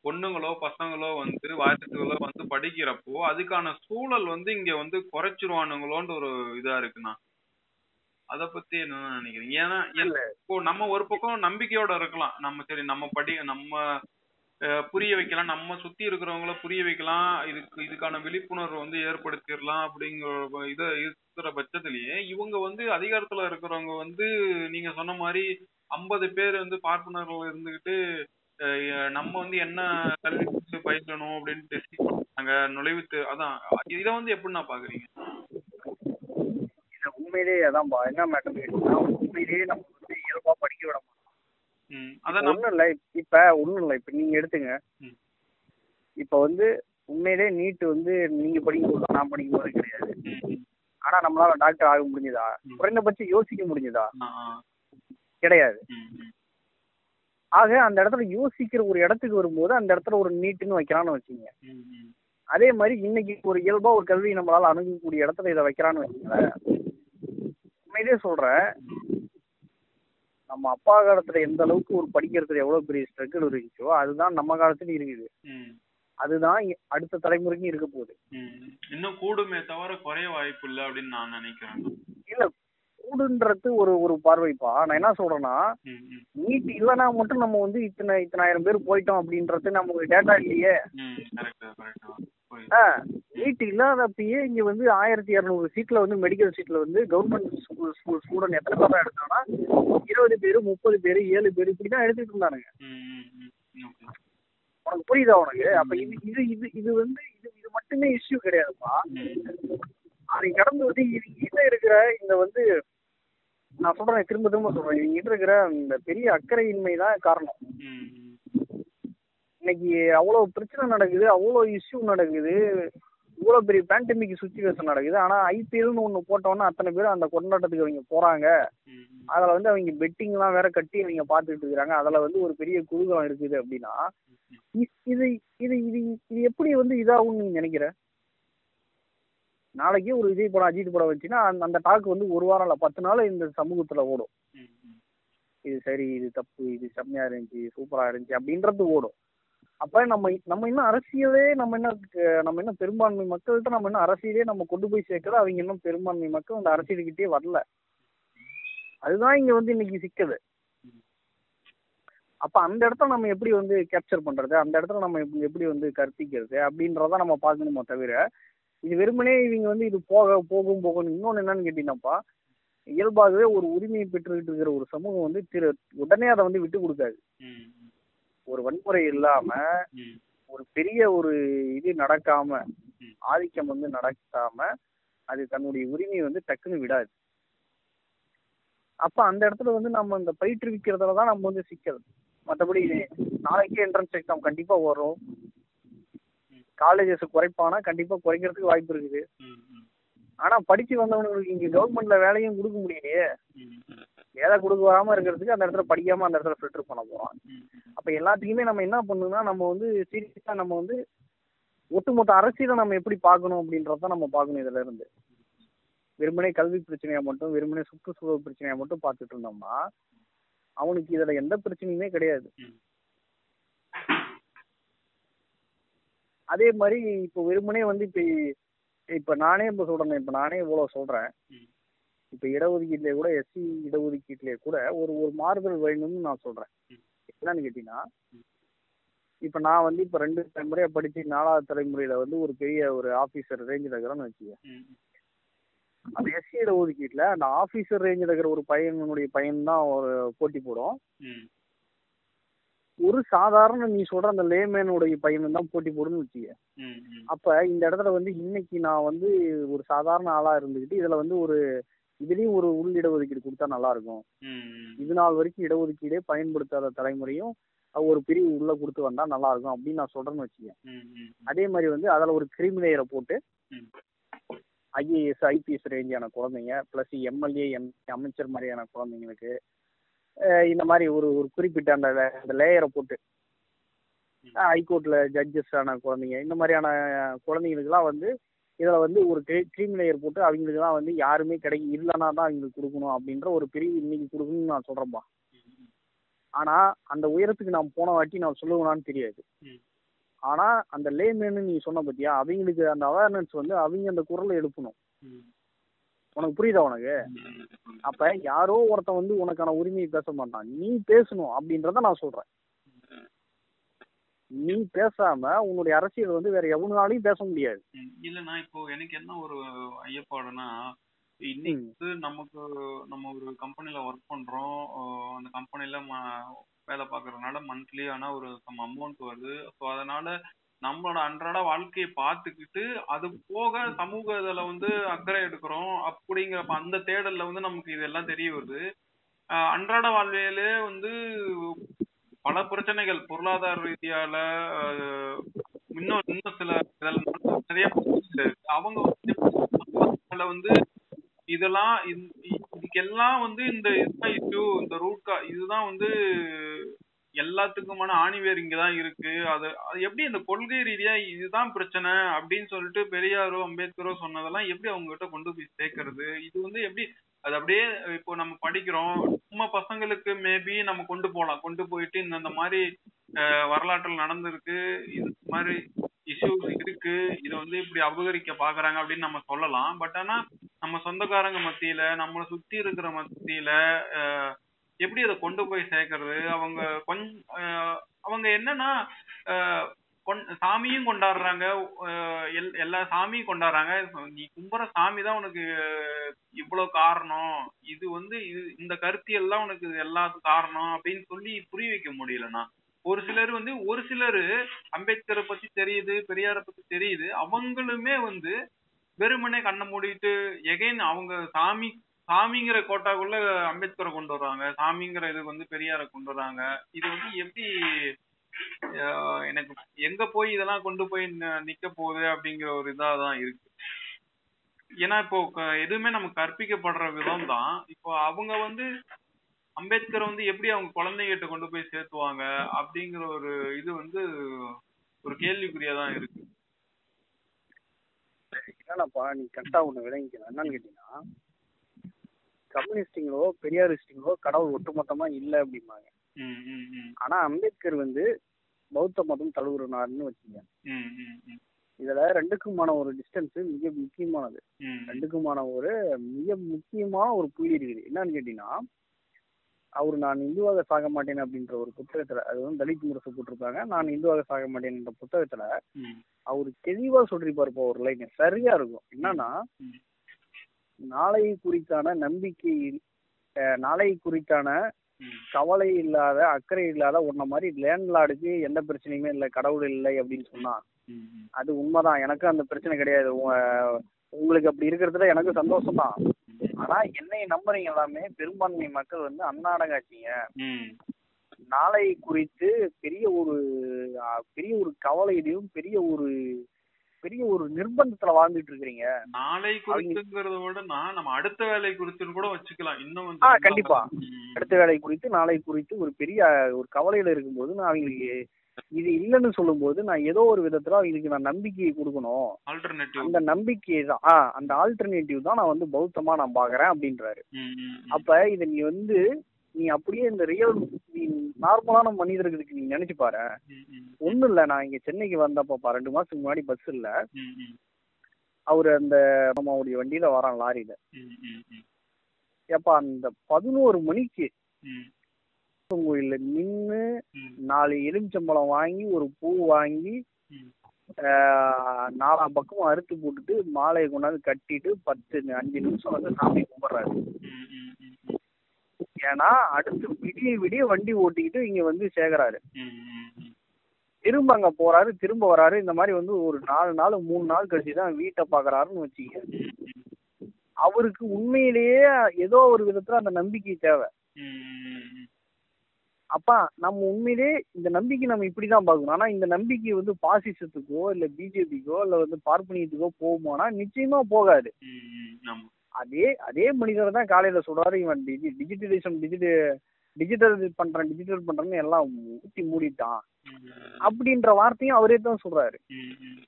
பொண்ணுங்களோ பசங்களோ வந்து வாரிசுகளோ வந்து படிக்கிறப்போ அதுக்கான சூழல் வந்து இங்க வந்து குறைச்சிருவானுங்களோன்ற ஒரு இதா இருக்குண்ணா அத பத்தி என்ன நினைக்கிறீங்க ஏன்னா இல்ல. இப்போ நம்ம ஒரு பக்கம் நம்பிக்கையோட இருக்கலாம். நம்ம சரி நம்ம படி நம்ம புரிய வைக்கலாம். நம்ம சுத்தி இருக்கிறவங்கள புரிய வைக்கலாம். இதுக்கு இதுக்கான விழிப்புணர்வு வந்து ஏற்படுத்திடலாம் அப்படிங்கிற இதை இத இருக்கிற பட்சத்திலேயே இவங்க வந்து அதிகாரத்துல இருக்கிறவங்க வந்து நீங்க சொன்ன மாதிரி ஐம்பது பேர் வந்து பார்ப்பனர்கள் இருந்துகிட்டு நம்ம வந்து என்ன கல்வி கற்று பயிலணும் அப்படின்னு டெஸ்டிங் பண்ணாங்க நுழைவுத்து அதான். இதை வந்து எப்படிண்ணா பாக்குறீங்க? உண்மையிலேயே அதான்பா. என்ன மேட்டர் உண்மையிலேயே நம்ம வந்து இயல்பா படிக்க விட மாட்டோம் ம் அதான் நம்ம- ஒண்ணும் இல்ல இப்ப ஒண்ணும் இல்ல இப்ப நீங்க எடுத்துங்க. இப்ப வந்து உண்மையிலேயே நீட் வந்து நீங்க படிக்கும்போது நான் படிக்கும்போது கிடையாது ம், ம். ஆனா நம்மளால டாக்டர் ஆக முடிஞ்சதா. குறைந்தபட்சம் யோசிக்க முடிஞ்சதா. கிடையாது. ஆக அந்த இடத்துல யோசிக்கிற ஒரு இடத்துக்கு வரும்போது அந்த இடத்துல ஒரு நீட்டுன்னு வைக்கிறான்னு வச்சுங்க. அதே மாதிரி இன்னைக்கு ஒரு இயல்பா ஒரு கல்வி நம்மளால அணுகக்கூடிய இடத்துல இதை வைக்கிறான்னு வச்சுங்களேன் உண்மையிலேயே சொல்றேன் நம்ம அப்பா காலத்துல எந்த அளவுக்கு ஒரு படிக்கிறதுல எவ்வளவு பெரிய ஸ்ட்ரகிள் இருந்துச்சோ அதுதான் நம்ம காலத்துலயும் இருக்குது. அதுதான் அடுத்த தலைமுறைக்கும் இருக்க போகுது. இன்னும் கூடுமே தவிர குறைய வாய்ப்பு இல்லை அப்படின்னு நான் நினைக்கிறேன். இல்ல கூடுன்றது ஒரு ஒரு பார்வைப்பா. நான் என்ன சொல்றேன்னா. நீட் இல்லைன்னா மட்டும் நம்ம வந்து இத்தனை இத்தனாயிரம் பேர் போயிட்டோம் அப்படின்றது நமக்கு டேட்டா இல்லையே. நீட் இல்லாதப்பயே இங்க வந்து ஆயிரத்தி இரநூறு சீட்ல வந்து மெடிக்கல் சீட்ல வந்து கவர்மெண்ட் ஸ்கூல் ஸ்கூல் ஸ்டூடெண்ட் எத்தனை பேர் எடுத்தாங்கன்னா இருபது பேர் முப்பது பேர் ஏழு பேர் இப்படி தான் எடுத்துட்டு இருந்தானுங்க. உனக்கு புரியுதா உனக்கு? அப்ப இது இது இது இது வந்து இது இது மட்டுமே இஷ்யூ கிடையாதுப்பா. அதை கடந்து வந்து கிட்ட இருக்கிற இந்த வந்து நான் சொல்றேன் திரும்ப திரும்ப சொல்றேன். இவங்க கிட்ட இருக்கிற இந்த பெரிய அக்கறையின்மை தான் காரணம். இன்னைக்கு அவ்வளோ பிரச்சனை நடக்குது அவ்வளோ இஷ்யூ நடக்குது. இவ்வளோ பெரிய பேண்டமிக் சுச்சுவேஷன் நடக்குது. ஆனால் ஐபிஎல்னு ஒன்று போட்டோன்னா அத்தனை பேரும் அந்த கொண்டாட்டத்துக்கு அவங்க போகிறாங்க. அதில் வந்து அவங்க பெட்டிங்லாம் வேற கட்டி அவங்க பார்த்துட்டு இருக்கிறாங்க. அதில் வந்து ஒரு பெரிய குதூகலம் இருக்குது அப்படின்னா இது இது இது இது எப்படி வந்து இதாகும்னு நீ நினைக்கிற? நாளைக்கே ஒரு விஜய் படம் அஜித் படம் வச்சுன்னா அந்த அந்த டாக் வந்து ஒரு வாரம் இல்லை பத்து நாள் இந்த சமூகத்தில் ஓடும். இது சரி இது தப்பு இது செம்மையா இருந்துச்சு சூப்பரா இருந்துச்சு அப்படின்றது ஓடும். அப்ப நம்ம நம்ம இன்னும் அரசியலே நம்ம என்ன நம்ம இன்னும் பெரும்பான்மை மக்கள்கிட்ட நம்ம இன்னும் அரசியலே நம்ம கொண்டு போய் சேர்க்கல அவங்க இன்னும் பெரும்பான்மை மக்கள் அந்த அரசியல்கிட்டயே வரல. அதுதான் இங்க வந்து இன்னைக்கு சிக்கது அப்ப அந்த இடத்துல நம்ம எப்படி வந்து கேப்சர் பண்றது? அந்த இடத்துல நம்ம எப்படி- எப்படி வந்து கற்பிக்கிறது? அப்படின்றத நம்ம பார்க்கணுமோ தவிர இது வெறுமனே இவங்க வந்து இது போக போகும் போகணும் இன்னொன்னு என்னன்னு கேட்டீங்கன்னாப்பா இயல்பாகவே ஒரு உரிமையை பெற்றுக்கிட்டு இருக்கிற ஒரு சமூகம் வந்து திரு உடனே அதை வந்து விட்டு கொடுக்காது. ஒரு வன்முறை இல்லாம. ஒரு பெரிய ஒரு இது நடக்காம. ஆதிக்கம் வந்து நடக்காம அது தன்னுடைய உரிமையை வந்து டக்குன்னு விடாது அப்ப அந்த இடத்துல வந்து நம்ம இந்த பயிற்றுவிக்கிறதுல தான் நம்ம வந்து சிக்கல் மற்றபடி நாளைக்கே என்ட்ரன்ஸ் எக்ஸாம் கண்டிப்பா வரும் காலேஜஸ் குறைப்பானா கண்டிப்பா குறைக்கிறதுக்கு வாய்ப்பு இருக்குது. ஆனா படிச்சு வந்தவங்களுக்கு இங்க கவர்மெண்ட்ல வேலையும் கொடுக்க முடியலையே. வேலை கொடுக்க வராம இருக்கிறதுக்கு அந்த இடத்துல படிக்காம அந்த இடத்துல ஃபில்டர் பண்ண போறோம். ம், அப்ப எல்லாத்துக்குமே நம்ம என்ன பண்ணணும்னா நம்ம வந்து சீரியஸா நம்ம வந்து ஒட்டுமொத்த அரசியலை நம்ம எப்படி பார்க்கணும் அப்படின்றத நம்ம பார்க்கணும் இதுல இருந்து. வெறுமனே கல்வி பிரச்சனையா மட்டும் வெறுமனே சுற்றுச்சூழல் பிரச்சனையா மட்டும் பார்த்துட்டு இருந்தோம்னா அவனுக்கு இதுல எந்த பிரச்சனையுமே கிடையாது. அதே மாதிரி இப்போ வெறுமனே வந்து இப்ப இப்ப நானே இப்ப சொல்றேன் இப்ப நானே இவ்வளவு சொல்றேன். ம். இப்ப இடஒதுக்கீட்டுல கூட எஸ்சி இடஒதுக்கீட்டுல கூட ஒரு ஒரு மாறுதல் வேணும்னு நான் சொல்றேன். ம். என்னன்னு கேட்டீங்கன்னா. இப்ப நான் வந்து இப்ப ரெண்டு தலைமுறையா படிச்சு நாலாவது தலைமுறையில வந்து ஒரு பெரிய ஒரு ஆபீசர் ரேஞ்சில் இருக்கிறேன்னு வச்சுக்க ம், அந்த எஸ்சி இடஒதுக்கீட்டுல அந்த ஆபீசர் ரேஞ்சில் இருக்கிற ஒரு பையனுடைய பையன் தான் ஒரு போட்டி போடும். ஒரு சாதாரண நீ சொல்ற அந்த லேமேனுடைய பையன் தான் போட்டி போடுன்னு வச்சுக்க அப்ப இந்த இடத்துல வந்து இன்னைக்கு நான் வந்து ஒரு சாதாரண ஆளா இருந்துகிட்டு இதுல வந்து ஒரு இதுலயும் ஒரு உள் இடஒதுக்கீடு கொடுத்தா நல்லா இருக்கும். இது நாள் வரைக்கும் இடஒதுக்கீடே பயன்படுத்தாத தலைமுறையும் ஒரு பிரிவு உள்ள கொடுத்து வந்தா நல்லா இருக்கும் அப்படின்னு நான் சொல்றேன்னு வச்சுக்கேன் அதே மாதிரி வந்து அதுல ஒரு கிரிமி லேயரை போட்டு. ஐஏஎஸ் ஐபிஎஸ் ரேஞ்சான குழந்தைங்க பிளஸ் எம்எல்ஏ எம் அமைச்சர் மாதிரியான குழந்தைங்களுக்கு இந்த மாதிரி ஒரு ஒரு குறிப்பிட்ட அந்த அந்த லேயரை போட்டு ம். ஹைகோர்ட்ல ஜட்ஜஸ் ஆன குழந்தைங்க இந்த மாதிரியான குழந்தைங்களுக்குலாம் வந்து இதில் வந்து ஒரு க்ரீம் லேயர் போட்டு அவங்களுக்குலாம் வந்து யாருமே கிடைக்க இல்லைன்னா தான் அவங்களுக்கு கொடுக்கணும் அப்படின்ற ஒரு பிரிவு இன்னைக்கு கொடுக்கணும்னு நான் சொல்கிறேன்ப்பா ஆனால் அந்த உயரத்துக்கு நான் போன வாட்டி நான் சொல்லுவேனான்னு தெரியாது. ஆனால் அந்த லேமேன்னு நீ சொன்ன பத்தியா அவங்களுக்கு அந்த அவேர்னஸ் வந்து அவங்க அந்த குரலை எழுப்பணும். உனக்கு புரியுதா உனக்கு. அப்ப யாரோ ஒருத்தன் வந்து உனக்கான உரிமையை பேச மாட்டான். நீ பேசணும் அப்படின்றத நான் சொல்றேன். நீ பேசாம உன்னுடைய அரசியல் வந்து வேற எவனாலையும் பேச முடியாது. ம். இல்லண்ணா இப்போ எனக்கு என்ன ஒரு ஐயப்பாடுனா இன்னைக்கு நமக்கு நம்ம ஒரு கம்பெனில ஒர்க் பண்றோம். அந்த கம்பெனில வேலை பார்க்கறதுனால மந்த்லி ஆனா ஒரு சம் அமௌண்ட் வருது. ஸோ அதனால நம்மளோட அன்றாட வாழ்க்கையை பார்த்துக்கிட்டு அது போக சமூக இதுல வந்து அக்கறை எடுக்கிறோம். அப்படிங்கிற அந்த தேடல்ல வந்து நமக்கு இதெல்லாம் தெரிய வருது. அன்றாட வாழ்வியலே வந்து பல பிரச்சனைகள். பொருளாதார ரீதியால அஹ் இன்னும் இன்னும் சில இதெல்லாம் நிறைய அவங்க வந்து இதெல்லாம் இதுக்கெல்லாம் வந்து இந்த இதுதான் இஷ்யூ இந்த ரூட் இதுதான் வந்து எல்லாத்துக்குமான ஆணிவேர் இங்கதான் இருக்கு. அது எப்படி இந்த கொள்கை ரீதியா இதுதான் பிரச்சனை அப்படின்னு சொல்லிட்டு பெரியாரோ அம்பேத்கரோ சொன்னதெல்லாம் எப்படி அவங்க கிட்ட கொண்டு போய் சேர்க்கறது? இது வந்து எப்படி அது அப்படியே இப்போ நம்ம படிக்கிறோம். சும்மா பசங்களுக்கு மேபி நம்ம கொண்டு போகலாம் கொண்டு போயிட்டு இந்த இந்த மாதிரி வரலாற்றில் நடந்திருக்கு. இது மாதிரி இஷ்யூஸ் இருக்கு. இதை வந்து இப்படி அபகரிக்க பாக்குறாங்க அப்படின்னு நம்ம சொல்லலாம். பட் ஆனா நம்ம சொந்தக்காரங்க மத்தியில நம்மளை சுத்தி இருக்கிற மத்தியில எப்படி அதை கொண்டு போய் சேர்க்கறது? அவங்க கொஞ்சம் அவங்க என்னன்னா அஹ், சாமியும் கொண்டாடுறாங்க. எல்- எல்லா சாமியும் கொண்டாடுறாங்க. நீ கும்புற சாமி தான் உனக்கு இவ்வளவு காரணம். இது வந்து இது இந்த கருத்தியல் தான் உனக்கு எல்லாத்துக்கும் காரணம் அப்படின்னு சொல்லி புரிய வைக்க முடியலண்ணா. ஒரு சிலர் வந்து ஒரு சிலர் அம்பேத்கரை பத்தி தெரியுது பெரியாரை பத்தி தெரியுது. அவங்களுமே வந்து வெறுமனே கண்ணை மூடிட்டு எகைன் அவங்க சாமி சாமிங்கிற கோட்டாக்குள்ள அம்பேத்கரை கொண்டு வர்றாங்க. சாமிங்கிற இது வந்து பெரியாரை கொண்டு வர்றாங்க. இது வந்து எப்படி ஆஹ் எனக்கு எங்க போய் இதெல்லாம் கொண்டு போய் நிக்க போகுது அப்படிங்கிற ஒரு இதா தான் இருக்கு. ஏன்னா இப்போ எதுவுமே நமக்கு கற்பிக்கப்படுற விதம் தான் இப்போ அவங்க வந்து அம்பேத்கர் வந்து எப்படி அவங்க குழந்தைகிட்ட கொண்டு போய் சேர்த்துவாங்க அப்படிங்கிற ஒரு இது வந்து ஒரு கேள்விக்குறியா தான் இருக்கு. என்னப்பா நீ கரெக்டா ஒண்ணு விளங்கிக்கணும். என்னன்னு கேட்டீங்கன்னா கம்யூனிஸ்டிங்களோ பெரியாரிஸ்டிங்களோ கடவுள் ஒட்டுமொத்தமா இல்ல அப்படிம்பாங்க. ஆனா அம்பேத்கர் வந்து பௌத்த மதம் தழுவுறனாருன்னு வச்சுங்க இதுல ரெண்டுக்குமான ஒரு டிஸ்டன்ஸ் மிக முக்கியமானது. ரெண்டுக்குமான ஒரு மிக முக்கியமான ஒரு புள்ளி இருக்குது. என்னன்னு கேட்டீங்கன்னா அவர் நான் இந்துவாக சாக மாட்டேன் அப்படின்ற ஒரு புத்தகத்துல அது வந்து தலித் முரசு போட்டிருப்பாங்க நான் இந்துவாக சாக மாட்டேன் என்ற புத்தகத்துல அவர் தெளிவா சொல்லிருப்பாரு இப்போ ஒரு லைன் சரியா இருக்கும். என்னன்னா. நாளை குறித்தான நம்பிக்கை நாளை குறித்தான கவலை இல்லாத அக்கறை இல்லாத உன்ன மாதிரி லேண்ட்லார்டுக்கு எந்த பிரச்சனையுமே இல்லை கடவுள் இல்லை அப்படின்னு சொன்னா அது உண்மைதான். எனக்கும் அந்த பிரச்சனை கிடையாது. உங்களுக்கு அப்படி இருக்கிறதுல எனக்கு சந்தோஷம் தான் ஆனா என்னை நம்புறீங்க எல்லாமே பெரும்பான்மை மக்கள் வந்து அன்னாடங்காச்சிங்க நாளை குறித்து பெரிய ஒரு பெரிய ஒரு கவலையிலையும் பெரிய ஒரு பெரிய ஒரு நிர்பந்தத்துல வாழ்ந்துட்டு இருக்கிறீங்க. நாளை குறித்துங்கிறத விட நான் நம்ம அடுத்த வேலை குறித்துன்னு கூட வச்சுக்கலாம். இன்னும் கண்டிப்பா. அடுத்த வேலை குறித்து நாளை குறித்து ஒரு பெரிய ஒரு கவலையில இருக்கும்போது நான் அவங்களுக்கு இது இல்லைன்னு சொல்லும்போது நான் ஏதோ ஒரு விதத்துல அவங்களுக்கு நான் நம்பிக்கையை கொடுக்கணும். ஆல்டர்னேட்டிவ் அந்த நம்பிக்கையை தான். ஆ அந்த ஆல்டர்னேட்டிவ் தான் நான் வந்து பௌத்தமா நான் பாக்குறேன் அப்படின்றாரு. அப்ப இதை நீ வந்து நீ அப்படியே இந்த ரியல் நீ நார்மலான மனிதர்களுக்கு நீ நினைச்சு பாரு. ஒன்றும் இல்லை ஒண்ணும் இல்ல நான் இங்க சென்னைக்கு வந்தப்ப ரெண்டு மாசத்துக்கு முன்னாடி பஸ் இல்ல. அவர் அவரு அந்த நம்மளுடைய வண்டியில வரான் லாரியில. ஏப்பா அந்த பதினோரு மணிக்கு ம், கோயில்ல நாலு எலுமிச்சம்பழம் வாங்கி ஒரு பூ வாங்கி நாலாம் பக்கமும் அறுத்து போட்டுட்டு மாலையை கொண்டாந்து கட்டிட்டு பத்து அஞ்சு நிமிஷம் வந்து சாமி கும்பிடுறாரு. ஏன்னா அடுத்து விடிய விடிய வண்டி ஓட்டிக்கிட்டு இங்க வந்து ம். திரும்ப அங்க போறாரு திரும்ப வராரு. இந்த மாதிரி வந்து ஒரு நாலு நாள் மூணு நாள் கழிச்சு தான் வீட்டை பாக்குறாருன்னு வச்சுக்க அவருக்கு உண்மையிலேயே ஏதோ ஒரு விதத்துல அந்த நம்பிக்கை தேவை. அப்பா நம்ம உண்மையிலே இந்த நம்பிக்கை நம்ம இப்படிதான் பார்க்கணும். ஆனா இந்த நம்பிக்கை வந்து பாசிசத்துக்கோ இல்ல பிஜேபிக்கோ இல்ல வந்து பார்ப்பனியத்துக்கோ போகுமானா நிச்சயமா போகாது. அதே அதே மனிதர் தான் காலையில சொல்றாரு இவன் டிஜி டிஜிட்டலிசம் டிஜிட்டல் டிஜிட்டல் பண்றேன் டிஜிட்டல் பண்றேன்னு எல்லாம் ஊத்தி மூடிட்டான். அப்படின்ற வார்த்தையும் அவரே தான் ம்,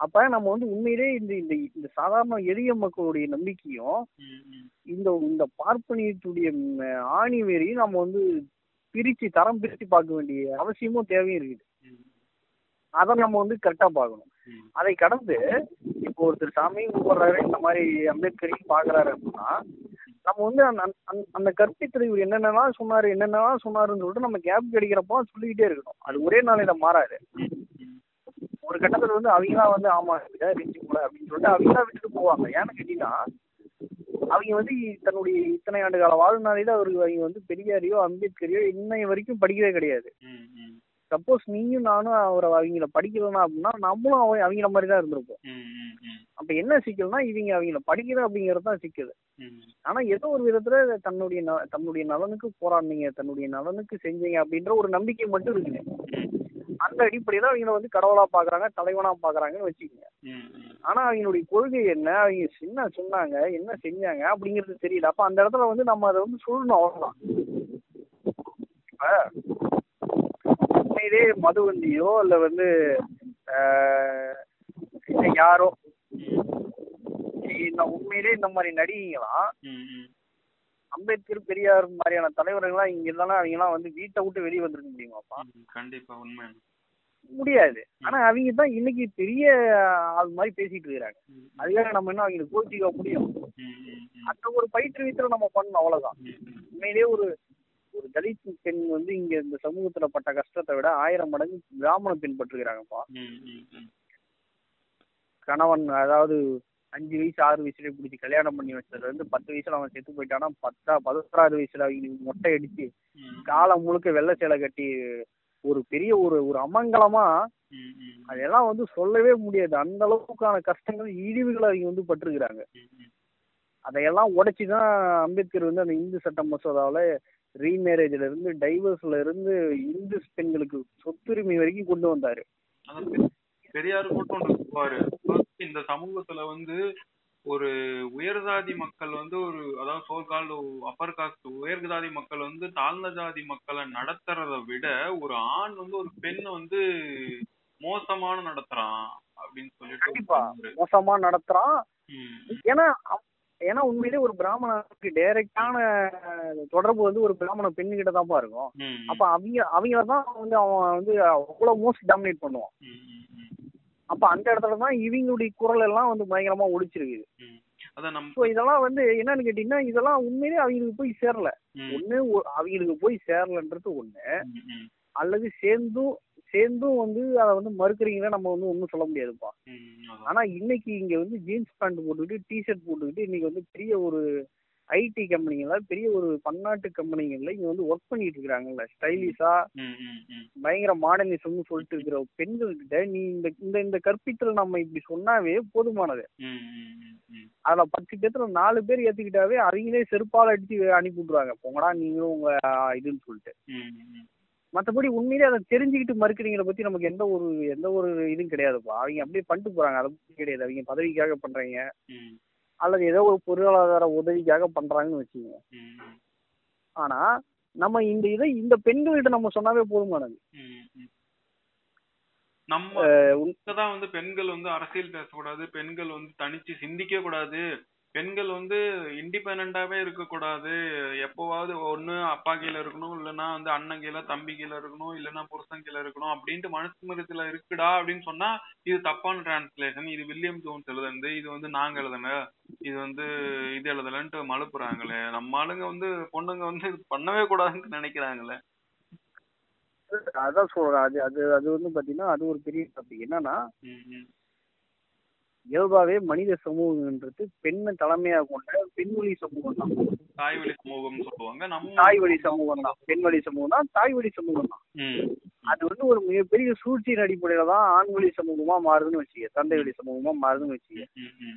அப்ப நம்ம வந்து உண்மையிலே இந்த இந்த இந்த சாதாரண எளிய மக்களுடைய நம்பிக்கையும். இந்த இந்த பார்ப்பனியத்துடைய ஆணி வேரையும் நம்ம வந்து பிரிச்சு தரம் பிரிச்சு பார்க்க வேண்டிய அவசியமும் தேவையும் இருக்குது. அதை நம்ம வந்து கரெக்டா பார்க்கணும். அதை கடந்து இப்போ ஒருத்தர் சாமியும் கும்பிடுறாரு இந்த மாதிரி அம்பேத்கரையும் பாக்குறாரு அப்படின்னா நம்ம வந்து அந்த அந்த- அந்த கற்பித்தல் இவர் என்னென்னலாம் சொன்னாரு என்னென்னலாம் சொன்னாருன்னு சொல்லிட்டு நம்ம கேப் கிடைக்கிறப்போ சொல்லிக்கிட்டே இருக்கணும். அது ஒரே நாளையில மாறாது. ஒரு கட்டத்துல வந்து அவங்களாம் வந்து ஆமா இதான் இருந்துச்சு போல அப்படின்னு சொல்லிட்டு அவங்களாம் விட்டுட்டு போவாங்க. ஏன்னு கேட்டீங்கன்னா அவங்க வந்து தன்னுடைய இத்தனை ஆண்டு கால வாழ்நாளில அவருக்கு அவங்க வந்து பெரியாரையோ அம்பேத்கரையோ இன்னைய வரைக்கும் படிக்கவே கிடையாது. சப்போஸ் நீயும் நானும் அவரை அவங்கள படிக்கலனா அப்படின்னா நம்மளும் அவ அவங்கள மாதிரி தான் இருந்திருப்போம். அப்ப என்ன சிக்கல்னா இவங்க அவங்கள படிக்கல அப்படிங்கிறது தான் சிக்கல். ஆனா ஏதோ ஒரு விதத்துல தன்னுடைய தன்னுடைய நலனுக்கு போராடினீங்க தன்னுடைய நலனுக்கு செஞ்சீங்க அப்படின்ற ஒரு நம்பிக்கை மட்டும் இருக்குது. அந்த அடிப்படையில அவங்கள வந்து கடவுளா பாக்குறாங்க தலைவனா பாக்குறாங்கன்னு வச்சுக்கோங்க. ஆனா அவங்களுடைய கொள்கை என்ன அவங்க என்ன சொன்னாங்க என்ன செஞ்சாங்க அப்படிங்கிறது தெரியல. அப்ப அந்த இடத்துல வந்து நம்ம அதை வந்து சொல்லணும் அவ்வளவுதான். உண்மையிலே மதுவந்தியோ இல்ல வந்து இல்ல யாரோ. இந்த உண்மையிலே இந்த மாதிரி நடிகைங்களாம். அம்பேத்கர் பெரியார் மாதிரியான தலைவர்கள்லாம் இங்க இருந்தாலும் அவங்கலாம் வந்து வீட்டை விட்டு வெளியே வந்திருக்க முடியுமாப்பா? கண்டிப்பா உண்மை. முடியாது. ஆனா அவங்க தான் இன்னைக்கு பெரிய ஆள் மாதிரி பேசிட்டு இருக்கிறாங்க. அதுக்காக நம்ம என்ன அவங்களுக்கு கோச்சிக்க முடியும். அந்த ஒரு பயிற்றுவித்தல நம்ம பண்ணணும் அவ்வளவுதான். உண்மையிலேயே ஒரு ஒரு தலித் பெண் வந்து இங்க இந்த சமூகத்துல பட்ட கஷ்டத்தை விட ஆயிரம் மடங்கு பிராமண பெண் பட்டிருக்கிறாங்கப்பா. கணவன் அதாவது அஞ்சு வயசு ஆறு வயசுல பிடிச்சி கல்யாணம் பண்ணி வச்சதுல இருந்து பத்து வயசுல அவன் செத்து போயிட்டானா பத்தா பதினோராவது வயசுல அவங்களுக்கு மொட்டை அடிச்சு காலம் முழுக்க வெள்ளை சேலை கட்டி ஒரு பெரிய ஒரு ஒரு அமங்கலமா. அதெல்லாம் வந்து சொல்லவே முடியாது அந்த அளவுக்கான கஷ்டங்கள் இழிவுகளை அவங்க வந்து பட்டிருக்கிறாங்க. அதையெல்லாம் உடைச்சி தான் அம்பேத்கர் வந்து அந்த இந்து சட்ட மசோதாவில் ரீமேரேஜ்ல இருந்து டைவர்ஸ்ல இருந்து இந்து பெண்களுக்கு சொத்துரிமை வரைக்கும் கொண்டு வந்தாரு. பெரியார் கூட ஒண்ணு சொல்லுவாரு. first இந்த சமூகத்துல வந்து ஒரு உயர் ஜாதி மக்கள் வந்து ஒரு அதாவது சோல் கால் அப்பர் காஸ்ட் உயர் ஜாதி மக்கள் வந்து தாழ்ந்த ஜாதி மக்களை நடத்துறத விட ஒரு ஆண் வந்து ஒரு பெண் வந்து மோசமான நடத்துறான் அப்படின்னு சொல்லிட்டு. மோசமா நடத்துறான். ஏன்னா ஏன்னா உண்மையிலே ஒரு பிராமணனுக்கு டைரக்டான தொடர்பு வந்து ஒரு பிராமண பெண்ணுகிட்ட தான்ப்பா இருக்கும். அப்ப அவங்க அவங்கள தான் வந்து அவன் வந்து அவ்வளவு மோஸ்ட் டாமினேட் பண்ணுவான். அப்ப அந்த இடத்துல தான் இவங்களுடைய குரல் எல்லாம் வந்து பயங்கரமா ஒடிச்சிருக்குது இதெல்லாம் வந்து என்னன்னு கேட்டீங்கன்னா இதெல்லாம் உண்மையிலே அவங்களுக்கு போய் சேரல. ஒண்ணு அவங்களுக்கு போய் சேரலன்றது ஒண்ணு. அல்லது சேர்ந்தும் சேர்ந்தும் வந்து அதை வந்து மறுக்கிறீங்கன்னா நம்ம வந்து ஒன்றும் சொல்ல முடியாதுப்பா. ஆனா இன்னைக்கு இங்க வந்து ஜீன்ஸ் பேண்ட் போட்டுக்கிட்டு டிஷர்ட் போட்டுக்கிட்டு இன்னைக்கு வந்து பெரிய ஒரு ஐடி கம்பெனிங்கள பெரிய ஒரு பன்னாட்டு கம்பெனிகள்ல இங்க வந்து ஒர்க் பண்ணிட்டு இருக்காங்கல்ல ஸ்டைலிஷா பயங்கர மாடர்னிசம்னு சொல்லிட்டு இருக்கிற பெண்கள்கிட்ட நீ இந்த இந்த இந்த கற்பித்தல் நம்ம இப்படி சொன்னாவே போதுமானது. அதுல பத்து பேத்துல நாலு பேர் ஏத்துக்கிட்டாவே அவங்களே செருப்பால அடிச்சு அனுப்பி விட்ருவாங்க போங்கடா நீங்களும் உங்க இதுன்னு சொல்லிட்டு. மற்றபடி உண்மையிலே அதை தெரிஞ்சுக்கிட்டு மறுக்கிறீங்கள பத்தி நமக்கு எந்த ஒரு எந்த ஒரு இதுவும் கிடையாதுப்பா அவங்க அப்படியே பண்ணிட்டு போறாங்க. அதை பத்தி கிடையாது. அவங்க பதவிக்காக பண்றீங்க. அல்லது ஏதோ ஒரு பொருளாதார உதவிக்காக பண்றாங்கன்னு வச்சுக்கோங்க. ம், ஆனா நம்ம இந்த இதை இந்த பெண்கள்கிட்ட நம்ம சொன்னாவே போதுமானது. நம்ம தான் வந்து பெண்கள் வந்து அரசியல் பேசக்கூடாது. பெண்கள் வந்து தனிச்சு சிந்திக்க கூடாது பெண்கள் வந்து இண்டிபெண்டாவே இருக்கக்கூடாது. எப்போவாவது ஒண்ணு அப்பா கீழே இருக்கணும் இல்லைன்னா வந்து அண்ணன் கீழே தம்பி கீழே இருக்கணும் இல்லைன்னா புருஷன் கீழே இருக்கணும் அப்படின்ட்டு மனுஸ்மிருதியில இருக்குடா அப்படின்னு சொன்னா இது தப்பான டிரான்ஸ்லேஷன் இது வில்லியம் ஜோன்ஸ் எழுதுனது. இது வந்து நாங்க எழுதுன. இது வந்து இது எழுதலன்ட்டு மழுப்புறாங்களே. நம்ம ஆளுங்க வந்து பொண்ணுங்க வந்து இது பண்ணவே கூடாதுன்னு நினைக்கிறாங்களே. அதான் சொல்றேன். அது அது அது வந்து பாத்தீங்கன்னா அது ஒரு பெரிய டாபிக் என்னன்னா இயல்பாவே மனித சமூகம்ன்றது பெண்ணை தலைமையா கொண்ட பெண்வழி சமூகம் தான். தாய் வழி சமூகம்னு சொல்லுவாங்க. நம்ம தாய் வழி சமூகம் தான். பெண்வழி சமூகம் தான் தாய் வழி சமூகம் தான். அது வந்து ஒரு மிகப்பெரிய சூழ்ச்சியின் அடிப்படையில தான் ஆண் வழி சமூகமா மாறுதுன்னு வச்சுக்க தந்தை வழி சமூகமா மாறுதுன்னு வச்சுக்க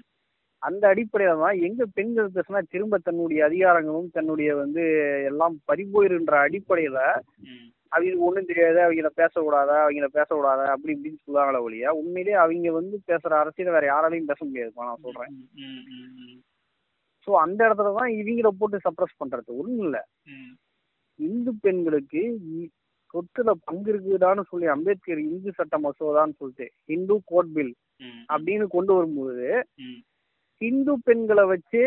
அந்த அடிப்படையில தான் எங்க பெண்கள் பேசினா திரும்ப தன்னுடைய அதிகாரங்களும் தன்னுடைய வந்து எல்லாம் பறிபோயிருன்ற அடிப்படையில அவங்களுக்கு ஒண்ணும் தெரியாது அவங்கள பேசக்கூடாதா அவங்கள பேசக்கூடாதா அப்படி இப்படின்னு சொல்லுவாங்களே ஒழிய உண்மையிலேயே அவங்க வந்து பேசுற அரசியல வேற யாராலையும் பேச முடியாதுப்பா நான் சொல்றேன். ஸோ அந்த இடத்துல தான் இவங்கள போட்டு சப்ரஸ் பண்றது. ஒண்ணும் இல்ல. இந்து பெண்களுக்கு சொத்துல பங்கு இருக்குதான்னு சொல்லி அம்பேத்கர் இந்து சட்ட மசோதான்னு சொல்லிட்டு இந்து கோட் பில் அப்படின்னு கொண்டு வரும்போது இந்து பெண்களை வச்சு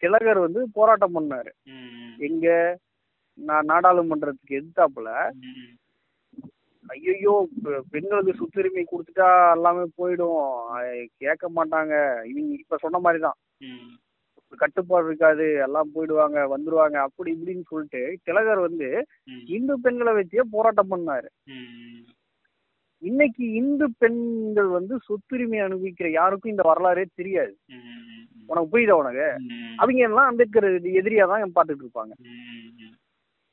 திலகர் வந்து போராட்டம் பண்ணாரு. எங்க? நா- நாடாளுமன்றத்துக்கு எதிர்த்தாப்புல ம், ஐயோ பெண்களுக்கு சொத்துரிமை கொடுத்துட்டா எல்லாமே போயிடும். கேட்க மாட்டாங்க. இவங்க இப்ப சொன்ன மாதிரி தான் ம், கட்டுப்பாடு இருக்காது. எல்லாம் போயிடுவாங்க வந்துருவாங்க அப்படி இப்படின்னு சொல்லிட்டு திலகர் வந்து இந்து பெண்களை வச்சே போராட்டம் பண்ணாரு. இன்னைக்கு இந்து பெண்கள் வந்து சொத்துரிமை அனுபவிக்கிற யாருக்கும் இந்த வரலாறே தெரியாது. உனக்கு புரியுதா உனக்கு? அவங்க எல்லாம் அம்பேத்கர் எதிரியா தான் பார்த்துட்டு இருப்பாங்க.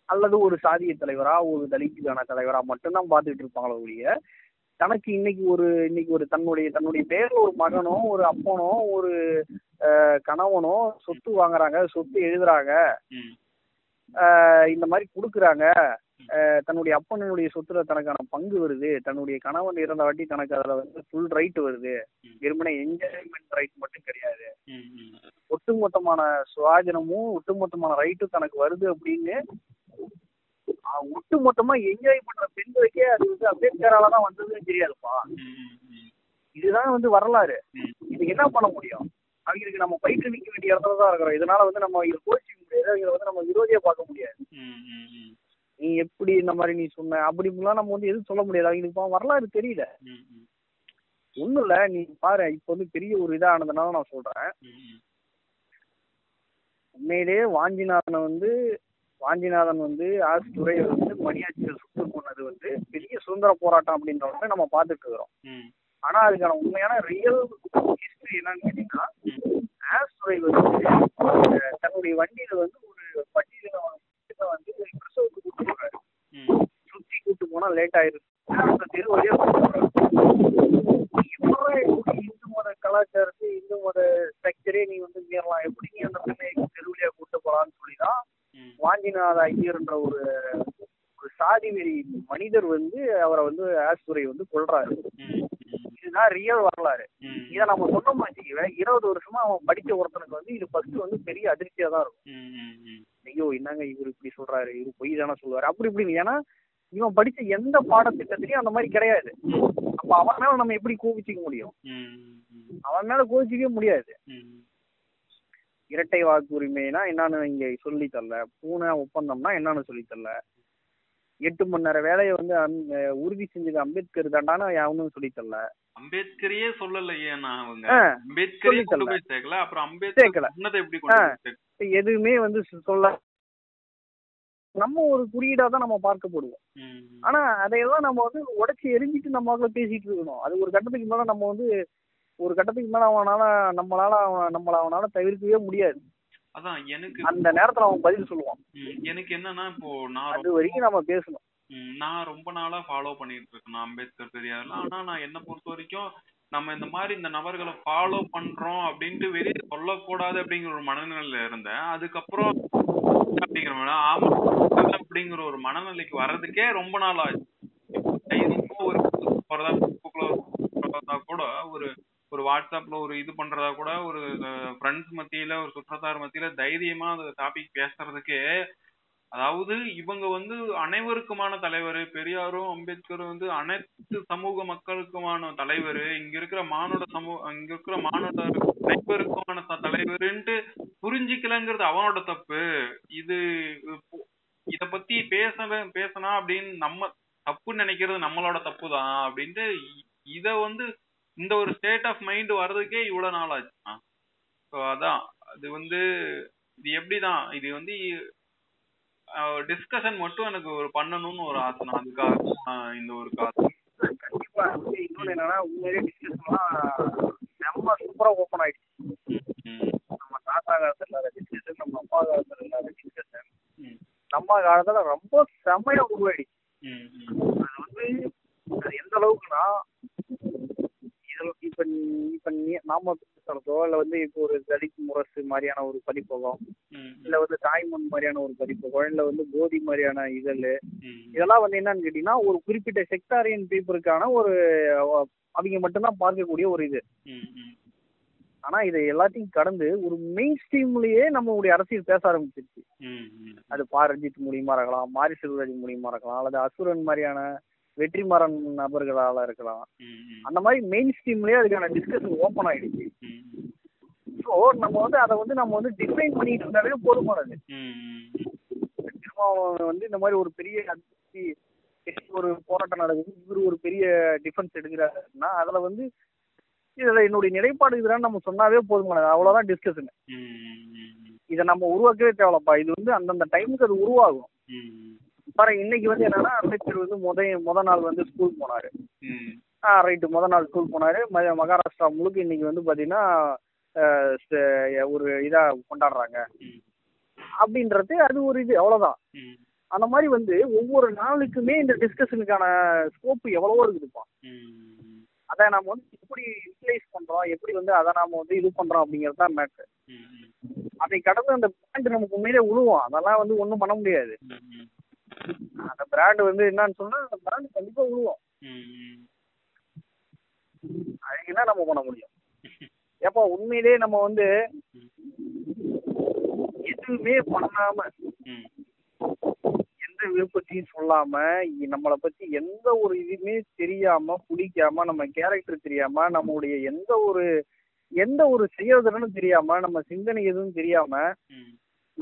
அல்லது ஒரு சாதிய தலைவரா ஒரு தலித்துக்கான தலைவரா மட்டும்தான் பார்த்துட்டு இருப்பாங்களோ ஒழிய தனக்கு இன்னைக்கு ஒரு இன்னைக்கு ஒரு தன்னுடைய தன்னுடைய பேர்ல ஒரு மகனோ ஒரு அப்பனோ ஒரு கணவனோ சொத்து வாங்குறாங்க சொத்து எழுதுறாங்க. இந்த மாதிரி கொடுக்குறாங்க. தன்னுடைய அப்பனுடைய சொத்துல தனக்கான பங்கு வருது. தன்னுடைய கணவன் இறந்த வாட்டி தனக்கு அதுல வந்து ஃபுல் ரைட் வருது. வெறுமனே என்ஜாய்மெண்ட் ரைட் மட்டும் கிடையாது. ஒட்டுமொத்தமான சுவாதனமும் ஒட்டுமொத்தமான ரைட்டும் தனக்கு வருது அப்படின்னு ஒட்டு மொத்தமா என்ஜாய் பண்ற பெண்களுக்கே அது வந்து அம்பேத்கரால தான் வந்ததுன்னு தெரியாதுப்பா. இதுதான் வந்து வரலாறு. இது இதுக்கு என்ன பண்ண முடியும்? அவங்களுக்கு நம்ம பயிற்று நிற்க வேண்டிய இடத்துல தான் இருக்கிறோம். இதனால வந்து நம்ம அவங்க கோச்சிக்க முடியாது அவங்களை வந்து நம்ம விரோதியா பார்க்க முடியாது. நீ எப்படி இந்த மாதிரி நீ சொன்ன? அப்படி இப்படிலாம் நம்ம வந்து எதுவும் சொல்ல முடியாது. அவங்களுக்கு இப்போ வரலாறு தெரியல. ஒன்றும் இல்லை ஒண்ணும் இல்ல. நீ பாரு இப்போ வந்து பெரிய ஒரு இதானதுனால நான் சொல்றேன். உண்மையிலேயே வாஞ்சிநாதனை வந்து வாஞ்சிநாதன் வந்து ஆஸ் துறையை வந்து மணியாட்சியில் சுட்டு கொண்டது வந்து பெரிய சுதந்திர போராட்டம் அப்படின்றத நம்ம பார்த்துட்டு இருக்கிறோம். ம், ஆனா அதுக்கான உண்மையான ரியல் ஹிஸ்டரி என்னன்னு கேட்டீங்கன்னா ஆஸ் துறை வந்து தன்னுடைய வண்டியில வந்து ஒரு பட்டியல வந்து பிரசவத்துக்கு கூட்டு போறாரு. ம், சுத்தி கூட்டு போனா லேட் ஆயிருது அந்த தெரு வழியா கூட்டு போறாரு. எப்படா இப்படி இந்து மத கலாச்சாரத்தை இந்து மத ஸ்ட்ரக்சரே நீ வந்து மீறலாம். எப்படி நீ அந்த பெண்ணை தெரு வழியா கூட்டு போலான்னு சொல்லிதான் ம், வாஞ்சிநாத ஐயர்ன்ற ஒரு ஒரு சாதி வெறி மனிதர் வந்து அவரை வந்து ஆஸ்துரை வந்து கொள்றாரு இதுதான் ரியல் வரலாறு. இதை நம்ம சொன்னோம் வச்சுக்கவே இருபது வருஷமா அவன் படிச்ச ஒருத்தனுக்கு வந்து இது ஃபர்ஸ்ட் வந்து பெரிய அதிர்ச்சியா தான் இருக்கும். ஐயோ என்னங்க இவர் இப்படி சொல்றாரு? இவர் பொய் தானே சொல்லுவாரு? அப்படி இப்படின்னு. ஏன்னா இவன் படிச்ச எந்த பாடத்திட்டத்திலயும் அந்த மாதிரி கிடையாது. அப்ப அவன் மேல நம்ம எப்படி கோபிச்சிக்க முடியும்? அவன் மேல கோபிச்சிக்கவே முடியாது. இரட்டை வாக்குரிமைனா என்னன்னு இங்க சொல்லி தரல. பூனை ஒப்பந்தம்னா என்னன்னு சொல்லி தரல. எட்டு மணி நேர வேலையை வந்து உறுதி செஞ்சது அம்பேத்கர் தாண்டான்னு அவனும் சொல்லி தரல. அம்பேத்கரையே சொல்லலையே நான் அவங்க. ஆ, அம்பேத்கரே சொல்லி கொண்டு தரல. போய் சேர்க்கல. அப்புறம் அம்பேத்கர் எப்படி கொண்டு எதுவுமே வந்து சொல்ல நம்ம ஒரு குறியீடா தான் நம்ம பார்க்கப்படுவோம். ஆனா அதையெல்லாம் நம்ம வந்து உடைச்சி எரிஞ்சிட்டு நம்ம பேசிட்டு இருக்கணும். அது ஒரு கட்டத்துக்கு மேல நம்ம வந்து ஒரு கட்டத்துக்கு மேல அவனால நம்மளால அவன் நம்மள அவனால தவிர்க்கவே முடியாது. அதான் எனக்கு அந்த நேரத்துல அவன் பதில் சொல்லுவான். எனக்கு என்னன்னா இப்போ நான் அது வரைக்கும் நம்ம பேசணும். நான் ரொம்ப நாளா ஃபாலோ பண்ணிட்டு இருக்கேன். அம்பேத்கர் பெரியார்லாம் ஆனா நான் என்ன பொறுத்த வரைக்கும் நம்ம இந்த மாதிரி இந்த நபர்களை ஃபாலோ பண்றோம் அப்படின்ட்டு வெளியே சொல்லக்கூடாது அப்படிங்கிற ஒரு மனநிலையில இருந்தேன். அதுக்கப்புறம் அப்படிங்கிற ஆமா அப்படிங்கிற ஒரு மனநிலைக்கு வர்றதுக்கே ரொம்ப நாள் ஆச்சு. ஒரு போறதா கூட ஒரு ஒரு வாட்ஸ்அப்ல ஒரு இது பண்றதா கூட ஒரு ஃப்ரெண்ட்ஸ் மத்தியில ஒரு சுற்றத்தார் மத்தியில தைரியமா அந்த டாபிக் பேசுறதுக்கு அதாவது இவங்க வந்து அனைவருக்குமான தலைவர் பெரியாரும் அம்பேத்கரும் வந்து அனைத்து சமூக மக்களுக்குமான தலைவர் இங்க இருக்கிற மானோட சமூக இங்க இருக்கிற மானோட அனைவருக்குமான தலைவருன்ட்டு புரிஞ்சிக்கலங்கிறது அவனோட தப்பு. இது இத பத்தி பேச பேசனா அப்படின்னு நம்ம தப்புன்னு நினைக்கிறது நம்மளோட தப்பு தான் அப்படின்ட்டு இத வந்து இந்த ஒரு ஸ்டேட் ஆஃப் மைண்ட் வர்றதுக்கே இவ்வளவு நாள் ஆச்சு. ஸோ அதான். அது வந்து இது எப்படிதான்? இது வந்து டிஸ்கஷன் மட்டும் எனக்கு ஒரு பண்ணணும்னு ஒரு ஆசை. நான் அதுக்காக தான் இந்த ஒரு காசு. கண்டிப்பா. வந்து இன்னொன்னு என்னன்னா உண்மையிலேயே டிஸ்கஷன்லாம் செம்ம சூப்பரா ஓப்பன் ஆயிடுச்சு. நம்ம தாத்தா காலத்துல இல்லாத டிஸ்கஷன் நம்ம அப்பா காலத்துல இல்லாத டிஸ்கஷன். நம்ம காலத்துல ரொம்ப செம்மையா உருவாயிடுச்சு. அது வந்து அது எந்த அளவுக்குன்னா இதுல இப்ப இப்ப நீ நாம பேசுறதோ இல்ல வந்து இப்போ ஒரு தலித் முரசு மாதிரியான ஒரு பதிப்பகம் இல்ல வந்து தாய்மண் மாதிரியான ஒரு பதிப்பகம் இல்ல வந்து போதி மாதிரியான இதழ் இதெல்லாம் வந்து என்னன்னு கேட்டீங்கன்னா ஒரு குறிப்பிட்ட செக்டாரியன் பீப்புளுக்கான ஒரு அவங்க மட்டும்தான் பார்க்கக்கூடிய ஒரு இது. ஆனா இதை எல்லாத்தையும் கடந்து ஒரு மெயின் ஸ்ட்ரீம்லயே நம்மளுடைய அரசியல் பேச ஆரம்பிச்சிருச்சு. அது பா ரஞ்சித் மூலியமா இருக்கலாம் மாரி செல்வராஜ் மூலியமா இருக்கலாம் அல்லது அசுரன் மாதிரியான வெற்றிமாறன் நபர்களால இருக்கலாம். அந்த மாதிரி மெயின் ஸ்ட்ரீம்லயே அதுக்கான டிஸ்கஷன் ஓப்பன் ஆயிடுச்சு. ஸோ நம்ம வந்து அதை வந்து நம்ம வந்து டிஃபைன் பண்ணிட்டு இருந்தாலே போதுமானது. வந்து இந்த மாதிரி ஒரு பெரிய ஒரு போராட்டம் நடக்குது. இவர் ஒரு பெரிய டிஃபென்ஸ் எடுக்கிறாருன்னா அதுல வந்து இதுல என்னுடைய நிலைப்பாடு இதுதான் நம்ம சொன்னாவே போதுமானது. அவ்வளவுதான் டிஸ்கஷன் இதை நம்ம உருவாக்கவே தேவையில்லப்பா. இது வந்து அந்தந்த டைமுக்கு அது உருவாகும். பாருங்க இன்னைக்கு வந்து என்னன்னா அம்பேத்கர் வந்து முத முத நாள் வந்து ஸ்கூல் போனாரு. ம், ஆ ரைட்டு முத நாள் ஸ்கூல் போனாரு. ம- மகாராஷ்டிரா முழுக்க இன்னைக்கு வந்து ஸ்ட- ஒரு இதா கொண்டாடுறாங்க. அப்படின்றது அது ஒரு இது அவ்வளவுதான். ம், அந்த மாதிரி வந்து ஒவ்வொரு நாளுக்குமே இந்த டிஸ்கஷனுக்கான ஸ்கோப் எவ்வளவோ இருக்குதுப்பா அதை நம்ம வந்து எப்படி யூட்டிலைஸ் பண்றோம் எப்படி வந்து அதை நாம வந்து இது பண்றோம் அப்படிங்கிறது தான் மேட்ரு அதை கடந்து அந்த பிராண்ட் நமக்கு உண்மையிலே உழுவும். அதெல்லாம் வந்து ஒன்றும் பண்ண முடியாது. அந்த பிராண்ட் வந்து என்னன்னு சொன்னா அந்த பிராண்ட் கண்டிப்பா விழுவோம் அதுக்கு என்ன நம்ம பண்ண முடியும். ஏப்பா உண்மையிலேயே நம்ம வந்து எதுவுமே பண்ணாம ம், எந்த விருப்பத்தையும் சொல்லாம நம்மளை பத்தி எந்த ஒரு இதுவுமே தெரியாம பிடிக்காம நம்ம கேரக்டர் தெரியாம நம்மளுடைய எந்த ஒரு எந்த ஒரு செயல்திறனும் தெரியாம நம்ம சிந்தனை எதுவும் தெரியாம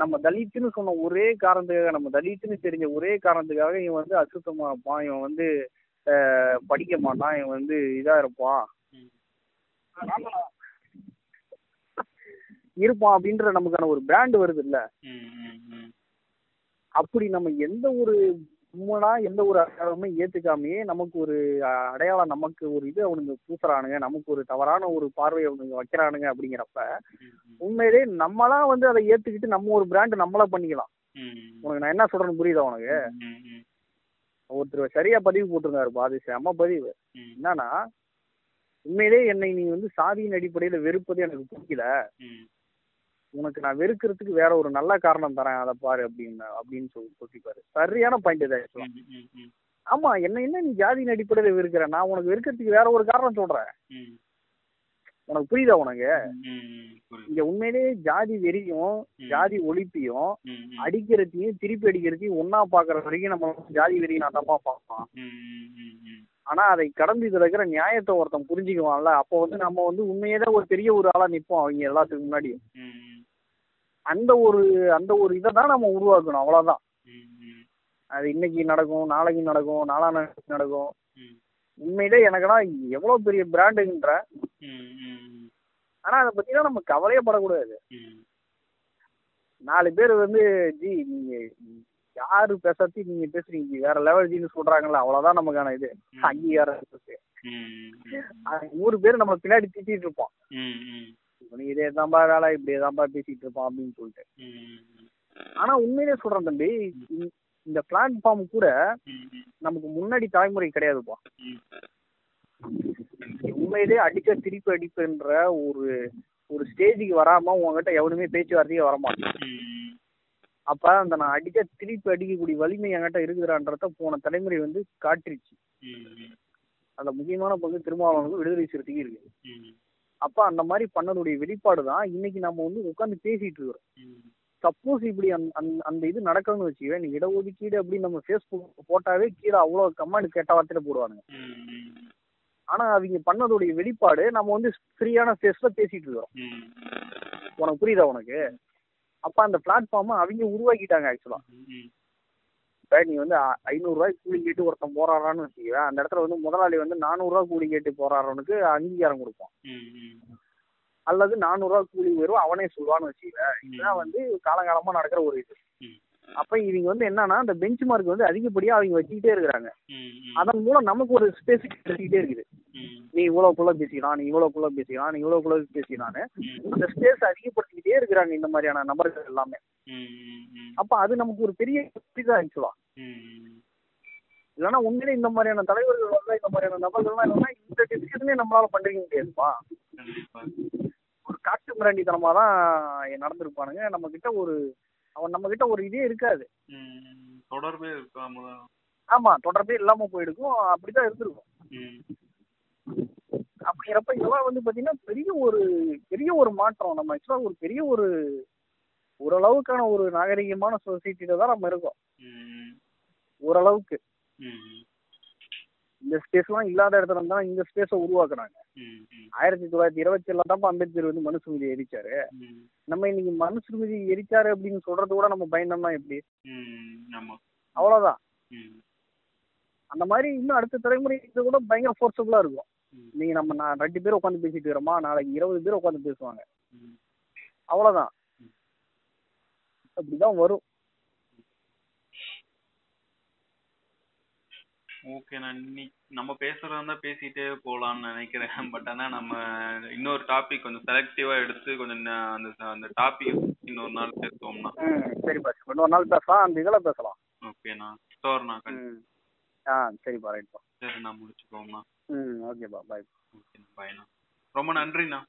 நம்ம தலித்துன்னு சொன்ன ஒரே காரணத்துக்காக நம்ம தலித்துன்னு தெரிஞ்ச ஒரே காரணத்துக்காக இவன் வந்து அசுத்தமா இருப்பான். இவன் வந்து படிக்க மாட்டான். இவன் வந்து இதா இருப்பான். இருப்பான் அப்படின்ற நமக்கான ஒரு பிராண்ட் வருது இல்ல அப்படி நம்ம எந்த ஒரு உண்மைனா எந்த ஒரு அடையாளமே ஏத்துக்காமையே நமக்கு ஒரு அடையாளம் நமக்கு ஒரு இது அவனுங்க பூசுறானுங்க நமக்கு ஒரு தவறான ஒரு பார்வை அவனுங்க வைக்கிறானுங்க அப்படிங்கிறப்ப உண்மையிலே நம்மளாம் வந்து அதை ஏத்துக்கிட்டு நம்ம ஒரு பிராண்ட் நம்மளா பண்ணிக்கலாம். உனக்கு நான் என்ன சொல்றேன்னு புரியுதா உனக்கு? ஒருத்தர் சரியா பதிவு போட்டிருந்தாருப்பா அது செம பதிவு. என்னன்னா உண்மையிலே என்னை நீ வந்து சாதியின் அடிப்படையில வெறுப்பது எனக்கு பிடிக்கல உனக்கு நான் வெறுக்கிறதுக்கு வேற ஒரு நல்ல காரணம் தரேன் அதை பாரு அப்படின்னு அப்படின்னு சொல்லி சொல்லிப்பாரு. சரியான பாயிண்ட் இது ஆக்சுவலா ஆமா என்ன என்ன நீ ஜாதியின் அடிப்படையில வெறுக்கிற? நான் உனக்கு வெறுக்கிறதுக்கு வேற ஒரு காரணம் சொல்றேன். உனக்கு புரியுதா உனக்கு. இங்க உண்மையிலேயே ஜாதி வெறியும் ஜாதி ஒழிப்பையும் அடிக்கிறதையும் திருப்பி அடிக்கிறதையும் ஒன்னா பாக்குற வரைக்கும் நம்ம ஜாதி வெறி நான் தப்பா பார்ப்போம். ம், ம், ம், ம், ஆனா அதை கடந்து இதுல இருக்கிற நியாயத்தை ஒருத்தன் புரிஞ்சுக்குவான்ல அப்போ வந்து நம்ம வந்து உண்மையே ஒரு பெரிய ஒரு ஆளா நிப்போம் அவங்க எல்லாத்துக்கு முன்னாடி. ம், ம், அந்த ஒரு அந்த ஒரு இதை தான் நம்ம உருவாக்கணும் அவ்வளவுதான். அது இன்னைக்கு நடக்கும் நாளைக்கு நடக்கும் நாளா நடக்கும். உண்மையிலே எனக்குலாம் எவ்வளவு பெரிய பிராண்டுன்ற ம், ம், ம், ஆனா அதை பத்திலாம் நம்ம கவலையே படக்கூடாது. நாலு பேர் வந்து ஜி நீங்க யாரு பேசாத்தி நீங்க பேசுறீங்க? வேற லெவல் ஜின்னு சொல்றாங்கல்ல அவ்வளவுதான் நமக்கான இது. அங்கீகாரம் நூறு பேர் நம்ம பின்னாடி திட்டிட்டு இருப்போம். நீ இதே தான்பா வேலை இப்படியே தான்பா பேசிட்டு இருப்பான் அப்படின்னு சொல்லிட்டு. ம், ஆனா உண்மையிலே சொல்றேன் தம்பி இந்த- பிளாட்ஃபார்ம் கூட நமக்கு முன்னாடி தலைமுறை கிடையாதுப்பா. ம். உண்மையிலேயே அடிச்சா திருப்பி அடிப்புன்ற ஒரு ஒரு ஸ்டேஜுக்கு வராம உங்ககிட்ட எவனுமே பேச்சுவார்த்தையே வரமாட்டான் அப்ப அந்த நான் அடிச்சா திருப்பி அடிக்கக்கூடிய வலிமை என்கிட்ட இருக்குதுறான்றத போன தலைமுறை வந்து காட்டிருச்சு. அந்த முக்கியமான பங்கு திருமாவளவனுக்கு விடுதலை சிறுத்தைக்கு இருக்கு. அப்ப அந்த மாதிரி பண்ணனுடைய வெளிப்பாடு தான் இன்னைக்கு நம்ம வந்து உட்காந்து பேசிட்டு இருக்கிறோம். சப்போஸ் இப்படி அந்த அந்த- அந்த இது நடக்கணும்னு வச்சுக்கவே நீ இடஒதுக்கீடு அப்படின்னு நம்ம ஃபேஸ்புக் போட்டாவே கீழே அவ்வளவு கமெண்ட் கெட்ட வார்த்தையில போடுவானுங்க. ம், ஆனா அவங்க பண்ணதுடைய வெளிப்பாடு நம்ம வந்து ஃப்ரீயான ஃபேஸ்ல பேசிட்டு இருக்கிறோம் ம், உனக்கு புரியுதா உனக்கு? அப்ப அந்த பிளாட்ஃபார்ம் அவங்க உருவாக்கிட்டாங்க ஆக்சுவலா இப்ப நீ வந்து ஐ- ஐநூறு ரூபாய்க்கு கூலி கேட்டு ஒருத்தன் போறாரான்னு வச்சுக்கவே அந்த இடத்துல வந்து முதலாளி வந்து நானூறு ரூபாய் கூலி கேட்டு போறாரவனுக்கு அங்கீகாரம் கொடுப்பான். அல்லது நானூறு ரூபாய் கூலி வரும் அவனே சொல்லுவான்னு வச்சுக்கவே இதுதான் வந்து காலங்காலமா நடக்கிற ஒரு இது. அப்ப இவங்க வந்து என்னன்னா அந்த பெஞ்ச் மார்க் வந்து அதிகப்படியா அவங்க வச்சுக்கிட்டே இருக்கிறாங்க. அதன் மூலம் நமக்கு ஒரு ஸ்பேஸ் கிடைச்சிக்கிட்டே இருக்குது. நீ இவ்வளவுக்குள்ள பேசிக்கலாம் நீ இவ்வளவுக்குள்ள பேசிக்கலாம் நீ இவ்வளவுக்குள்ள பேசிக்கலான்னு அந்த ஸ்பேஸ் அதிகப்படுத்திக்கிட்டே இருக்கிறாங்க இந்த மாதிரியான நபர்கள் எல்லாமே. அப்ப அது நமக்கு ஒரு பெரிய தான் ஆக்சுவலா இல்லைன்னா உண்மையிலே இந்த மாதிரியான தலைவர்கள் வந்து இந்த மாதிரியான நபர்கள்லாம் என்னன்னா இந்த டிஸ்கஷனே நம்மளால பண்றீங்க முடியாதுப்பா. ஒரு காட்டு மிராண்டித்தனமா தான் நடந்திருப்பானுங்க. நம்ம கிட்ட ஒரு அவன் நம்ம கிட்ட ஒரு இதே இருக்காது. தொடர்பே இருக்காம ஆமா தொடர்பே இல்லாம போயிடுக்கும் அப்படிதான் இருந்திருக்கும். அப்படிங்கிறப்ப இதெல்லாம் வந்து பாத்தீங்கன்னா பெரிய ஒரு பெரிய ஒரு மாற்றம். நம்ம ஆக்சுவலா ஒரு பெரிய ஒரு ஓரளவுக்கான ஒரு நாகரிகமான சொசைட்டில தான் நம்ம இருக்கோம். ம், ஓரளவுக்கு. இந்த ஸ்பேஸ்லாம் இல்லாத இடத்துல இருந்தா இந்த ஸ்பேஸை ம், ஆயிரத்தி தொள்ளாயிரத்தி இருபத்தி ஏழுல தான் அம்பேத்கர் வந்து மனுஸ்மிருதி எரிச்சாரு. நம்ம இன்னைக்கு மனுஸ்மிருதி எரிச்சாரு அப்படின்னு சொல்றது கூட நம்ம பயந்தோம்னா எப்படி? ம், அந்த மாதிரி இன்னும் அடுத்த தலைமுறை இது கூட பயங்கர ஃபோர்ஸபுளா இருக்கும். நீங்க நம்ம நான் ரெண்டு பேர் உட்காந்து பேசிட்டு இருக்கிறோமா? நாளைக்கு இருபது பேர் உட்காந்து பேசுவாங்க. ம். அவ்வளவுதான். அப்படிதான் வரும். ஓகே நான் இன்னைக்கு நம்ம பேசுறதா இருந்தா பேசிட்டே போலாம்னு நினைக்கிறேன். பட் ஆனா நம்ம இன்னொரு டாபிக் கொஞ்சம் செலக்டிவா எடுத்து கொஞ்சம் அந்த அந்த டாபிக் இன்னொரு நாள் பேசுவோம்னா. சரிப்பா இன்னொரு நாள் பேசலாம் அந்த இதில் பேசலாம். ஓகேண்ணா ஸ்டோர்ண்ணா ம். ஆ சரிப்பா ரைட்ப்பா சரிண்ணா முடிச்சுக்கோங்கண்ணா ம் ஓகேப்பா பாய் பாய்ண்ணா ரொம்ப நன்றிண்ணா.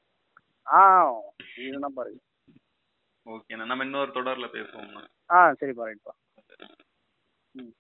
ஆ இதுனா பாருங்க ஓகேண்ணா நம்ம இன்னொரு தொடர்ல பேசுவோம்ண்ணா ஆ சரிப்பா ரைட்ப்பா ம்.